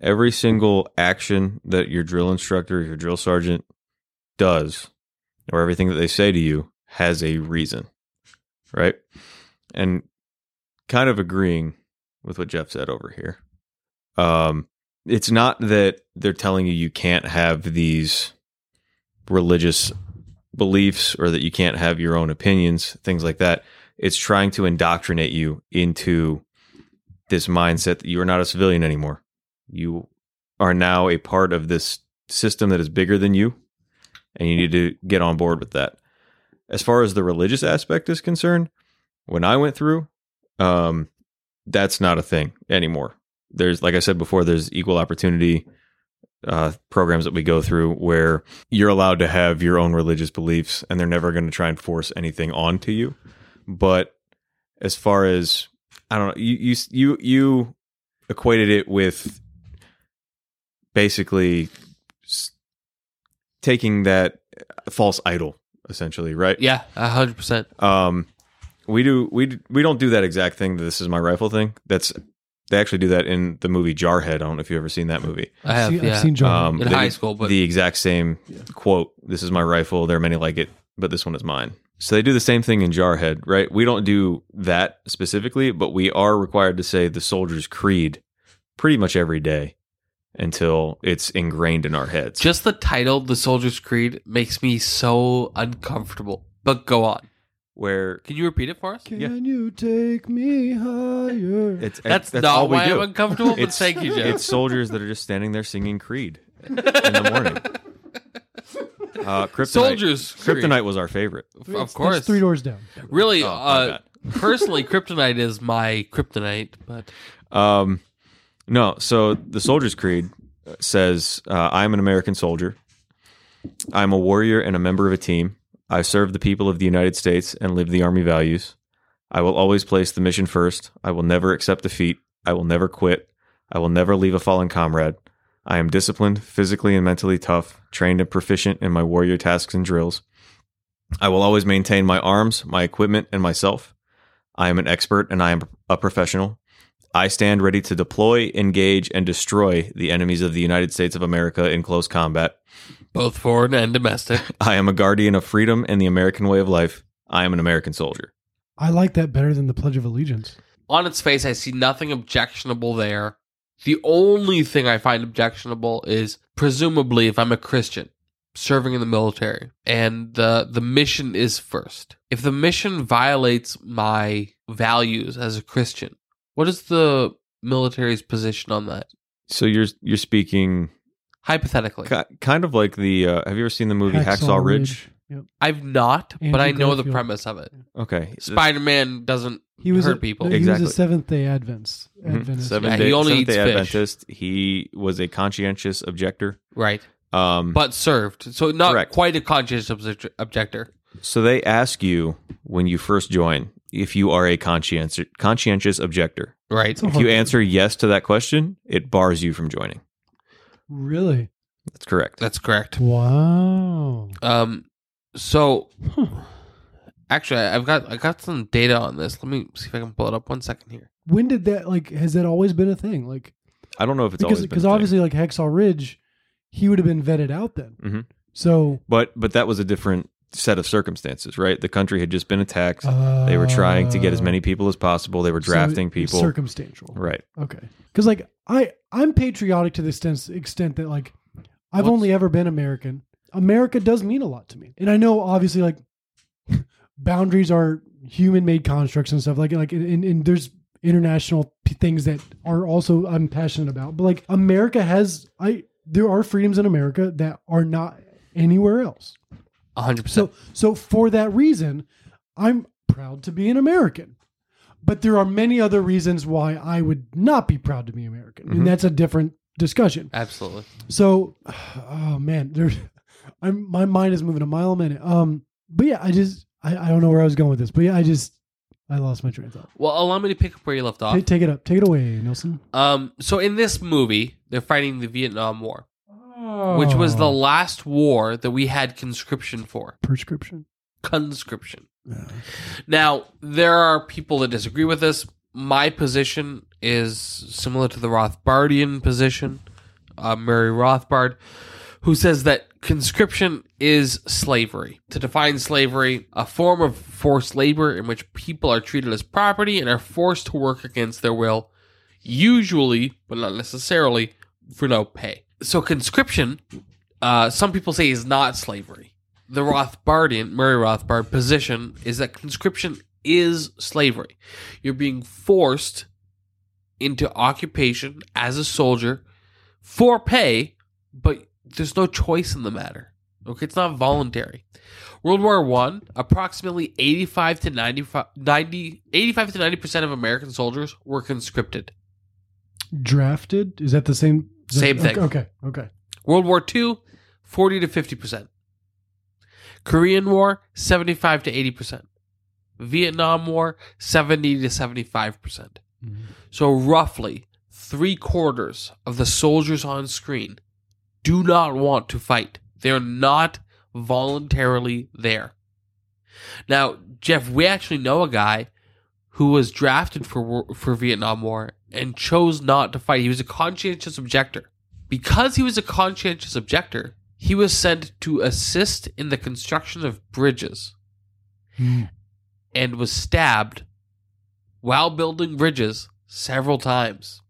Every single action that your drill instructor, your drill sergeant does, or everything that they say to you has a reason, right? And kind of agreeing with what Jeff said over here. Um, it's not that they're telling you you can't have these religious beliefs or that you can't have your own opinions, things like that. It's trying to indoctrinate you into this mindset that you are not a civilian anymore. You are now a part of this system that is bigger than you, and you need to get on board with that. As far as the religious aspect is concerned, when I went through, um, that's not a thing anymore. There's, like I said before, there's equal opportunity uh, programs that we go through where you're allowed to have your own religious beliefs and they're never going to try and force anything onto you. But as far as I don't know, you you you you equated it with basically taking that false idol essentially, right? Yeah, a hundred percent. Um, we do we we don't do that exact thing. This is my rifle thing. That's They actually do that in the movie Jarhead. I don't know if you've ever seen that movie. I have, seen, yeah. I've seen John. Um, In they high school, but- the exact same quote. This is my rifle. There are many like it, but this one is mine. So they do the same thing in Jarhead, right? We don't do that specifically, but we are required to say the soldier's creed pretty much every day until it's ingrained in our heads. Just the title, The Soldier's Creed, makes me so uncomfortable. But go on. Where Can you repeat it for us? Can you take me higher? it's That's, that's not all we why do. I'm uncomfortable, but It's- thank you, Jeff. It's soldiers that are just standing there singing Creed in the morning. [LAUGHS] Uh, Kryptonite. Soldiers. Creed. Kryptonite was our favorite. Of That's course. three doors down. Really, Oh, uh, [LAUGHS] personally, Kryptonite is my kryptonite, but Um, no, so the Soldier's Creed says, uh, "I'm an American soldier. I'm a warrior and a member of a team. I serve the people of the United States and live the Army values. I will always place the mission first. I will never accept defeat. I will never quit. I will never leave a fallen comrade. I am disciplined, physically and mentally tough, trained and proficient in my warrior tasks and drills. I will always maintain my arms, my equipment, and myself. I am an expert and I am a professional. I stand ready to deploy, engage, and destroy the enemies of the United States of America in close combat. both foreign and domestic. [LAUGHS] I am a guardian of freedom and the American way of life. I am an American soldier. I like that better than the Pledge of Allegiance. On its face, I see nothing objectionable there. The only thing I find objectionable is presumably if I'm a Christian serving in the military and the the mission is first. If the mission violates my values as a Christian, what is the military's position on that? So you're you're speaking Hypothetically, ki- kind of like the. Uh, have you ever seen the movie Hacksaw, Hacksaw Ridge? Yep. I've not, but Andrew I know the premise of it. Okay, Spider Man doesn't He was hurt a, people. He Exactly. was a Seventh Day Adventist. Mhm. Adventist. Seventh Yeah, day, he only Seventh eats day fish. Adventist. He was a conscientious objector. Right. Um, But served. So not Correct. quite a conscientious objector. so they ask you when you first join if you are a conscientious conscientious objector. Right. It's If you answer yes to that question, it bars you from joining. Really? That's correct. That's correct. Wow. Um, so Huh. actually, I've got I got some data on this. Let me see if I can pull it up. One second here. When did that like? Has that always been a thing? Like I don't know if it's because always because a thing. obviously like Hacksaw Ridge, he would have been vetted out then. Mhm. So but but that was a different set of circumstances, right? The country had just been attacked. they were trying to get as many people as possible. They were Uh, so drafting people. Circumstantial. right. Okay. Because like I I'm patriotic to the extent extent that like I've What's- only ever been American. America does mean a lot to me, and I know obviously like [LAUGHS] boundaries are human made constructs and stuff like like and, and there's international p- things that are also I'm passionate about. But like America has I there are freedoms in America that are not anywhere else. Hundred percent. So so for that reason, I'm proud to be an American. But there are many other reasons why I would not be proud to be American. Mhm. And that's a different discussion. Absolutely. So oh man, there's I'm my mind is moving a mile a minute. Um but yeah, I just I, I don't know where I was going with this, but yeah, I just I lost my train of thought. Well, allow me to pick up where you left off. Ta- take it up. Take it away, Nelson. Um, so in this movie, they're fighting the Vietnam War, which was the Oh. last war that we had conscription for. prescription. Conscription. Now, there are people that disagree with this. My position is similar to the Rothbardian position, uh, Murray Rothbard, who says that conscription is slavery. To define slavery, a form of forced labor in which people are treated as property and are forced to work against their will, usually, but not necessarily, for no pay. So, conscription, uh, some people say, is not slavery the Rothbardian, Murray Rothbard position is that conscription is slavery. You're being forced into occupation as a soldier for pay, but there's no choice in the matter. Okay, it's not voluntary. World War One, approximately 85 to 95, 90, 85 to 90 percent of American soldiers were conscripted. Drafted? Is that the same Same thing. Okay, okay. World War II, 40 to 50 percent. Korean War, 75 to 80 percent. Vietnam War, 70 to 75 percent. Mm-hmm. So roughly three quarters of the soldiers on screen do not want to fight. They're not voluntarily there. Now, Jeff, we actually know a guy who was drafted for for Vietnam War and chose not to fight. He was a conscientious objector. Because he was a conscientious objector, he was sent to assist in the construction of bridges hmm. and was stabbed while building bridges several times.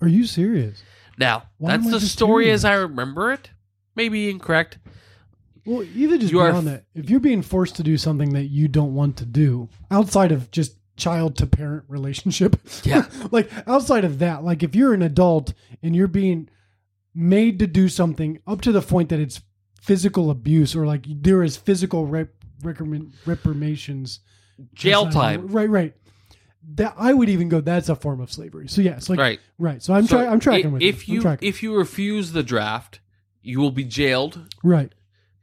Are you serious? Now, Why that's the story as I remember it. Maybe incorrect. Well, even just You are beyond f- that, if you're being forced to do something that you don't want to do, outside of just child to parent relationship, Yeah. [LAUGHS] like outside of that, like if you're an adult and you're being made to do something up to the point that it's physical abuse or like there is physical rep- recommend, reprimations, Jail time. right? Right. That I would even go. That's a form of slavery. So yes, like Right. right. So I'm So trying. I'm tracking with if you. you if you refuse the draft, you will be jailed. right,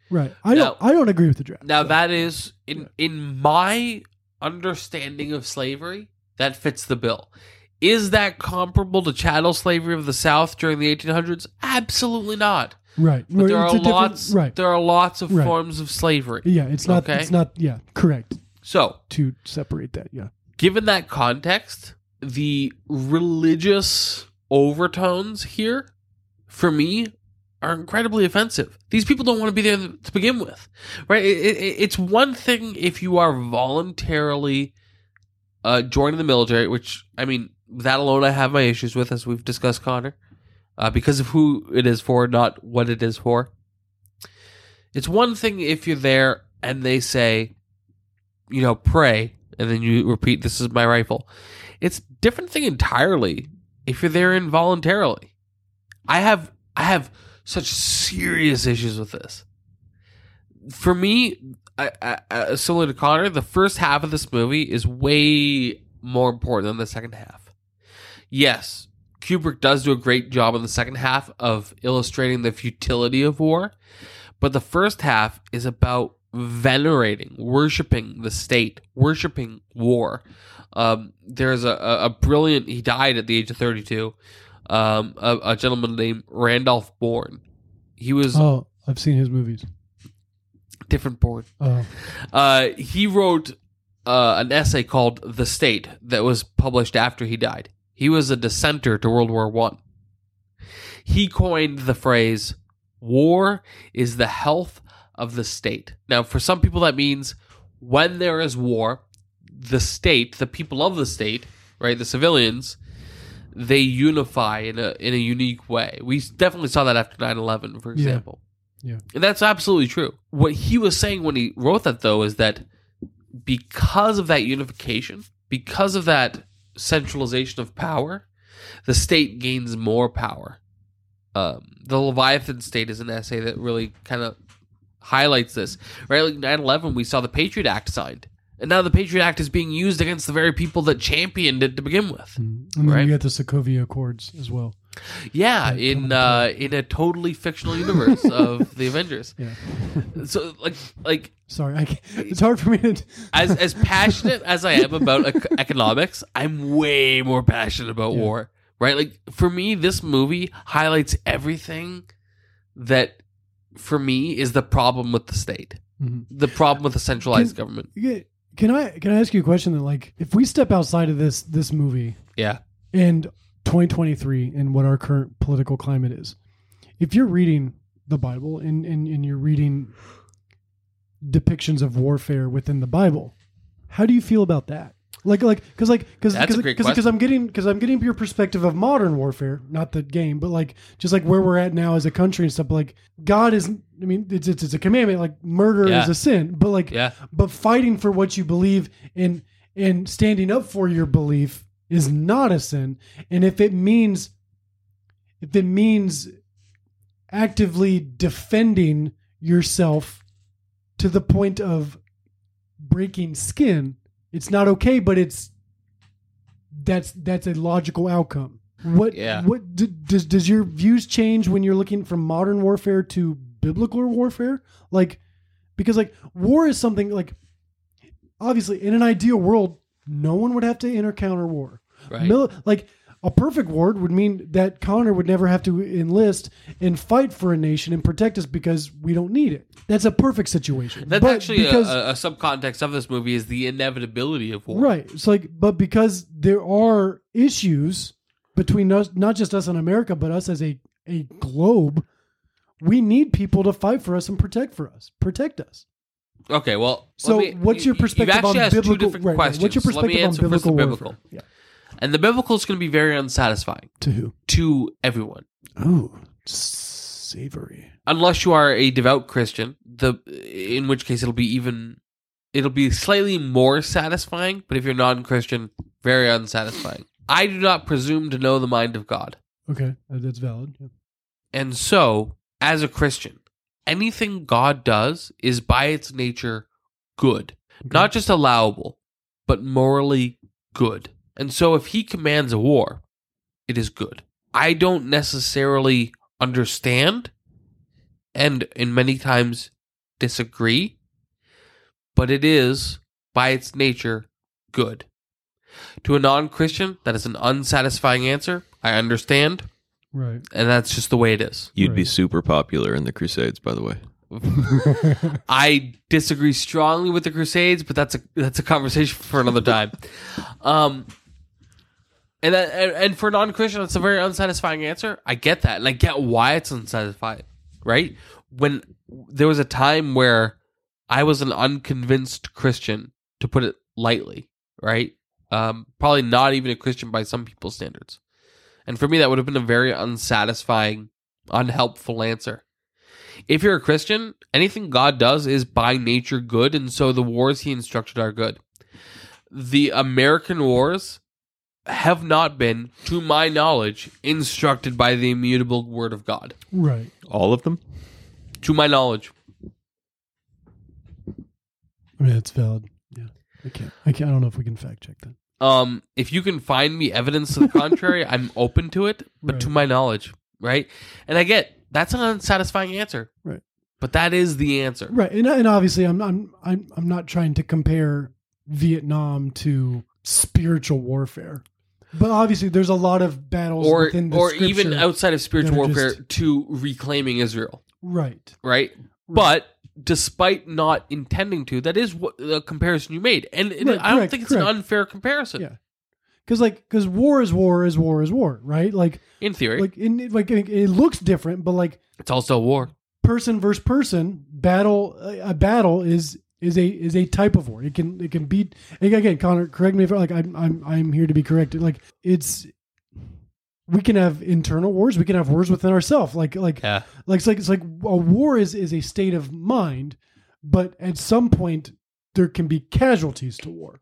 right. I Now- don't. I don't agree with the draft. Now So- that is in in my understanding of slavery, that fits the bill. Is that comparable to chattel slavery of the South during the 1800s? Absolutely not. right. But there It's are lots. Right. There are lots of Right. forms of slavery. Yeah, it's not. Okay. It's not. Yeah, correct. So, To separate that. Yeah. given that context, the religious overtones here, for me, are incredibly offensive. These people don't want to be there to begin with, right? It, it, it's one thing if you are voluntarily uh, joining the military, which I mean, that alone I have my issues with, as we've discussed, Connor, uh, because of who it is for, not what it is for. It's one thing if you're there and they say, you know, pray, and then you repeat, "This is my rifle." It's a different thing entirely if you're there involuntarily. I have I have such serious issues with this. For me, I, I, I, similar to Connor, the first half of this movie is way more important than the second half. Yes, Kubrick does do a great job in the second half of illustrating the futility of war, but the first half is about venerating, worshiping the state, worshiping war. Um, there's a, a, a brilliant, he died at the age of 32, um, a, a gentleman named Randolph Bourne. He was Oh, I've seen his movies. different Bourne. Oh, Uh, he wrote uh, an essay called "The State" that was published after he died. He was a dissenter to World War One. He coined the phrase "War is the health of the state." Now, for some people, that means when there is war, the state, the people of the state, right, the civilians, they unify in a in a unique way. We definitely saw that after 9-11, for Yeah. example. Yeah. And that's absolutely true. What he was saying when he wrote that, though, is that because of that unification, because of that centralization of power, the state gains more power. Um, the Leviathan state is an essay that really kind of highlights this. Right, like 9-11, we saw the Patriot Act signed, and now the Patriot Act is being used against the very people that championed it to begin with. and then Right. you get the Sokovia Accords as well. Yeah, in uh, in a totally fictional universe of [LAUGHS] the Avengers. Yeah. So, like, like Sorry, I can't, it's hard for me to. [LAUGHS] as as passionate as I am about ec- [LAUGHS] economics, I'm way more passionate about Yeah. war. Right? Like for me, this movie highlights everything that for me is the problem with the state, Mhm. the problem with the centralized Can- government. Yeah, Can I can I ask you a question? That like, if we step outside of this this movie Yeah, and 2023 and what our current political climate is, if you're reading the Bible and and, and you're reading depictions of warfare within the Bible, how do you feel about that? Like like because like because because. I'm getting because I'm getting your perspective of modern warfare, not the game, but like just like where we're at now as a country and stuff. Like God is, I mean, it's it's, it's a commandment. Like murder Yeah. is a sin, but like yeah, but fighting for what you believe and and standing up for your belief is not a sin and if it means if it means actively defending yourself to the point of breaking skin it's not okay but it's that's that's a logical outcome what Yeah. what d- does does your views change when you're looking from modern warfare to biblical warfare like because like war is something like obviously in an ideal world no one would have to enter counter war right. Mil- like a perfect war would mean that Connor would never have to enlist and fight for a nation and protect us because we don't need it. That's a perfect situation. That's But actually a, because a, a subcontext of this movie is the inevitability of war. Right. It's like, but because there are issues between us, not just us in America, but us as a, a globe, we need people to fight for us and protect for us, protect us. Okay, well, So, me- what's your perspective actually on biblical? two different right. What's your perspective on biblical biblical. Yeah. And the biblical is going to be very unsatisfying To who? to everyone. Oh, savory. unless you are a devout Christian, the in which case it'll be even it'll be slightly more satisfying, but if you're non-Christian, very unsatisfying. I do not presume to know the mind of God. Okay, uh, that's valid. Yeah. And so, as a Christian, anything God does is by its nature good. Not just allowable, but morally good. And so if he commands a war, it is good. I don't necessarily understand and in many times disagree, but it is by its nature good. To a non-Christian, that is an unsatisfying answer. I understand, Right. and that's just the way it is. You'd be super popular in the Crusades, by the way. [LAUGHS] I disagree strongly with the Crusades, but that's a that's a conversation for another time. Um, and that, and, and for non Christian, that's a very unsatisfying answer. I get that, and I get why it's unsatisfying. Right when there was a time where I was an unconvinced Christian, to put it lightly. Right, um, probably not even a Christian by some people's standards, and for me, that would have been a very unsatisfying, unhelpful answer if you're a Christian, anything God does is by nature good, and so the wars he instructed are good. The American wars have not been, to my knowledge, instructed by the immutable word of God. Right. All of them? To my knowledge. I mean, it's valid. Yeah. I can't. I can't. I don't know if we can fact check that. Um, if you can find me evidence to the contrary, [LAUGHS] I'm open to it, but to my knowledge, right? And I get that's an unsatisfying answer, Right. But that is the answer. Right. And, and obviously, I'm I'm I'm I'm not trying to compare Vietnam to spiritual warfare, but obviously, there's a lot of battles Or within the or even outside of spiritual that are warfare just- to reclaiming Israel. Right. right? But despite not intending to, that is what the comparison you made, and, and Right, I don't correct, think it's correct. an unfair comparison. Yeah. Because like, because war is war is war is war, right? Like, In theory, like in like it, it looks different, but like it's also war. person versus person battle, a a battle is is a is a type of war. It can it can beat. Again, Connor, correct me if like I'm I'm I'm here to be corrected. Like it's we can have internal wars. We can have wars within ourselves. Like like Yeah. like it's like it's like a war is is a state of mind, but at some point there can be casualties to war.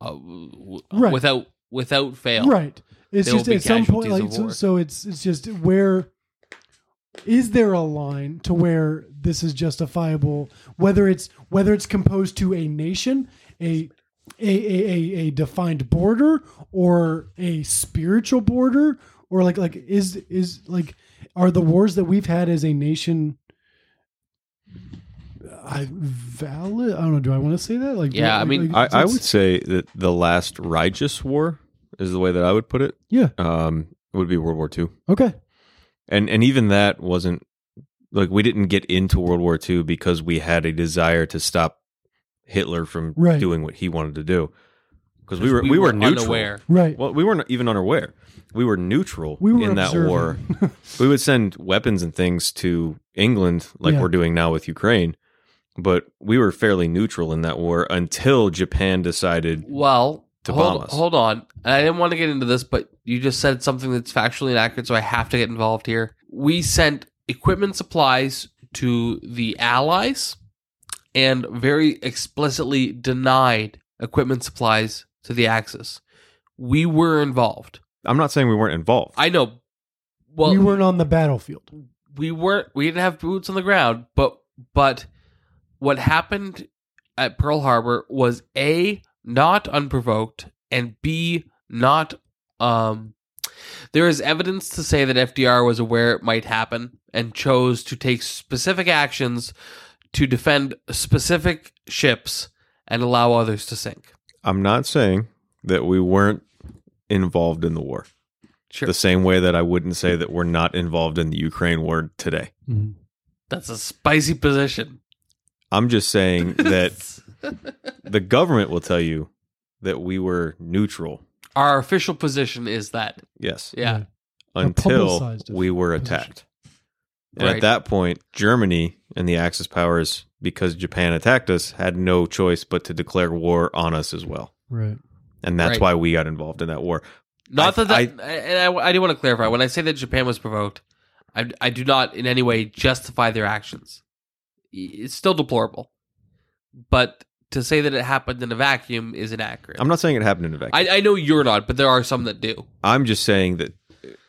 Uh, w- Right. Without without fail. Right. It's just at some point, like so, so. It's it's just where is there a line to where this is justifiable? Whether it's whether it's composed to a nation, a a a, a, defined border, or a spiritual border, or like like is is like are the wars that we've had as a nation I valid? I don't know. Do I want to say that? Like, Yeah, I like- mean, like, I, I would say that the last righteous war is the way that I would put it. Yeah. Um, would be World War II, Okay. And and even that wasn't like we didn't get into World War II because we had a desire to stop Hitler from Right. doing what he wanted to do. Because we were we, were, neutral. unaware. Right. Well, we weren't even unaware. We were neutral We were in that observing. war. [LAUGHS] we would send weapons and things to England, like Yeah. we're doing now with Ukraine, but we were fairly neutral in that war until Japan decided. Well, To hold, bomb us. hold on. I didn't want to get into this, but you just said something that's factually inaccurate, so I have to get involved here. We sent equipment supplies to the Allies and very explicitly denied equipment supplies to the Axis. We were involved. I'm not saying we weren't involved. I know. Well, we weren't on the battlefield. we weren't we didn't have boots on the ground but but what happened at pearl harbor was a not unprovoked and b not um there is evidence to say that fdr was aware it might happen and chose to take specific actions to defend specific ships and allow others to sink I'm not saying that we weren't involved in the war. Sure. The same way that I wouldn't say that we're not involved in the Ukraine war today. Mhm. That's a spicy position. I'm just saying [LAUGHS] that the government will tell you that we were neutral. Our official position is that. Yes. Yeah. Hmm. A Until we were position. attacked. And Right. at that point, Germany and the Axis powers, because Japan attacked us, had no choice but to declare war on us as well. Right. And that's Right. why we got involved in that war. Not I- that, that and I, I do want to clarify. When I say that Japan was provoked, I, I do not in any way justify their actions. It's still deplorable, but to say that it happened in a vacuum is inaccurate. I'm not saying it happened in a vacuum. I, I know you're not, but there are some that do. I'm just saying that,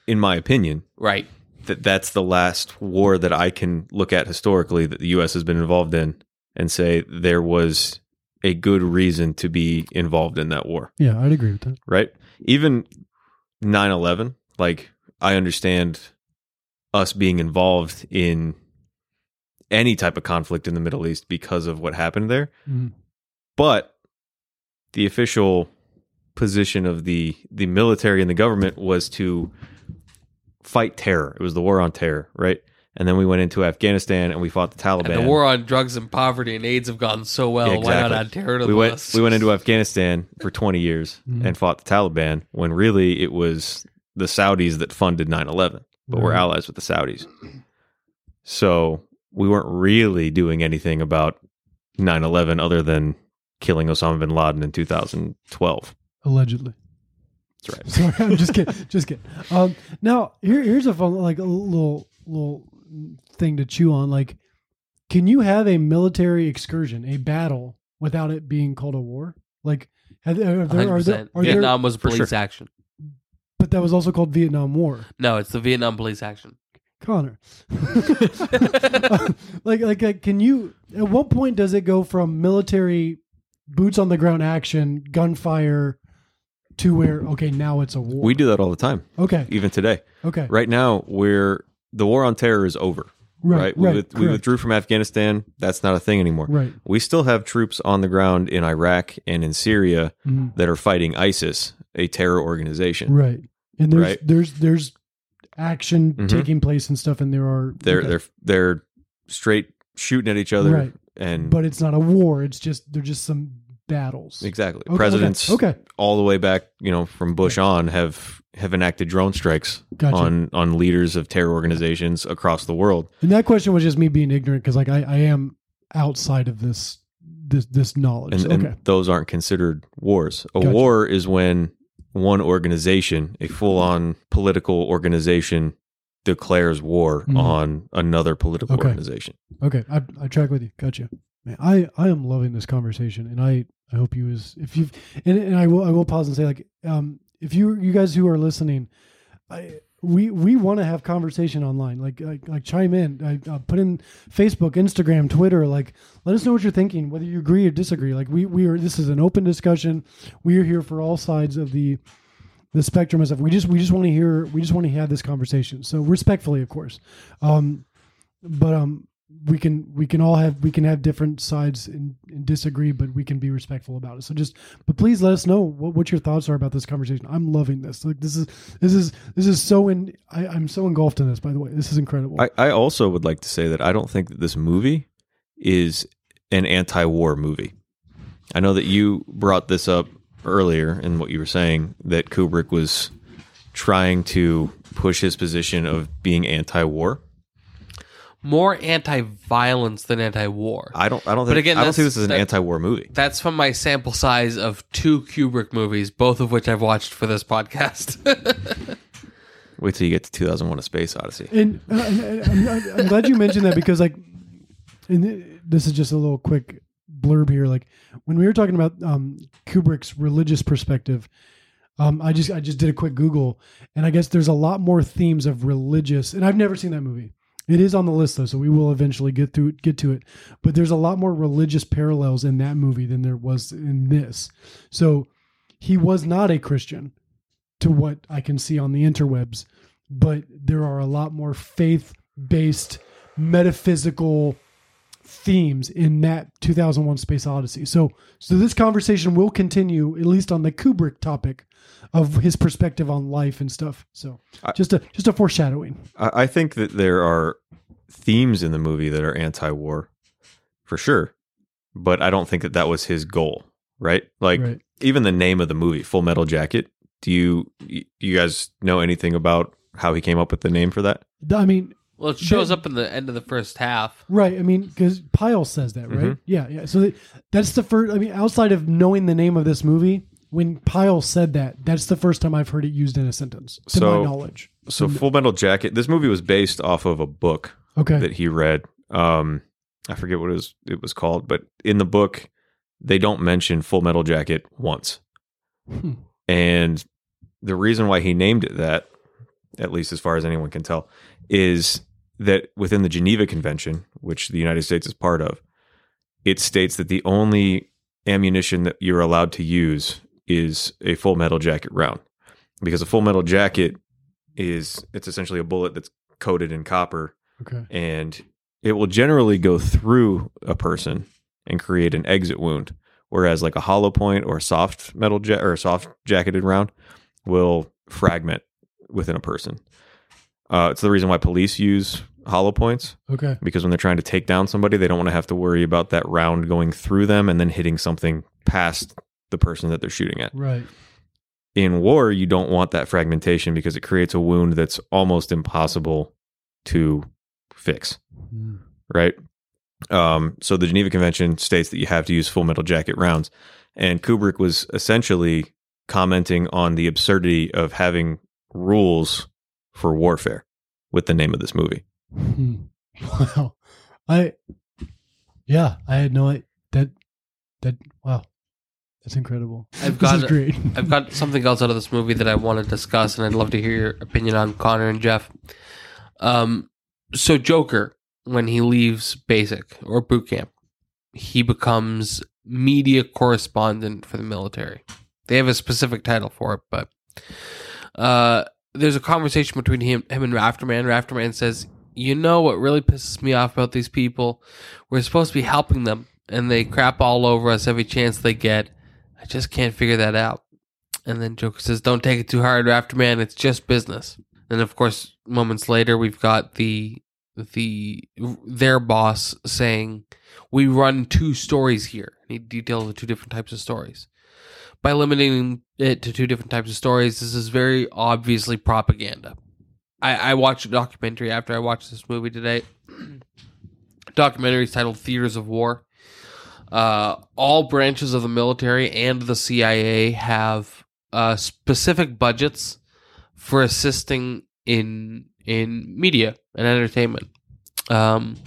in my opinion, Right. that that's the last war that I can look at historically that the U.S. has been involved in and say there was a good reason to be involved in that war, Yeah, I'd agree with that. right? Even 9 11, like, I understand us being involved in any type of conflict in the Middle East because of what happened there. Mhm. But the official position of the the military and the government was to fight terror. It was the war on terror, right? And then we went into Afghanistan and we fought the Taliban. And the war on drugs and poverty and AIDS have gone so well. Yeah, Why not exactly. add terror to we the went list? we went into Afghanistan for 20 years [LAUGHS] Mhm. and fought the Taliban when really it was the Saudis that funded 9/11, but we're allies with the Saudis. So, we weren't really doing anything about 9/11 other than killing Osama bin Laden in 2012. Allegedly. That's right. [LAUGHS] Sorry, I'm just kidding. Just kidding. Um, now here, here's a fun, like a little, little thing to chew on. Like, can you have a military excursion, a battle, without it being called a war? Like, have, are there, are there, are there, Vietnam was For police sure. action. but that was also called Vietnam War. No, it's the Vietnam police action. Connor, [LAUGHS] [LAUGHS] like, like, uh, can you? At what point does it go from military boots on the ground action, gunfire, to where okay, now it's a war? We do that all the time, Okay, even today. okay, Right now, we're the war on terror is over. right, We, right, with- we withdrew from Afghanistan. That's not a thing anymore. Right. We still have troops on the ground in Iraq and in Syria Mhm. that are fighting ISIS, a terror organization. Right. And there's Right. there's there's action Mhm. taking place and stuff and there are They're okay. they're they're straight shooting at each other, Right. and but it's not a war, it's just they're just some battles. exactly Okay, presidents Okay. okay. all the way back, you know, from Bush on have have enacted drone strikes Gotcha. on on leaders of terror organizations across the world. And that question was just me being ignorant because like I, I am outside of this this this knowledge. and, So, and okay. those aren't considered wars. A Gotcha. war is when one organization, a full-on political organization, declares war Mhm. on another political Okay. organization. Okay. I I track with you. Gotcha. Man, I, I am loving this conversation and I, I hope you is if you've and, and I will I will pause and say like um if you you guys who are listening, I we we want to have conversation online like like, like chime in I, uh, put in facebook instagram twitter like let us know what you're thinking whether you agree or disagree like we we are this is an open discussion we are here for all sides of the the spectrum and stuff we just we just want to hear we just want to have this conversation so respectfully of course um but um we can we can all have we can have different sides and, and disagree but we can be respectful about it. So just but please let us know what, what your thoughts are about this conversation. I'm loving this. Like this is this is this is so in I, i'm so engulfed in this by the way. This is incredible. I, I also would like to say that I don't think that this movie is an anti-war movie. I know that you brought this up earlier in what you were saying that Kubrick was trying to push his position of being anti-war. More anti-violence than anti-war. I don't. I don't But think. again, I don't see this as an that- anti-war movie. That's from my sample size of two Kubrick movies, both of which I've watched for this podcast. [LAUGHS] Wait till you get to 2001: A Space Odyssey. and, uh, and- and I'm, I'm glad you mentioned that because like and this is just a little quick blurb here like when we were talking about um kubrick's religious perspective um i just i just did a quick google and i guess there's a lot more themes of religious and i've never seen that movie it is on the list though so we will eventually get to get to it but there's a lot more religious parallels in that movie than there was in this so he was not a christian to what i can see on the interwebs but there are a lot more faith based metaphysical themes in that 2001 Space Odyssey. So so this conversation will continue at least on the Kubrick topic of his perspective on life and stuff. So just a just a foreshadowing. I, I think that there are themes in the movie that are anti-war, for sure, but I don't think that that was his goal. Right? Like Right. even the name of the movie, Full Metal Jacket. Do you do you guys know anything about how he came up with the name for that? I mean, Well, it shows up in the end of the first half. Right. I mean, because Pyle says that, right? Mm-hmm. Yeah, yeah. So that, that's the first. I mean, outside of knowing the name of this movie, when Pyle said that, that's the first time I've heard it used in a sentence, to So- my knowledge. So Full Metal Jacket. This movie was based off of a book Okay. that he read. Um, I forget what it was, it was called, but in the book, they don't mention Full Metal Jacket once. Hmm. And the reason why he named it that, at least as far as anyone can tell, is that within the Geneva Convention, which the United States is part of, it states that the only ammunition that you're allowed to use is a full metal jacket round. Because a full metal jacket is it's essentially a bullet that's coated in copper okay. and it will generally go through a person and create an exit wound whereas like a hollow point or a soft metal ja- or a soft jacketed round will fragment within a person uh, it's the reason why police use hollow points Okay. because when they're trying to take down somebody they don't want to have to worry about that round going through them and then hitting something past the person that they're shooting at Right. in war you don't want that fragmentation because it creates a wound that's almost impossible to fix Mm. right? Um, so the Geneva Convention states that you have to use full metal jacket rounds, and Kubrick was essentially commenting on the absurdity of having rules for warfare with the name of this movie. Hmm. [LAUGHS] Wow. I. Yeah, I had no idea that. That wow, that's incredible. I've [LAUGHS] this got is great. [LAUGHS] I've got something else out of this movie that I want to discuss, and I'd love to hear your opinion on Connor and Jeff. Um, so Joker, when he leaves basic or boot camp, he becomes media correspondent for the military. They have a specific title for it, but uh, there's a conversation between him, him and Rafterman. Rafterman says, "You know what really pisses me off about these people? We're supposed to be helping them, and they crap all over us every chance they get. I just can't figure that out." And then Joker says, "Don't take it too hard, Rafterman. It's just business." And of course, moments later, we've got the the their boss saying, "We run two stories here." He details the two different types of stories. By limiting it to two different types of stories, this is very obviously propaganda. I, I watched a documentary after I watched this movie today. [CLEARS THROAT] documentary is titled "Theaters of War." Uh, all branches of the military and the CIA have uh, specific budgets for assisting in in media and entertainment. Um,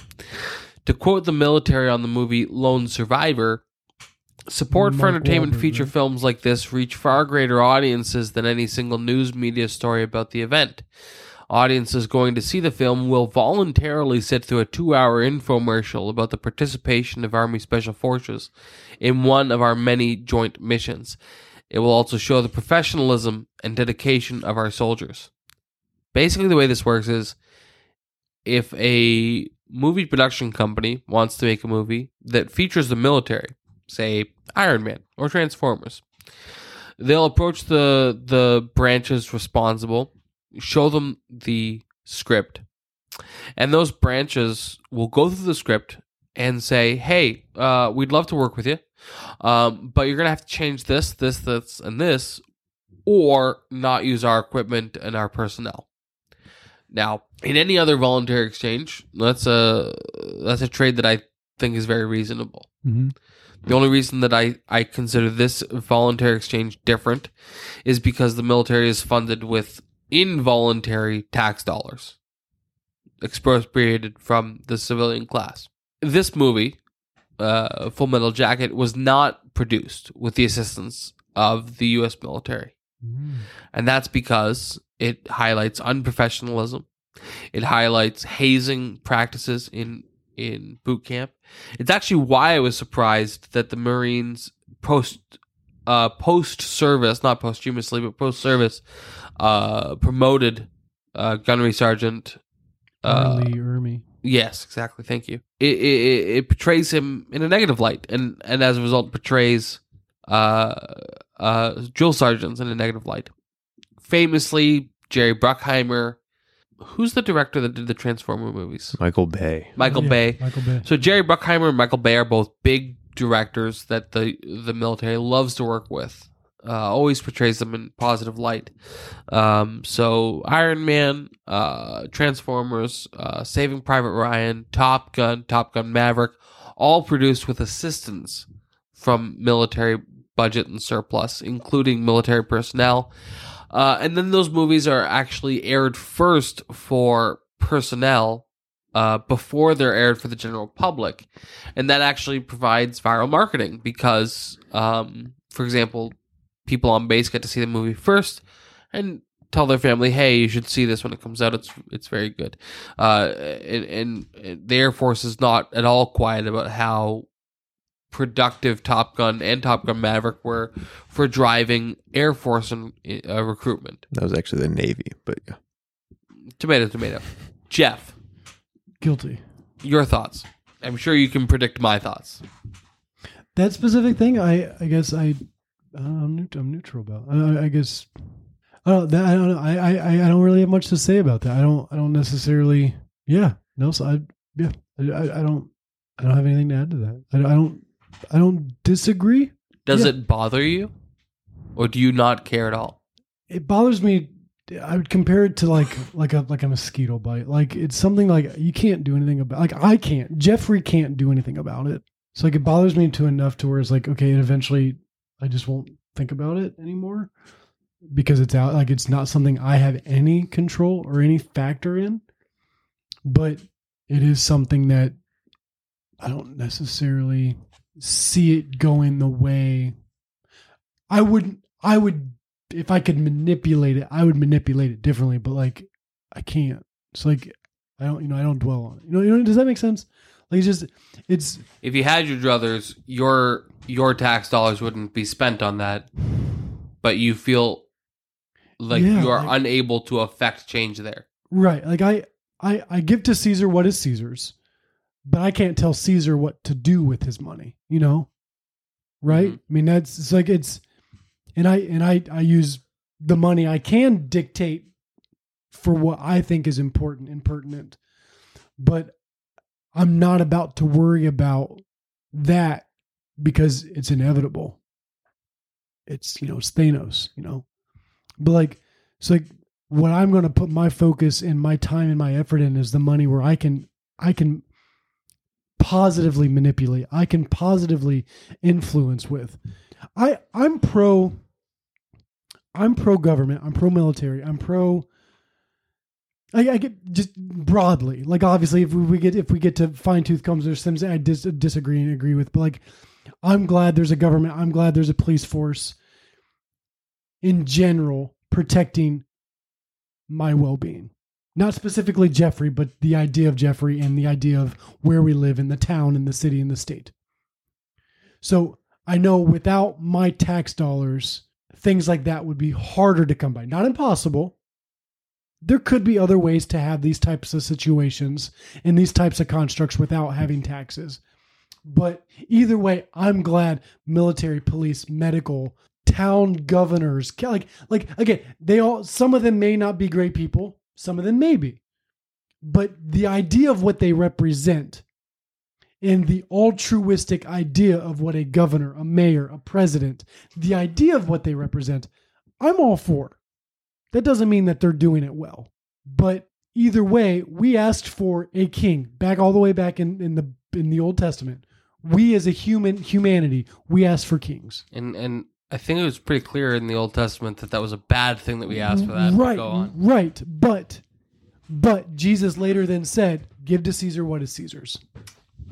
to quote the military on the movie Lone Survivor, support for entertainment Wahlberg, feature right? films like this reach far greater audiences than any single news media story about the event. Audiences going to see the film will voluntarily sit through a two hour infomercial about the participation of Army Special Forces in one of our many joint missions. It will also show the professionalism and dedication of our soldiers. Basically, the way this works is if a movie production company wants to make a movie that features the military, say Iron Man or Transformers, they'll approach the the branches responsible, show them the script, and those branches will go through the script and say, "Hey, uh, we'd love to work with you, um, but you're gonna have to change this, this, this, and this, or not use our equipment and our personnel." Now, in any other voluntary exchange, that's a that's a trade that I think is very reasonable. Mhm. The only reason that I, I consider this voluntary exchange different is because the military is funded with involuntary tax dollars expropriated from the civilian class. This movie, uh, Full Metal Jacket, was not produced with the assistance of the U.S. military. And that's because it highlights unprofessionalism. It highlights hazing practices in in boot camp. It's actually why I was surprised that the Marines post uh, post service, not posthumously, but post service, uh, promoted uh, gunnery sergeant uh, R. Lee Ermey. Yes, exactly. Thank you. It, it, it portrays him in a negative light, and and as a result, portrays uh, uh, drill sergeants in a negative light. Famously, Jerry Bruckheimer. Who's the director that did the Transformer movies? Michael Bay. Michael Yeah, Bay. Michael Bay. So Jerry Bruckheimer and Michael Bay are both big directors that the the military loves to work with. Uh, always portrays them in positive light. Um, so Iron Man, uh, Transformers, uh, Saving Private Ryan, Top Gun, Top Gun Maverick, all produced with assistance from military budget and surplus, including military personnel. Uh, and then those movies are actually aired first for personnel uh, before they're aired for the general public. And that actually provides viral marketing because, um, for example, people on base get to see the movie first and tell their family, "Hey, you should see this when it comes out. It's it's very good." Uh, and, and the Air Force is not at all quiet about how productive Top Gun and Top Gun Maverick were for driving Air Force and uh, recruitment. That was actually the Navy, but yeah. Tomato, tomato. Jeff, Guilty. your thoughts. I'm sure you can predict my thoughts. That specific thing, I I guess I I'm, neut- I'm neutral about. I, I guess I don't. That, I don't. know. I, I I don't really have much to say about that. I don't. I don't necessarily. Yeah. No. So I. Yeah. I, I, I don't. I don't have anything to add to that. I, I don't. I don't disagree. Does Yeah. it bother you? Or do you not care at all? It bothers me. I would compare it to like [LAUGHS] like a like a mosquito bite. Like it's something like you can't do anything about. Like I can't. Jeffrey can't do anything about it. So like it bothers me to enough to where it's like okay, and eventually I just won't think about it anymore because it's out. Like it's not something I have any control or any factor in. But it is something that I don't necessarily see it going the way I would. I would if I could manipulate it, I would manipulate it differently, but like I can't. It's like I don't, you know, I don't dwell on it. You know, you know does that make sense? Like it's just, it's If you had your druthers, your your tax dollars wouldn't be spent on that, but you feel like Yeah, you are like- unable to affect change there. right. Like I, I, I give to Caesar what is Caesar's, but I can't tell Caesar what to do with his money. You know, right? Mhm. I mean, that's it's like it's, and I and I I use the money I can dictate for what I think is important and pertinent, but I'm not about to worry about that because it's inevitable. It's you know it's Thanos, you know, but like it's like what I'm going to put my focus and my time and my effort in is the money where I can I can positively manipulate. I can positively influence with. I I'm pro I'm pro government. I'm pro military. I'm pro I, I get just broadly, like obviously, if we, get if we get to fine tooth combs, there's things I dis- disagree and agree with, but like, I'm glad there's a government. I'm glad there's a police force. In general, protecting my well-being, not specifically Jeffrey, but the idea of Jeffrey and the idea of where we live in the town, in the city, in the state. So I know without my tax dollars, things like that would be harder to come by. Not impossible there could be other ways to have these types of situations and these types of constructs without having taxes. But either way, I'm glad military, police, medical, town governors, like like again, they all some of them may not be great people, some of them may be. But the idea of what they represent and the altruistic idea of what a governor, a mayor, a president, the idea of what they represent, I'm all for. That doesn't mean that they're doing it well. But either way, we asked for a king back all the way back in, in the in the Old Testament. We as a human humanity, we asked for kings. And and I think it was pretty clear in the Old Testament that that was a bad thing that we asked for that. right, Go on. right. But but Jesus later then said, "Give to Caesar what is Caesar's."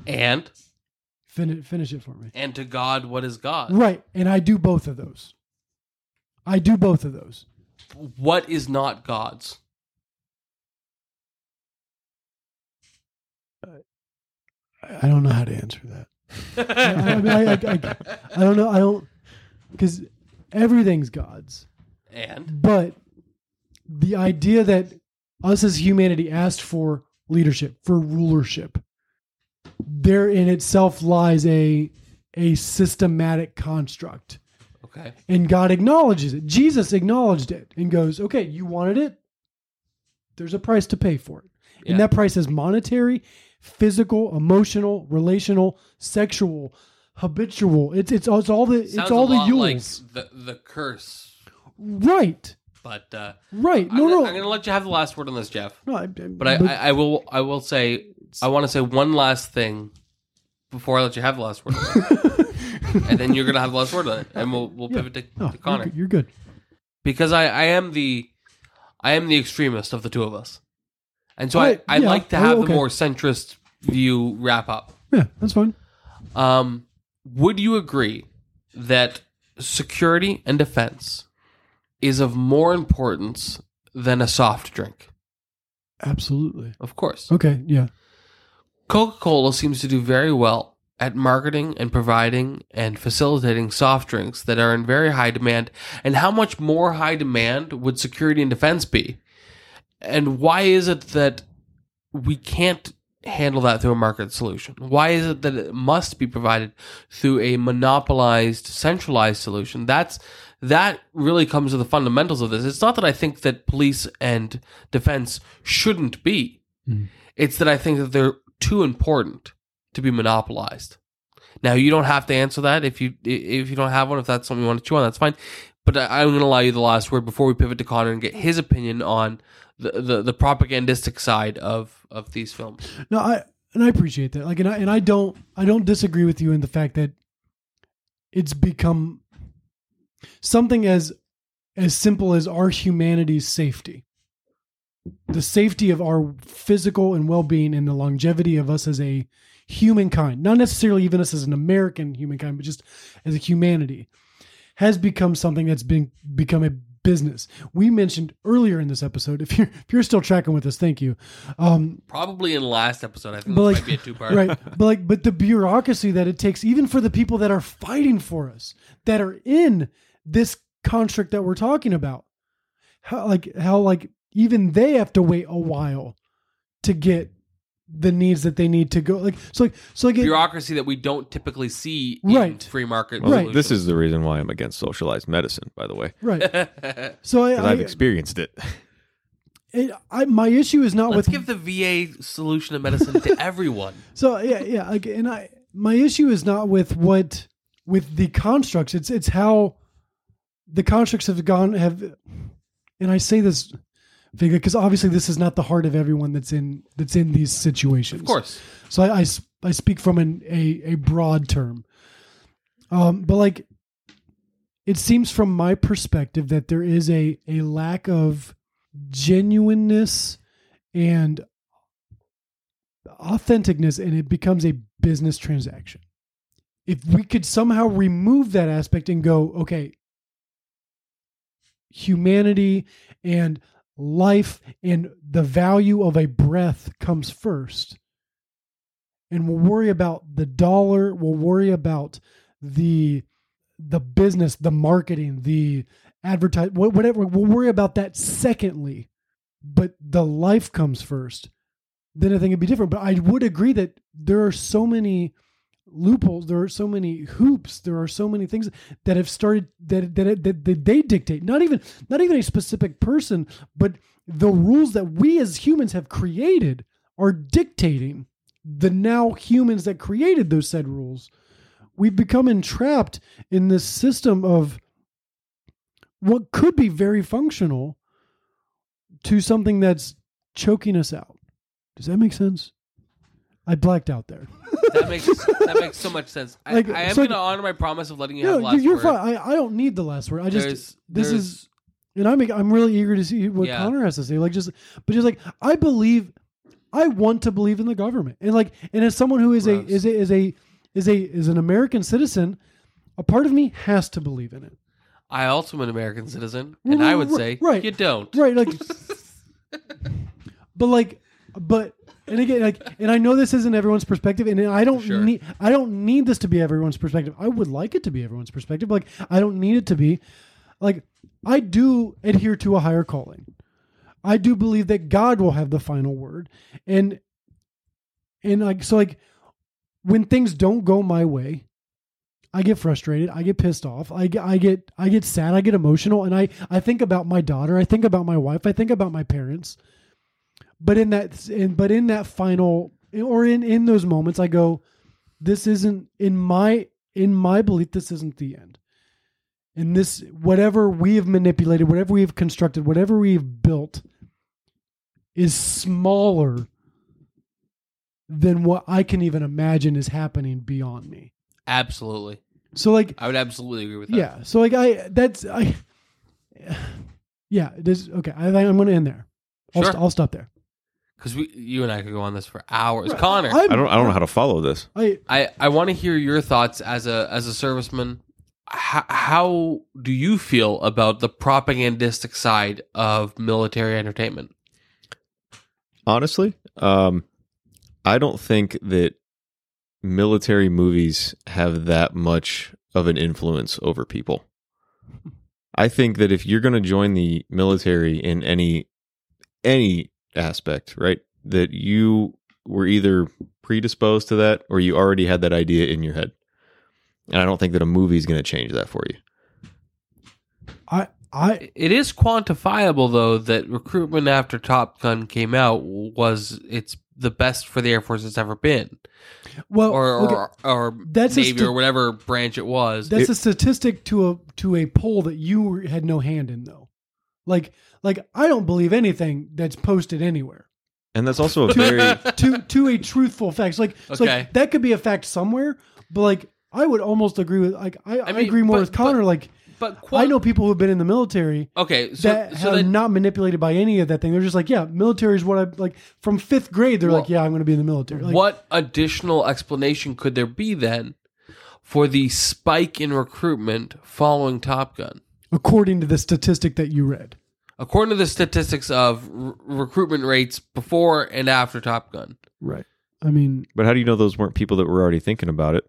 And Finish finish it for me. and to God, what is God? Right, and I do both of those. I do both of those. What is not God's? I don't know how to answer that. I, I, mean, I, I, I, I don't know. I don't because everything's God's. And But the idea that us as humanity asked for leadership, for rulership. There in itself lies a a systematic construct. Okay. And God acknowledges it. Jesus acknowledged it and goes, okay, you wanted it. There's a price to pay for it. Yeah. And that price is monetary, physical, emotional, relational, sexual, habitual. It's it's, it's all the Sounds it's all the lot like yules. the the curse, right. but uh, Right. I'm, No, gonna, no. I'm gonna let you have the last word on this, Jeff. no I, But I, I, I will I will say I want to say one last thing before I let you have the last word, on it. [LAUGHS] and then you're gonna have the last word on it, and we'll we'll pivot to, no, to Connor You're, good- you're good. because I, I am the I am the extremist of the two of us, and so I- I yeah, like to oh, have okay. the more centrist view wrap up. Yeah, that's fine. Um, would you agree that security and defense is of more importance than a soft drink? Absolutely. Of course. Okay. Yeah. Coca Cola seems to do very well at marketing and providing and facilitating soft drinks that are in very high demand. And how much more high demand would security and defense be? And why is it that we can't handle that through a market solution? Why is it that it must be provided through a monopolized, centralized solution? That's that really comes to the fundamentals of this. It's not that I think that police and defense shouldn't be. Hmm. It's that I think that they're too important to be monopolized. Now you don't have to answer that if you if you don't have one. If that's something you want to chew on, that's fine. But I- I'm going to allow you the last word before we pivot to Connor and get his opinion on the, the, the propagandistic side of of these films. No, I and I appreciate that. Like, and I and I don't I don't disagree with you in the fact that it's become something as as simple as our humanity's safety, the safety of our physical and well being, and the longevity of us as a humankind, not necessarily even us as an American humankind, but just as a humanity, has become something that's been become a business. We mentioned earlier in this episode, if you're if you're still tracking with us, thank you. Um, Probably in the last episode, I think but this like, might be a two part. [LAUGHS] right? But like, but the bureaucracy that it takes, even for the people that are fighting for us, that are in this construct that we're talking about, how like how like even they have to wait a while to get the needs that they need to go. Like so, like so, like it, Bureaucracy that we don't typically see in Right. free market. Well, Right. This is the reason why I'm against socialized medicine, by the way, right. [LAUGHS] So I, I, i've experienced it. [LAUGHS] it- I, my issue is not with Let's with give the VA solution of medicine to [LAUGHS] everyone. So yeah, yeah. Like, and I, my issue is not with what with the constructs. It's it's how the constructs have gone have, and I say this because obviously this is not the heart of everyone that's in that's in these situations. Of course. So I I speak from an, a, a broad term. Um, but like, it seems from my perspective that there is a, a lack of genuineness and authenticness, and it becomes a business transaction. If we could somehow remove that aspect and go, okay, humanity and life and the value of a breath comes first. And we'll worry about the dollar we'll worry about the the business the marketing the advertise whatever we'll worry about that secondly. But the life comes first. Then i think it'd be different. But i would agree that there are so many loopholes. There are so many hoops. There are so many things that have started that that, that, that they dictate. Not even not even a specific person but the rules that we as humans have created are dictating the now humans that created those said rules. We've become entrapped in this system of what could be very functional to something that's choking us out. Does that make sense i blacked out there That makes that makes so much sense. I, Like, I am so- going to honor my promise of letting you no, have the last you're word. fine. I, I don't need the last word. I just There's- this is, and I'm I'm really eager to see what Yeah. Connor has to say. Like just, but just like I believe, I want to believe in the government, and like, and as someone who is Gross. a is a is a is a is an American citizen, a part of me has to believe in it. I also am an American citizen, and I would Right, say right. you don't. Right, like, [LAUGHS] but like, but and again, like, and I know this isn't everyone's perspective, and I don't Sure. need, I don't need this to be everyone's perspective. I would like it to be everyone's perspective. Like, I don't need it to be, like, I do adhere to a higher calling. I do believe that God will have the final word. And and like so like when things don't go my way, I get frustrated, I get pissed off, I get I get I get sad, I get emotional and I I think about my daughter, I think about my wife, I think about my parents. But in that in but in that final or in in those moments I go this isn't in my in my belief this isn't the end and this whatever we have manipulated whatever we have constructed whatever we've built is smaller than what i can even imagine is happening beyond me Absolutely. so like I would absolutely agree with that. yeah so like i that's i [SIGHS] yeah this okay i think i'm gonna end there i'll, Sure. st- I'll stop there Because we, you and I could go on this for hours. Connor, I'm- I don't I don't know how to follow this. I, I, I want to hear your thoughts as a as a serviceman. How, how do you feel about the propagandistic side of military entertainment? Honestly, um, I don't think that military movies have that much of an influence over people. I think that if you're going to join the military in any any aspect, right, that you were either predisposed to that or you already had that idea in your head. And I don't think that a movie is going to change that for you. I i It is quantifiable though that recruitment after Top Gun came out was it's the best for the Air Force it's ever been, well or okay, or, or That's Navy sti- or whatever branch it was. That's a statistic to a to a poll that you had no hand in, though. Like, like I don't believe anything that's posted anywhere And that's also a very to to a truthful fact. Like, it's Okay. like that could be a fact somewhere, but like I would almost agree with like I, I, mean, agree more but- with Connor. but- like but I know people who've been in the military Okay, so that so are then not manipulated by any of that thing. They're just like, yeah, military is what I like. From fifth grade, they're Well, like, yeah, I'm going to be in the military. Like, what additional explanation could there be then for the spike in recruitment following Top Gun? According to the statistic that you read, According to the statistics of r- recruitment rates before and after Top Gun. right? I mean, But how do you know those weren't people that were already thinking about it?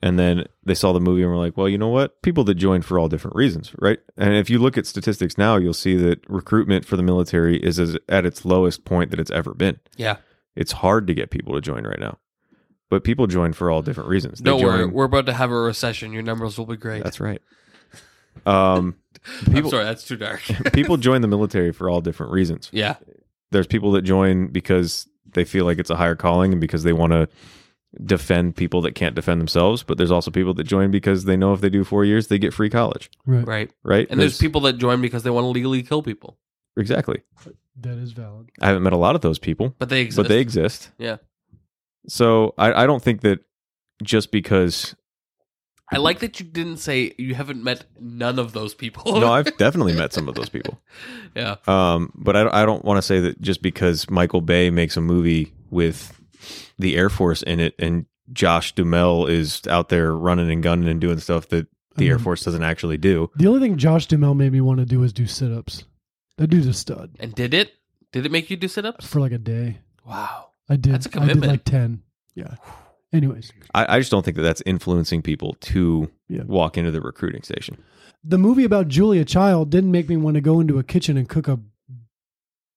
And then they saw the movie and were like, well, you know what? People that joined for all different reasons, right? And if you look at statistics now, you'll see that recruitment for the military is as, at its lowest point that it's ever been. Yeah. It's hard to get people to join right now. But people join for all different reasons. They Don't worry, join- we're about to have a recession. Your numbers will be great. That's right. [LAUGHS] Um, [LAUGHS] I'm people, sorry, that's too dark. [LAUGHS] people join the military for all different reasons. yeah. There's people that join because they feel like it's a higher calling and because they want to defend people that can't defend themselves. But there's also people that join because they know if they do four years, they get free college, right? Right. right? And there's people that join because they want to legally kill people. exactly. That is valid. I haven't met a lot of those people, But they exist. but they exist. Yeah. So I, I don't think that just because I like that you didn't say you haven't met none of those people. no, [LAUGHS] I've definitely met some of those people. yeah. Um, but I, I don't want to say that just because Michael Bay makes a movie with the Air Force in it and Josh Duhamel is out there running and gunning and doing stuff that the Air Mhm. Force doesn't actually do. The only thing Josh Duhamel made me want to do is do sit ups. That dude's a stud And did it? Did it make you do sit ups? for like a day. Wow. I did. That's a I did like ten. Yeah. Anyways, I, I just don't think that that's influencing people to Yeah. walk into the recruiting station. the movie about Julia Child didn't make me want to go into a kitchen and cook a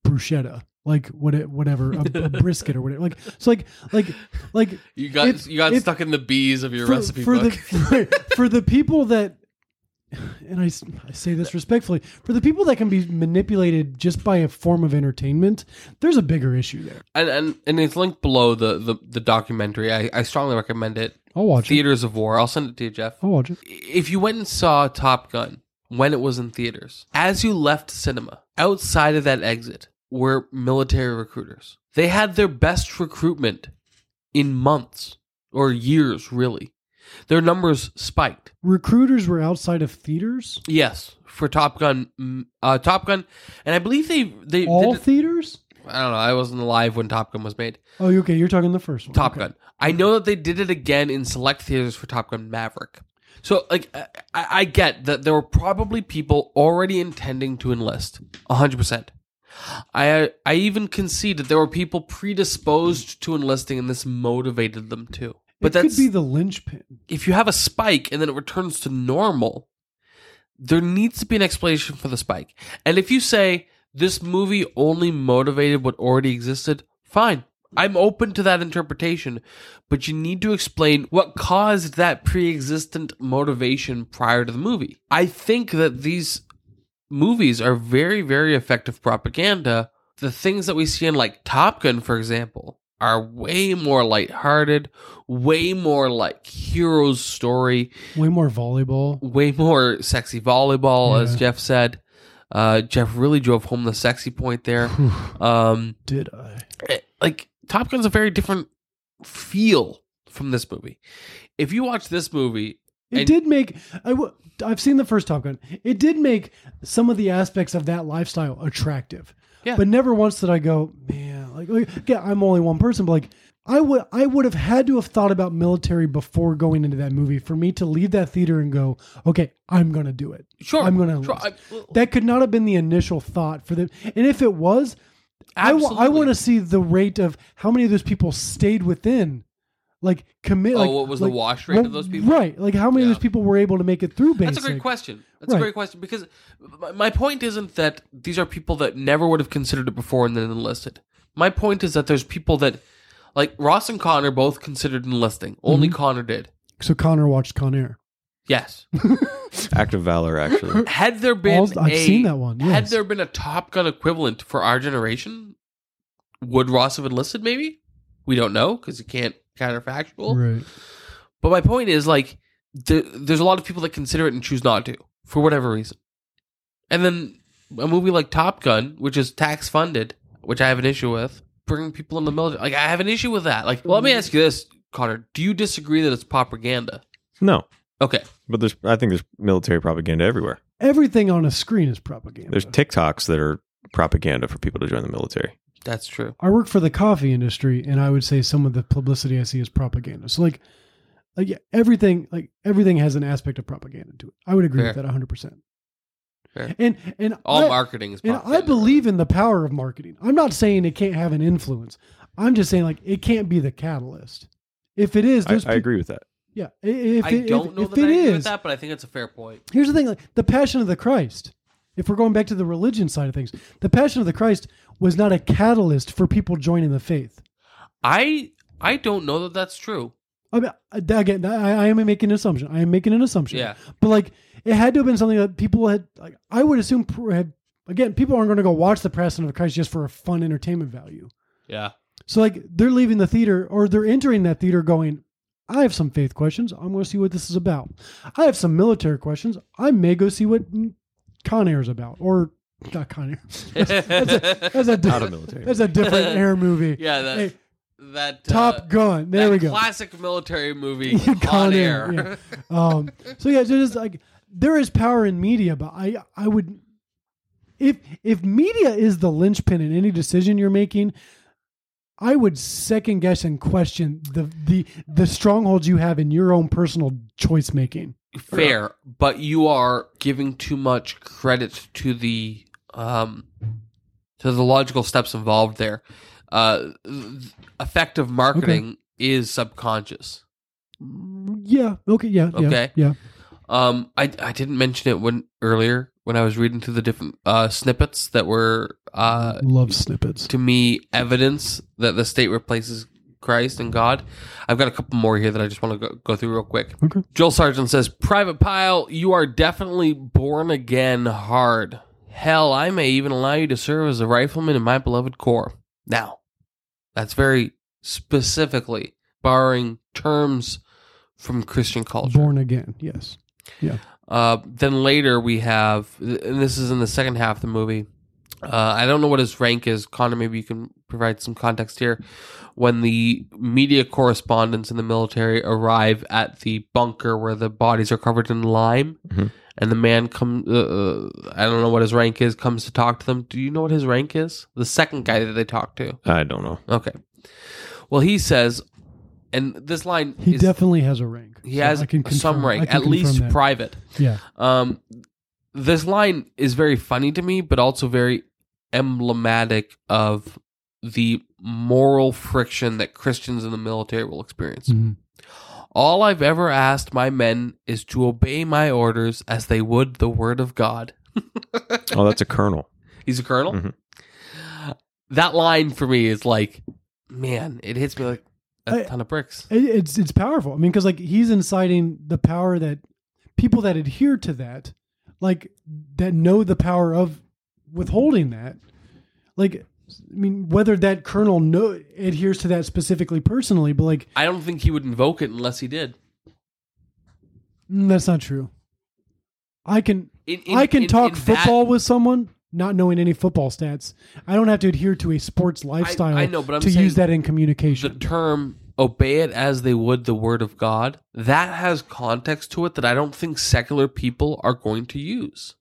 bruschetta, like what whatever, a, a [LAUGHS] brisket or whatever. Like it's like like like You got If- you got if- stuck in the bees of your for, recipe for book. the [LAUGHS] for the people that and I, I say this respectfully for the people that can be manipulated just by a form of entertainment there's a bigger issue there and and and it's linked below the the, the documentary. I, I strongly recommend it. i'll watch it Theaters of War. I'll send it to you, Jeff. i'll watch it If you went and saw Top Gun when it was in theaters, as you left cinema, outside of that exit were military recruiters. They had their best recruitment in months or years, really. Their numbers spiked. recruiters were outside of theaters Yes, for Top Gun, mm, uh, Top Gun, and I believe they they all did theaters I don't know. I wasn't alive when Top Gun was made. oh okay you're talking the first one Top Okay. Gun. I know that they did it again in select theaters for Top Gun Maverick. So, like, I, I get that there were probably people already intending to enlist, hundred percent. I I even concede that there were people predisposed to enlisting, and this motivated them too. But it could that's be the linchpin if you have a spike and then it returns to normal, there needs to be an explanation for the spike. And if you say this movie only motivated what already existed, fine. I'm open to that interpretation, but you need to explain what caused that pre existent motivation prior to the movie. I think that these movies are very, very effective propaganda. The things that we see in, like Top Gun, for example, are way more lighthearted, way more like hero's story, Way more volleyball. way more sexy volleyball, as Jeff said. Uh, Jeff really drove home the sexy point there. Um, Did I? eh, like Top Gun's a very different feel from this movie. If you watch this movie, It And- did make. I w- I've seen the first Top Gun. It did make some of the aspects of that lifestyle attractive. Yeah. But never once did I go, man. Like, like yeah, I'm only one person, but like, I would I would have had to have thought about military before going into that movie for me to leave that theater and go, okay, I'm gonna do it. sure, I'm gonna. sure, enlist." I- that could not have been the initial thought for them. And if it was, I Absolutely. want to see the rate of how many of those people stayed within, like commit. Oh, like, what was the wash rate of those people? Right, like how many Yeah. of those people were able to make it through basic. That's a great question. That's Right. a great question because my point isn't that these are people that never would have considered it before and then enlisted. My point is that there's people that, like Ross and Connor, both considered enlisting. Only Mm-hmm. Connor did. So Connor watched Con Air. Yes. [LAUGHS] Act of valor, actually. [LAUGHS] Had there been, All- I've a- seen that one, Had there been a Top Gun equivalent for our generation, would Ross have enlisted? Maybe we don't know because you can't counterfactual. Right. But my point is, like, there, there's a lot of people that consider it and choose not to for whatever reason. And then a movie like Top Gun, which is tax funded, which I have an issue with, bringing people in the military. Like, I have an issue with that. Like, well, let me ask you this, Connor: Do you disagree that it's propaganda? No, Okay, but there's. I think there's military propaganda everywhere. Everything on a screen is propaganda. There's TikToks that are propaganda for people to join the military. that's true. I work for the coffee industry, and I would say some of the publicity I see is propaganda. So like, like yeah, everything, like everything has an aspect of propaganda to it. I would agree Fair. with that 100. percent Fair. And and All I, marketing is and. I believe in the power of marketing. I'm not saying it can't have an influence. I'm just saying like it can't be the catalyst. If it is, I, there's I agree with that. Yeah, i- if I it, don't if, know if that I it agree with that, but I think it's a fair point. Here's the thing: like the Passion of the Christ. If we're going back to the religion side of things, the Passion of the Christ was not a catalyst for people joining the faith. I I don't know that that's true. I mean, again, I, I am making an assumption. I am making an assumption. Yeah. but like it had to have been something that people had. Like I would assume had. Again, people aren't going to go watch the Passion of the Christ just for a fun entertainment value. Yeah. So like they're leaving the theater or they're entering that theater going, I have some faith questions. I'm going to see what this is about. I have some military questions. I may go see what Con Air is about or not Con Air. [LAUGHS] That's a, that's a, [LAUGHS] Not a military. That's a different [LAUGHS] air movie. Yeah, that Hey, that Top uh, Gun. There that we go. Classic military movie, Con Con Air, Air. yeah. Um, so yeah, so just like there is power in media, but I I would if if media is the linchpin in any decision you're making, I would second guess and question the the the strongholds you have in your own personal choice making. Fair, but you are giving too much credit to the um to the logical steps involved there. Uh, effective marketing is subconscious. Yeah. Okay. Yeah. yeah, Okay. Yeah. Um, I I didn't mention it when earlier when I was reading through the different uh snippets that were uh Love snippets. to me evidence that the state replaces Christ and God. I've got a couple more here that I just want to go, go through real quick. Okay. Joel Sargent says, Private Pyle, you are definitely born again hard. Hell, I may even allow you to serve as a rifleman in my beloved corps. Now, that's very specifically borrowing terms from Christian culture. Born again. Yes. Yeah. Uh, then later we have, and this is in the second half of the movie. Uh, I don't know what his rank is. Connor, maybe you can provide some context here. When the media correspondents in the military arrive at the bunker where the bodies are covered in lime, Mhm. and the man comes, uh, uh, I don't know what his rank is, comes to talk to them. Do you know what his rank is? The second guy that they talk to. I don't know. Okay. Well, he says, and this line He is, definitely has a rank. he So has I can some rank, at least that. private. Yeah. Um, this line is very funny to me, but also very emblematic of the moral friction that Christians in the military will experience. Mhm. All I've ever asked my men is to obey my orders as they would the word of God. [LAUGHS] Oh, that's a colonel. He's a colonel. Mhm. That line for me is like, man, it hits me like a I- ton of bricks. It- it's it's powerful. I mean, because like he's inciting the power that people that adhere to that, like that know the power of withholding that, like I mean, whether that colonel know adheres to that specifically personally, but like I don't think he would invoke it unless he did. mm, that's not true. I can In- in- I can in- talk in that- football with someone not knowing any football stats. I don't have to adhere to a sports lifestyle I know, but I'm to use that in communication. the term obey it as they would the word of God, that has context to it that I don't think secular people are going to use.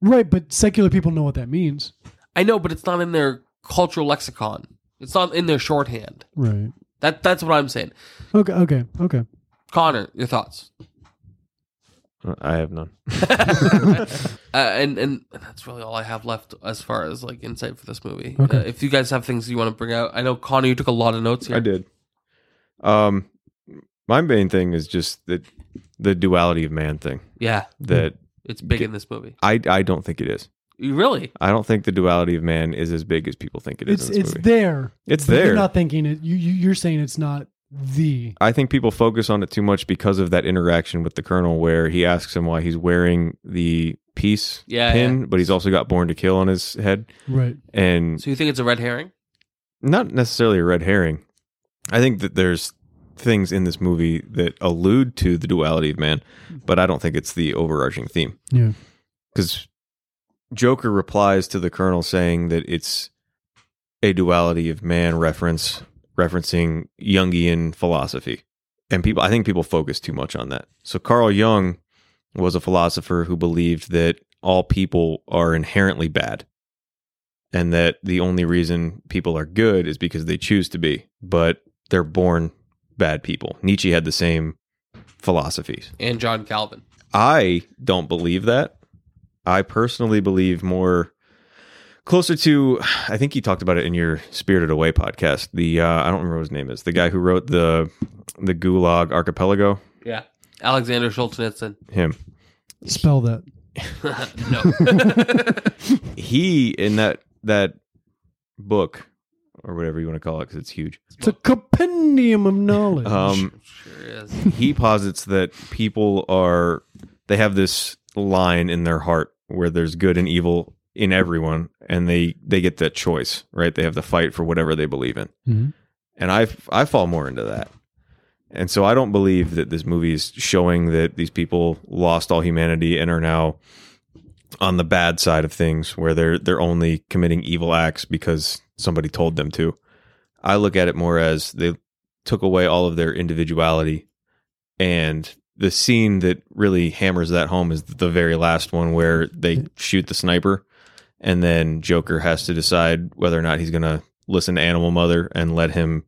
right, but secular people know what that means. I know, but it's not in their cultural lexicon. It's not in their shorthand. Right. That that's what I'm saying. Okay. Okay. Okay. Connor, your thoughts? I have none. [LAUGHS] uh, and and that's really all I have left as far as like insight for this movie. Okay. Uh, if you guys have things you want to bring out, I know Connor, you took a lot of notes here. I did. Um, my main thing is just that the duality of man thing. Yeah, That it's big in this movie. I I don't think it is. You really? I don't think the duality of man is as big as people think it is It's in this it's movie. there. It's but there. You're not thinking it. You, you you're saying it's not the. I think people focus on it too much because of that interaction with the colonel, where he asks him why he's wearing the peace Yeah, pin, yeah. but he's also got "born to kill" on his head, Right. and So you think it's a red herring? not necessarily a red herring. I think that there's things in this movie that allude to the duality of man, but I don't think it's the overarching theme. Yeah. Because Joker replies to the Colonel saying that it's a duality of man reference, referencing Jungian philosophy. And people, I think people focus too much on that. So Carl Jung was a philosopher who believed that all people are inherently bad and that the only reason people are good is because they choose to be, but they're born bad people. Nietzsche had the same philosophies. And John Calvin. I don't believe that. I personally believe more closer to I think you talked about it in your Spirited Away podcast. The uh, I don't remember what his name is. The guy who wrote the the Gulag Archipelago. Yeah. Alexander Solzhenitsyn. Him. Spell that. [LAUGHS] no. [LAUGHS] He in that that book or whatever you want to call it because it's huge. It's a compendium of knowledge. Um, sure is. he posits that people are they have this line in their heart where there's good and evil in everyone and they they get that choice right? They have the fight for whatever they believe in. Mhm. and i i fall more into that. And so i don't believe that this movie is showing that these people lost all humanity and are now on the bad side of things where they're they're only committing evil acts because somebody told them to. I look at it more as they took away all of their individuality and the scene that really hammers that home is the very last one where they shoot the sniper and then Joker has to decide whether or not he's going to listen to Animal Mother and let him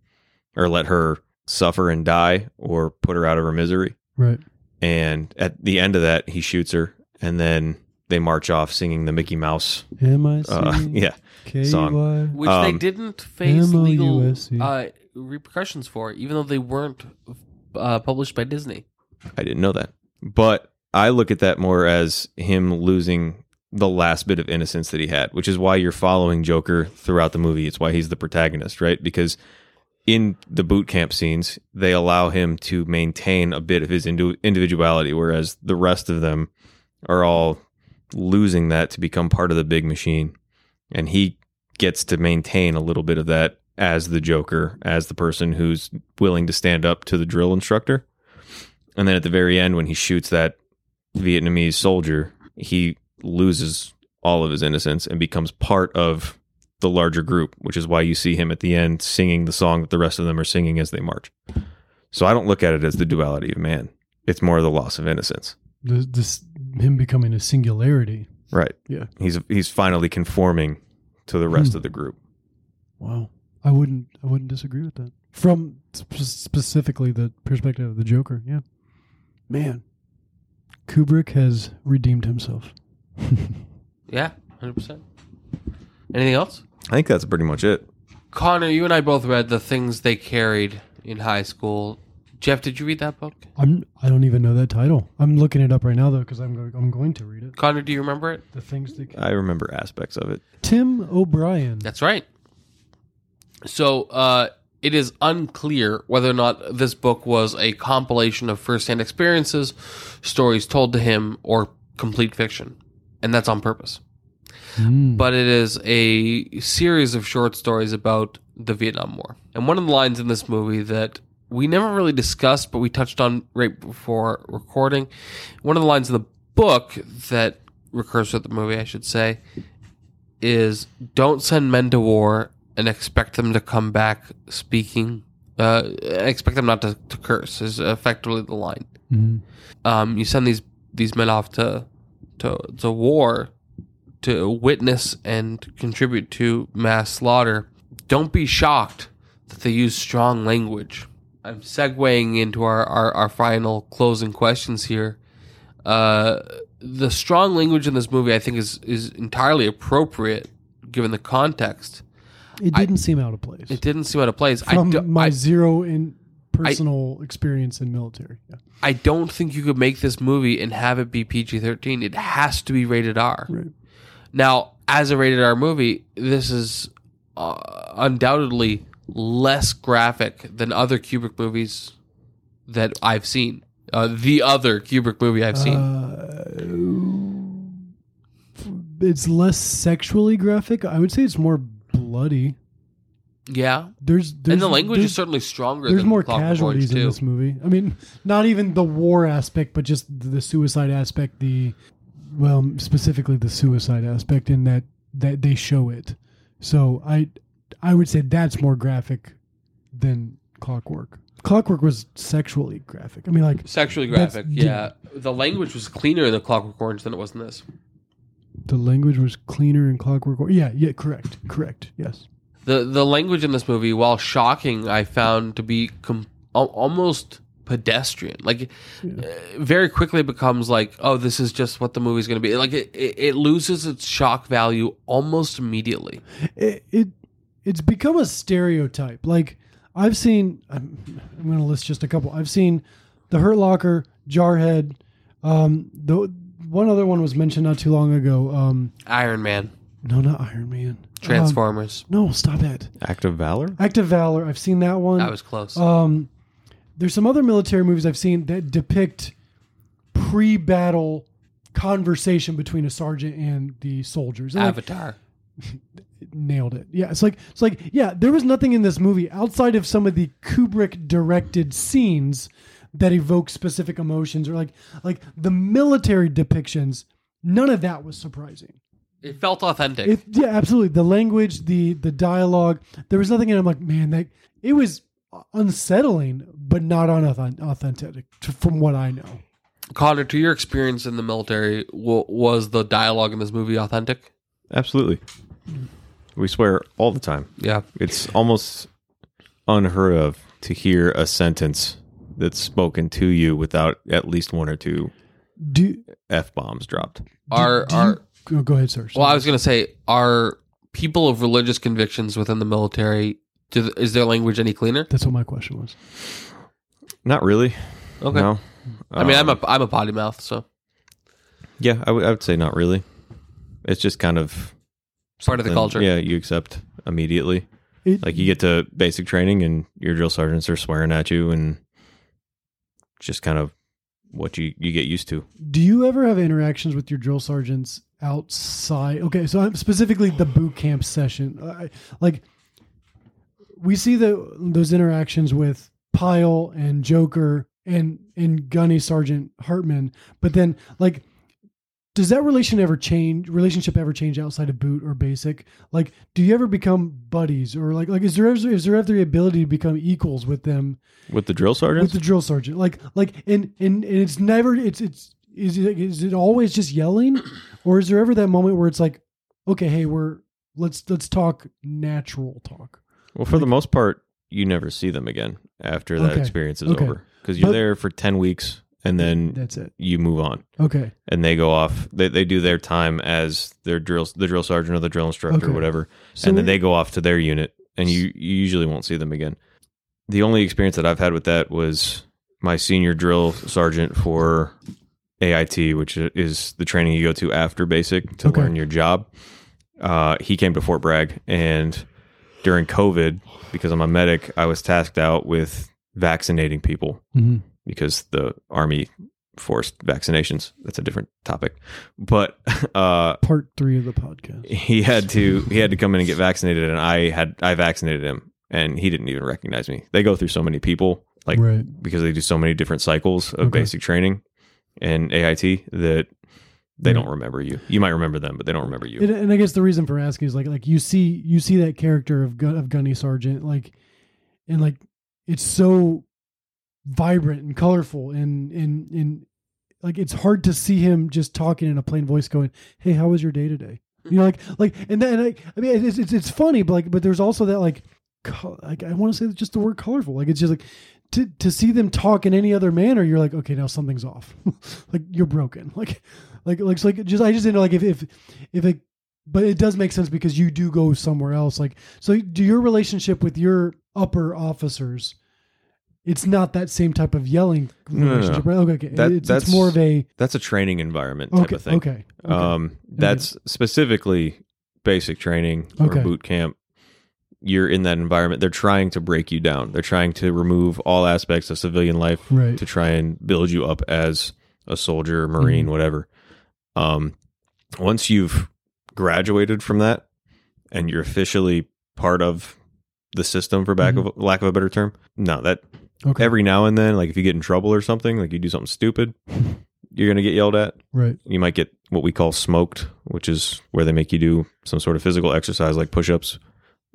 or let her suffer and die or put her out of her misery. right. And at the end of that, he shoots her and then they march off singing the Mickey Mouse. M I Uh, [LAUGHS] yeah. K song. Y. Which they Um, didn't face legal uh, repercussions for, even though they weren't uh, published by Disney. I didn't know that. But I look at that more as him losing the last bit of innocence that he had, which is why you're following Joker throughout the movie. It's why he's the protagonist, right? Because in the boot camp scenes, they allow him to maintain a bit of his indi- individuality, whereas the rest of them are all losing that to become part of the big machine. And he gets to maintain a little bit of that as the Joker, as the person who's willing to stand up to the drill instructor. And then at the very end, when he shoots that Vietnamese soldier, he loses all of his innocence and becomes part of the larger group, which is why you see him at the end singing the song that the rest of them are singing as they march. So I don't look at it as the duality of man. It's more the loss of innocence. This, this him becoming a singularity. Right. Yeah. He's he's finally conforming to the rest Hmm. of the group. Wow. I wouldn't. I wouldn't disagree with that. From sp- specifically the perspective of the Joker. Yeah. Man, Kubrick has redeemed himself. Yeah, 100%. Anything else? I think that's pretty much it. Connor, you and I both read the things they carried in high school. Jeff, did you read that book? I'm I don't even know that title. I'm looking it up right now though because I'm going, I'm going to read it. Connor, do you remember it? The things that I remember aspects of it. Tim O'Brien. That's right. So uh, it is unclear whether or not this book was a compilation of firsthand experiences, stories told to him, or complete fiction. And that's on purpose. But it is a series of short stories about the Vietnam War. And one of the lines in this movie that we never really discussed, but we touched on right before recording, one of the lines in the book that recurs with the movie, I should say, is don't send men to war and expect them to come back speaking uh, expect them not to, to curse is effectively the line um, you send these these men off to to to war to witness and contribute to mass slaughter don't be shocked that they use strong language i'm segueing into our, our, our final closing questions here uh, the strong language in this movie, I think, is is entirely appropriate given the context. It didn't seem out of place. It didn't seem out of place. I, From do, my I, zero in personal experience in military. Yeah. I don't think you could make this movie and have it be PG thirteen. It has to be rated R. Right. Now, as a rated R movie, this is uh, undoubtedly less graphic than other Kubrick movies that I've seen. Uh, the other Kubrick movie I've seen. It's less sexually graphic. I would say it's more bloody. Yeah, There's, there's and the language is certainly stronger. there's more Clockwork casualties Orange in this movie. I mean, not even the war aspect, but just the suicide aspect. The well, specifically the suicide aspect in that that they show it. So I I would say that's more graphic than Clockwork. Clockwork was sexually graphic. I mean, like Sexually graphic, yeah. The language was cleaner in the Clockwork Orange than it was in this. the language was cleaner in Clockwork. Or- yeah, yeah, correct, correct. Yes. The the language in this movie, while shocking, I found to be com- almost pedestrian. Like, uh, very quickly becomes like, oh, this is just what the movie's going to be. Like, it, it, it loses its shock value almost immediately. it, it it's become a stereotype. Like I've seen, I'm, I'm going to list just a couple. I've seen the Hurt Locker, Jarhead. Um, the one other one was mentioned not too long ago. Um, Iron Man, no, not Iron Man. Transformers. Um, no, stop it. Act of Valor? Act of Valor. I've seen that one. that was close. Um, there's some other military movies I've seen that depict pre-battle conversation between a sergeant and the soldiers. And, like, Avatar. [LAUGHS] nailed it. Yeah, it's like it's like yeah, there was nothing in this movie outside of some of the Kubrick directed scenes that evoke specific emotions or like like the military depictions. None of that was surprising. It felt authentic. It, yeah, absolutely. The language, the the dialogue, there was nothing in it. I'm like, man, that it was unsettling, but not unauthentic to- from what I know. Connor, to your experience in the military, was the dialogue in this movie authentic? Absolutely. We swear all the time. Yeah. It's almost unheard of to hear a sentence that's spoken to you without at least one or two Do, f bombs dropped. Are are you, go, go ahead, sir. Well, I was going to say, are people of religious convictions within the military? Do, is their language any cleaner? That's what my question was. Not really. Okay. No. I mean, I'm Um, a I'm a potty mouth, so yeah. I would say not really. It's just kind of part of the culture. Yeah, you accept immediately. It, Like you get to basic training and your drill sergeants are swearing at you and just kind of what you you get used to. Do you ever have interactions with your drill sergeants outside? Okay, so I'm specifically the boot camp session. I, like we see the those interactions with Pyle and Joker and and Gunny Sergeant Hartman, but then like does that relation ever change relationship ever change outside of boot or basic like do you ever become buddies or like like is there ever, is there ever the ability to become equals with them With the drill sergeant with the drill sergeant. Like like and and, and it's never it's it's is it is it always just yelling, or is there ever that moment where it's like, okay, hey, we're let's let's talk natural talk. well, for the most part, you never see them again after that Okay. experience is Okay. over because you're But- there for 10 weeks and then That's it. you move on. Okay, and they go off. They, they do their time as their drill, the drill sergeant or the drill instructor Okay. or whatever, So and then they go off to their unit, and you you usually won't see them again. the only experience that I've had with that was my senior drill sergeant for AIT, which is the training you go to after basic to Okay. learn your job. Uh, he came to Fort Bragg, and during COVID, because I'm a medic, I was tasked out with vaccinating people Mhm. because the army forced vaccinations. That's a different topic, but [LAUGHS] uh, Part three of the podcast. he had to [LAUGHS] he had to come in and get vaccinated, and I had I vaccinated him, and he didn't even recognize me. They go through so many people, like right. because they do so many different cycles of Okay. basic training and AIT that they Right. don't remember you. You might remember them, but they don't remember you. And, and I guess the reason for asking is like like you see you see that character of Gun, of Gunny Sergeant like and like it's so vibrant and colorful and and and like it's hard to see him just talking in a plain voice going hey how was your day today hmm. you know like like and then like I mean it's it's, it's funny but like but there's also that like co- like I want to say just the word colorful like it's just like to to see them talk in any other manner you're like okay now something's off [LAUGHS] like you're broken [LAUGHS] like like like so like just I just didn't know like if if if it but it does make sense because you do go somewhere else like so do your relationship with your upper officers it's not that same type of yelling No, no, no. right? okay, okay. That- it's, it's that's- more of a That's a training environment type okay of thing. okay, okay. Um, that's specifically basic training or Okay. boot camp. You're in that environment. They're trying to break you down. They're trying to remove all aspects of civilian life right to try and build you up as a soldier, marine, Mhm. whatever. Um, once you've graduated from that and you're officially part of the system, for back of lack of a better term, no, that Mm-hmm. okay every now and then, like if you get in trouble or something, like you do something stupid, you're gonna get yelled at. right You might get what we call smoked, which is where they make you do some sort of physical exercise like push-ups,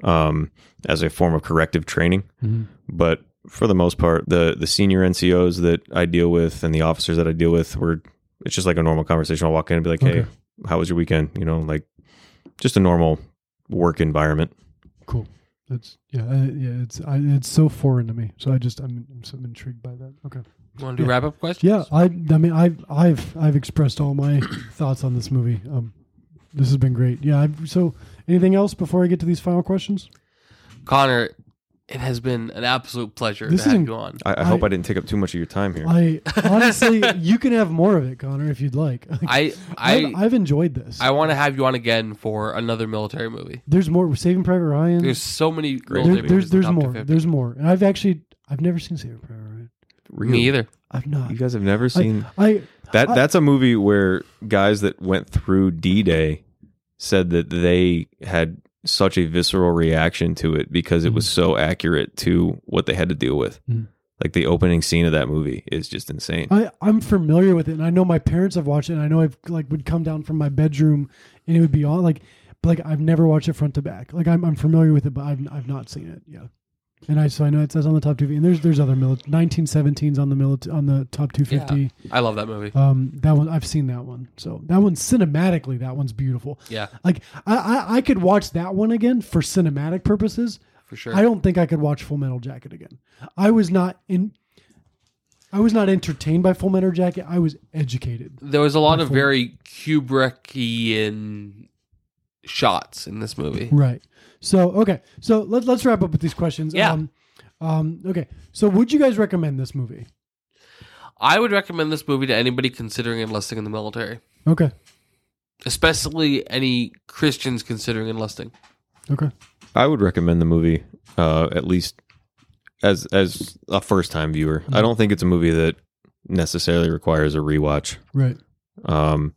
um, as a form of corrective training Mhm. but for the most part the the senior ncos that i deal with and the officers that i deal with were it's just like a normal conversation i'll walk in and be like hey Okay. how was your weekend you know like just a normal work environment cool that's yeah I, yeah it's I, it's so foreign to me so I just I'm, I'm so intrigued by that okay You want to do Yeah. wrap up questions? Yeah, I I mean I've I've I've expressed all my [COUGHS] thoughts on this movie. Um, this has been great. Yeah. I've, so anything else before I get to these final questions? Connor, it has been an absolute pleasure This to have is- you on. I, I hope I- I didn't take up too much of your time here I [LAUGHS] honestly, you can have more of it, Connor, if you'd like. [LAUGHS] I I've, I I've enjoyed this. I want to have you on again for another military movie. there's more. Saving Private Ryan. There's so many There- military there's movies in there's more. There's more. And I've actually I've never seen Saving Private Ryan. Really? Me either. I've not. you guys have never seen I that I- that's a movie where guys that went through d-day said that they had such a visceral reaction to it because it was so accurate to what they had to deal with Mhm. like the opening scene of that movie is just insane I, I'm familiar with it, and I know my parents have watched it. And I know I've like would come down from my bedroom, and it would be on like, but like I've never watched it front to back. Like I'm, I'm familiar with it, but I've I've not seen it. Yeah, and I so I know it says on the top 250, and there's there's other mili- 1917s on the mili- on the top 250. I love that movie. Um, that one I've seen that one. So that one cinematically, that one's beautiful. Yeah, Like I, I I could watch that one again for cinematic purposes. for sure. I don't think I could watch Full Metal Jacket again. I was not in. I was not entertained by Full Metal Jacket. I was educated. there was a lot of Before- very Kubrickian shots in this movie. Right. So okay. So let's let's wrap up with these questions. Yeah. Um, um, okay. So would you guys recommend this movie? I would recommend this movie to anybody considering enlisting in the military, Okay. especially any Christians considering enlisting. Okay. I would recommend the movie uh, at least as as a first time viewer. I don't think it's a movie that necessarily requires a rewatch. Right. Um,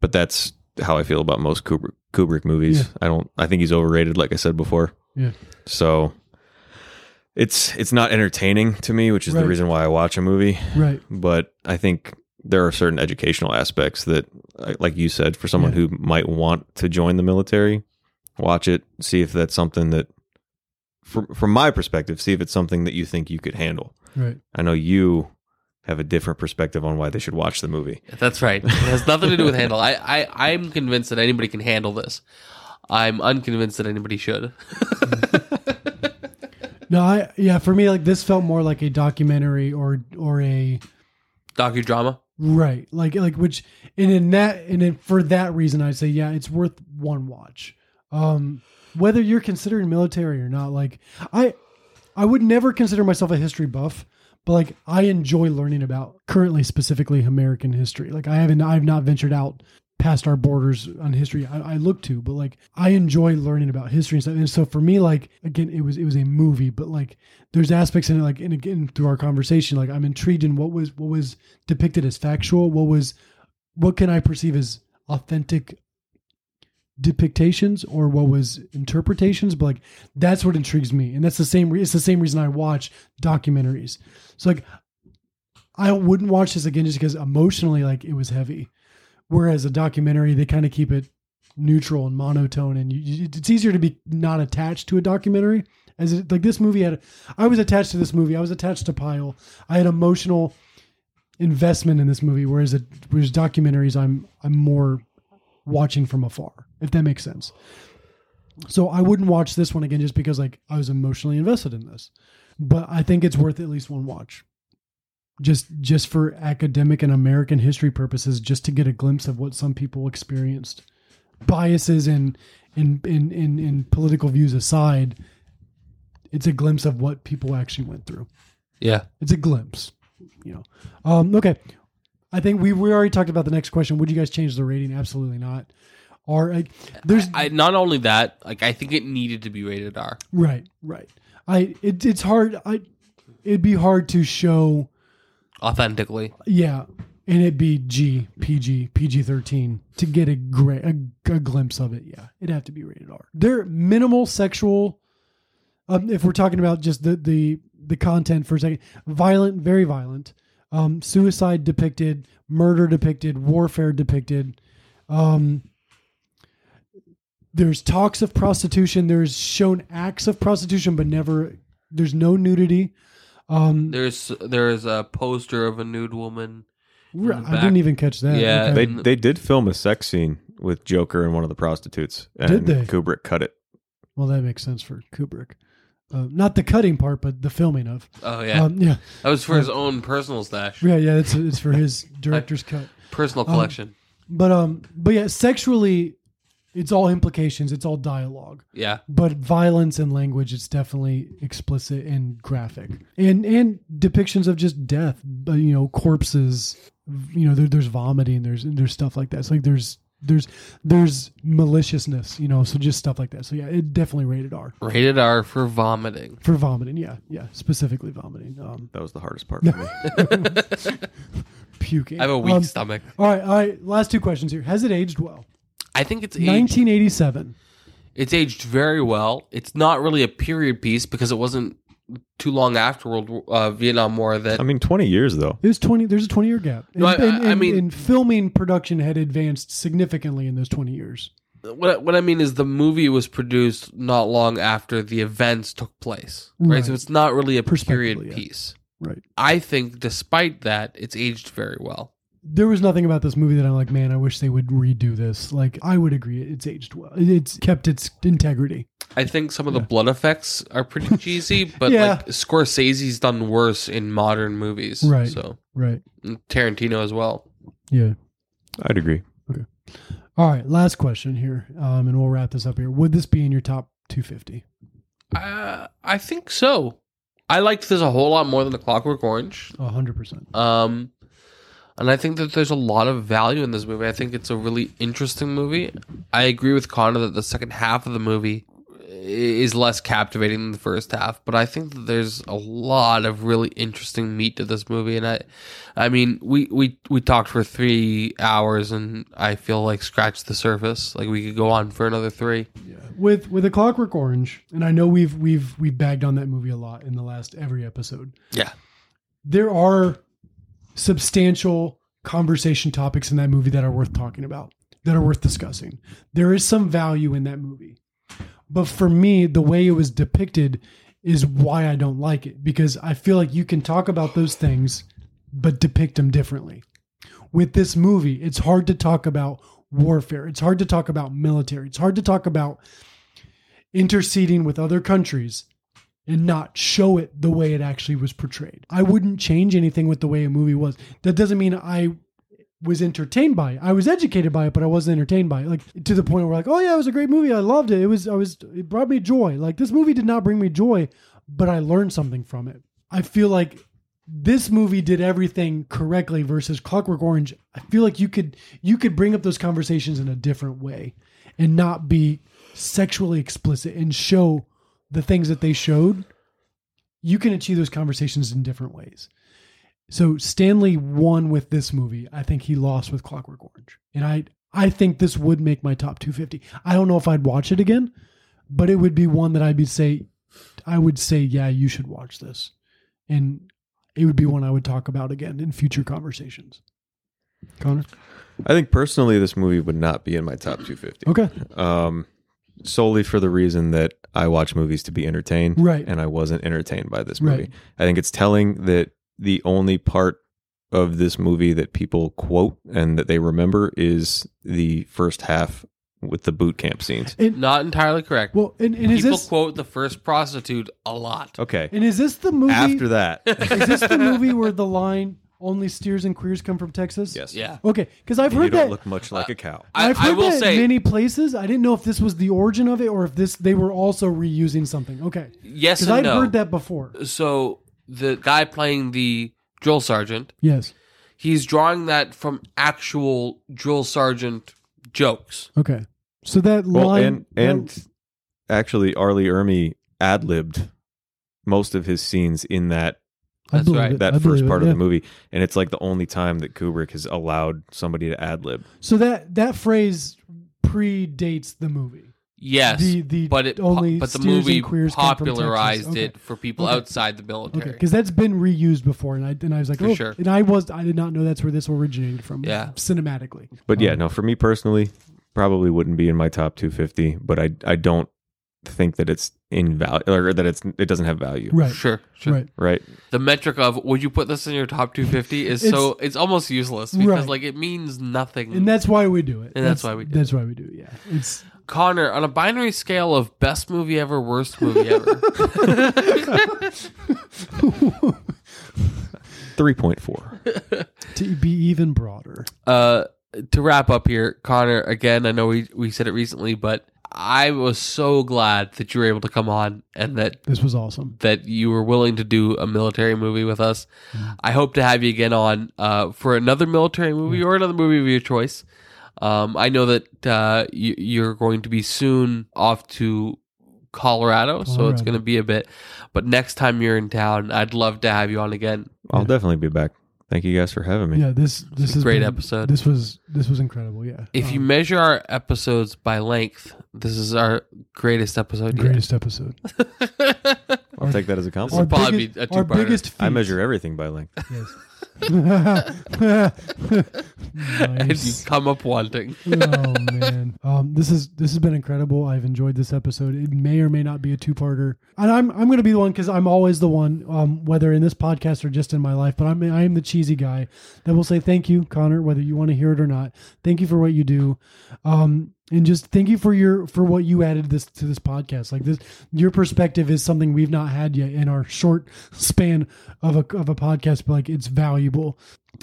but that's how I feel about most Kubrick, Kubrick movies. Yeah. I don't. I think he's overrated, like I said before. Yeah. So it's it's not entertaining to me, which is Right. the reason why I watch a movie. Right. But I think there are certain educational aspects that, like- you said, for someone Yeah. who might want to join the military, watch it, see if that's something that, from from my perspective, see if it's something that you think you could handle. Right. I know you have a different perspective on why they should watch the movie. That's right. It has nothing to do with handle. I, I I'm convinced that anybody can handle this. I'm unconvinced that anybody should. [LAUGHS] No, I yeah. For me, like this felt more like a documentary or or a Docudrama. right, like like which and in that and in, for that reason, I'd say yeah, it's worth one watch. Um, whether you're considering military or not, like I I would never consider myself a history buff, but like I enjoy learning about currently specifically American history. Like I haven't I've not ventured out past our borders on history I, I look to, but like I enjoy learning about history and stuff. And so for me, like again, it was it was a movie, but like there's aspects in it, like and again through our conversation, like I'm intrigued in what was what was depicted as factual, what was what can I perceive as authentic depictations or what was interpretations but like that's what intrigues me. And that's the same re- it's the same reason i watch documentaries. So like i wouldn't watch this again just because emotionally like it was heavy. Whereas a documentary they kind of keep it neutral and monotone and you- it's easier to be not attached to a documentary as it, like this movie had i was attached to this movie. I was attached to Pyle i had emotional investment in this movie whereas it whereas documentaries i'm i'm more watching from afar if that makes sense. So i wouldn't watch this one again just because like i was emotionally invested in this. But i think it's worth at least one watch. Just just for academic and american history purposes just to get a glimpse of what some people experienced biases and in in in, in political views aside it's a glimpse of what people actually went through. Yeah. it's a glimpse you know. Um okay. I think we we already talked about the next question. Would you guys change the rating? Absolutely not like there's I not only that, like I think it needed to be rated R. right right. I it, it's hard i it'd be hard to show authentically. yeah and it'd be g pg pg-13 to get a great a, a glimpse of it yeah. It'd have to be rated r. They're minimal sexual um, if we're talking about just the the the content for a second. Violent very violent. Um, suicide depicted murder depicted warfare depicted. Um, there's talks of prostitution there's shown acts of prostitution but never there's no nudity um, There's there's a poster of a nude woman. in I didn't even catch that. Yeah, Okay. They they did film a sex scene with Joker and one of the prostitutes, and Did they? Kubrick cut it. well, that makes sense for Kubrick. Uh, not the cutting part, but the filming of. Oh yeah, Um, yeah, that was for his own personal stash, yeah, yeah. It's it's for his [LAUGHS] director's cut. personal collection. But um, but yeah, sexually, it's all implications. It's all dialogue. yeah, But violence and language, it's definitely explicit and graphic, and and depictions of just death. But you know, corpses. You know, there, there's vomiting. There's there's stuff like that. It's like there's there's there's maliciousness. You know, so just stuff like that. So yeah, it definitely rated R rated R for vomiting. for vomiting. Yeah, yeah, specifically vomiting. Um, That was the hardest part for me. [LAUGHS] puking. I have a weak Um, stomach. All right, all right. Last two questions here. Has it aged well? I think it's aged, 1987. it's aged very well. It's not really a period piece because it wasn't too long after World War, uh, Vietnam War that I mean, twenty years though. It was 20. There's a 20 year gap. No, I- And- and- I and- mean- and filming production had advanced significantly in those 20 years. what what I mean is the movie was produced not long after the events took place, right? Right. So it's not really a period Perspectively, yeah. piece. Right. I think, despite that, it's aged very well. There was nothing about this movie that I'm like, man, I wish they would redo this. Like, I would agree. It's aged well. It's kept its integrity. I think some of the blood effects are pretty [LAUGHS] cheesy, but Yeah. like Scorsese's done worse in modern movies, Right. So Right. and Tarantino as well. Yeah. I'd agree. Okay. All right. Last question here. Um, and we'll wrap this up here. Would this be in your top 250? Uh, I think so. I liked this a whole lot more than The Clockwork Orange. A 100%. Um, and I think that there's a lot of value in this movie. I think it's a really interesting movie. I agree with Connor that the second half of the movie is less captivating than the first half, but I think that there's a lot of really interesting meat to this movie. And I, I mean, we we we talked for three hours, and I feel like scratched the surface. Like we could go on for another three. Yeah. With with a Clockwork Orange, and I know we've we've we've bagged on that movie a lot in the last every episode. Yeah. there are substantial conversation topics in that movie that are worth talking about, that are worth discussing. There is some value in that movie. But for me, the way it was depicted is why I don't like it because I feel like you can talk about those things but depict them differently. With this movie, it's hard to talk about warfare. It's hard to talk about military. It's hard to talk about interceding with other countries and not show it the way it actually was portrayed. I wouldn't change anything with the way a movie was. That doesn't mean I was entertained by it. I was educated by it, but I wasn't entertained by it. Like to the point where like, oh yeah, it was a great movie. I loved it. It was I was it brought me joy. Like this movie did not bring me joy, but I learned something from it. I feel like this movie did everything correctly versus Clockwork Orange. I feel like you could you could bring up those conversations in a different way and not be sexually explicit and show the things that they showed. You can achieve those conversations in different ways. So Stanley won with this movie. I think he lost with Clockwork Orange. And I I think this would make my top 250. I don't know if I'd watch it again, but it would be one that I'd be say I would say yeah, you should watch this. And it would be one I would talk about again in future conversations. Connor? I think personally, this movie would not be in my top 250. Okay. Um, solely for the reason that I watch movies to be entertained, Right. And I wasn't entertained by this movie. Right. I think it's telling that the only part of this movie that people quote and that they remember is the first half with the boot camp scenes. And, Not entirely correct. well, and, and is People this quote the first prostitute a lot. Okay. and is this the movie After that, is this the [LAUGHS] movie where the line only steers and queers come from Texas? yes. Yeah. Okay, because I've You heard don't that look much like a cow. I, I've I heard will that say many places. I didn't know if this was the origin of it or if this they were also reusing something. Okay, yes because and I'd no. heard that before. So the guy playing the drill sergeant, Yes. he's drawing that from actual drill sergeant jokes. Okay. So that Well, line and and actually, R. Lee Ermey ad libbed most of his scenes in that I That's right. it. that I first part it, of yeah. the movie, and it's like the only time that Kubrick has allowed somebody to ad lib. So that that phrase predates the movie. Yes, The- the but it only but the movie queers come from Texas. popularized Okay. it for people Okay. outside the Okay, military. because that's been reused before, and I and I was like, For oh, sure. and I was I did not know that's where this originated from. Yeah. cinematically. But yeah, Um, no, for me personally, probably wouldn't be in my top 250. But I I don't think that it's in value or that it's it doesn't have value. Right. Sure, sure. Right. Right. The metric of would you put this in your top 250 is It's- so it's almost useless because Right. like it means nothing. And that's why we do it. And that's why we do That's why we do it. Yeah. It's Connor, on a binary scale of best movie ever, worst movie ever, [LAUGHS] 3.4. to be even broader. uh, to wrap up here, Connor, again, I know we, we said it recently, but I was so glad that you were able to come on and that This was awesome. that you were willing to do a military movie with us. I hope to have you again on uh, for another military movie or another movie of your choice. Um, I know that uh, you, you're going to be soon off to Colorado, so it's going to be a bit. But next time you're in town, I'd love to have you on again. I'll definitely be back. Thank you guys for having me. Yeah, this this a is great episode. This was this was incredible. Yeah, If you Um, measure our episodes by length, this is our greatest episode greatest episode. [LAUGHS] I'll take that as a compliment. probably biggest, be a our biggest. Feat. I measure everything by length. Yes. [LAUGHS] and you come up wanting. [LAUGHS] oh man, um, this is this has been incredible. I've enjoyed this episode. It may or may not be a two-parter, and I'm I'm going to be the one because I'm always the one, um, whether in this podcast or just in my life. But I'm I am the cheesy guy that will say thank you, Connor, whether you want to hear it or not. Thank you for what you do, um, and just thank you for your for what you added this to this podcast. Like this, your perspective is something we've not had yet in our short span of a of a podcast. But like it's valuable.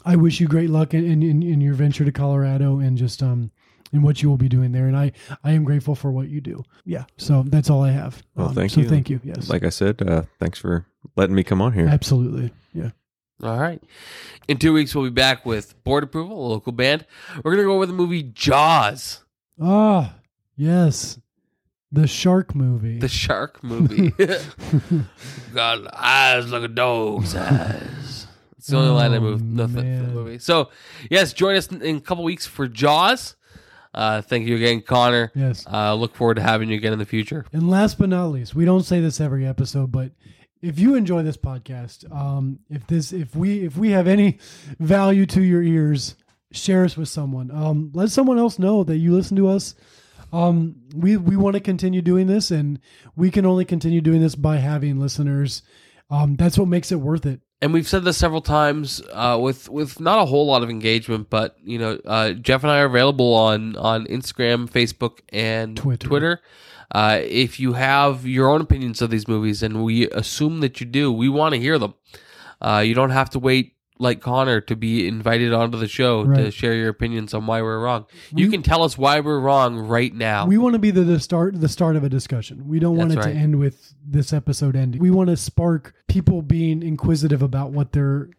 I wish you great luck in, in, in your venture to Colorado and just um in what you will be doing there. And I I am grateful for what you do. Yeah. So that's all I have. Well, Um, thank so you. thank you. Yes. Like I said, uh, thanks for letting me come on here. Absolutely. Yeah. All right. In two weeks, we'll be back with Board Approval, a local band. We're going to go over the movie Jaws, Ah, yes. The shark movie. the shark movie. [LAUGHS] Got eyes like a dog's [LAUGHS] eyes. It's the only line I Oh, moved. Nothing for the movie. So, yes, join us in, in a couple weeks for Jaws. Uh, thank you again, Connor. yes. Uh, look forward to having you again in the future. And last but not least, we don't say this every episode, but if you enjoy this podcast, um, if this, if we, if we have any value to your ears, share us with someone. Um, let someone else know that you listen to us. Um, we we want to continue doing this, and we can only continue doing this by having listeners. Um, that's what makes it worth it. and we've said this several times uh, with with not a whole lot of engagement, but you know, uh, Jeff and I are available on on Instagram, Facebook, and Twitter. Twitter. Uh, if you have your own opinions of these movies, and we assume that you do, we want to hear them. Uh, you don't have to wait like Connor to be invited onto the show to share your opinions on why we're wrong. You can tell us why we're wrong right now. We want to be the, the start the start of a discussion. We don't want it That's to end with this episode ending. We want to spark people being inquisitive about what they're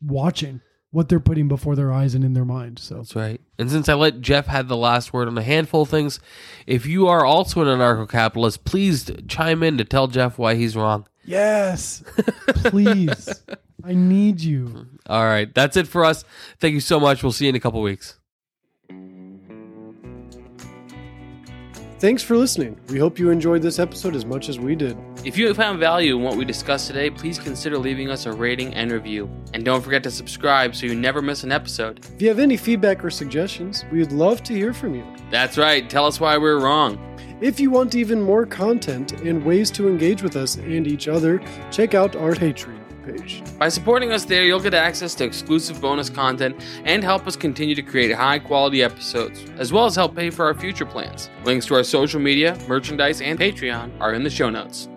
watching, what they're putting before their eyes and in their mind. So That's right. And since I let Jeff had the last word on a handful of things, if you are also an anarcho capitalist, please chime in to tell Jeff why he's wrong. Yes, please, I need you. All right. That's it for us. Thank you so much. We'll see you in a couple weeks. Thanks for listening. We hope you enjoyed this episode as much as we did. If you found value in what we discussed today, please consider leaving us a rating and review. And don't forget to subscribe so you never miss an episode. If you have any feedback or suggestions, we would love to hear from you. That's right, tell us why we're wrong. If you want even more content and ways to engage with us and each other, check out our Patreon page. By supporting us there, you'll get access to exclusive bonus content and help us continue to create high quality episodes, as well as help pay for our future plans. Links to our social media, merchandise, and Patreon are in the show notes.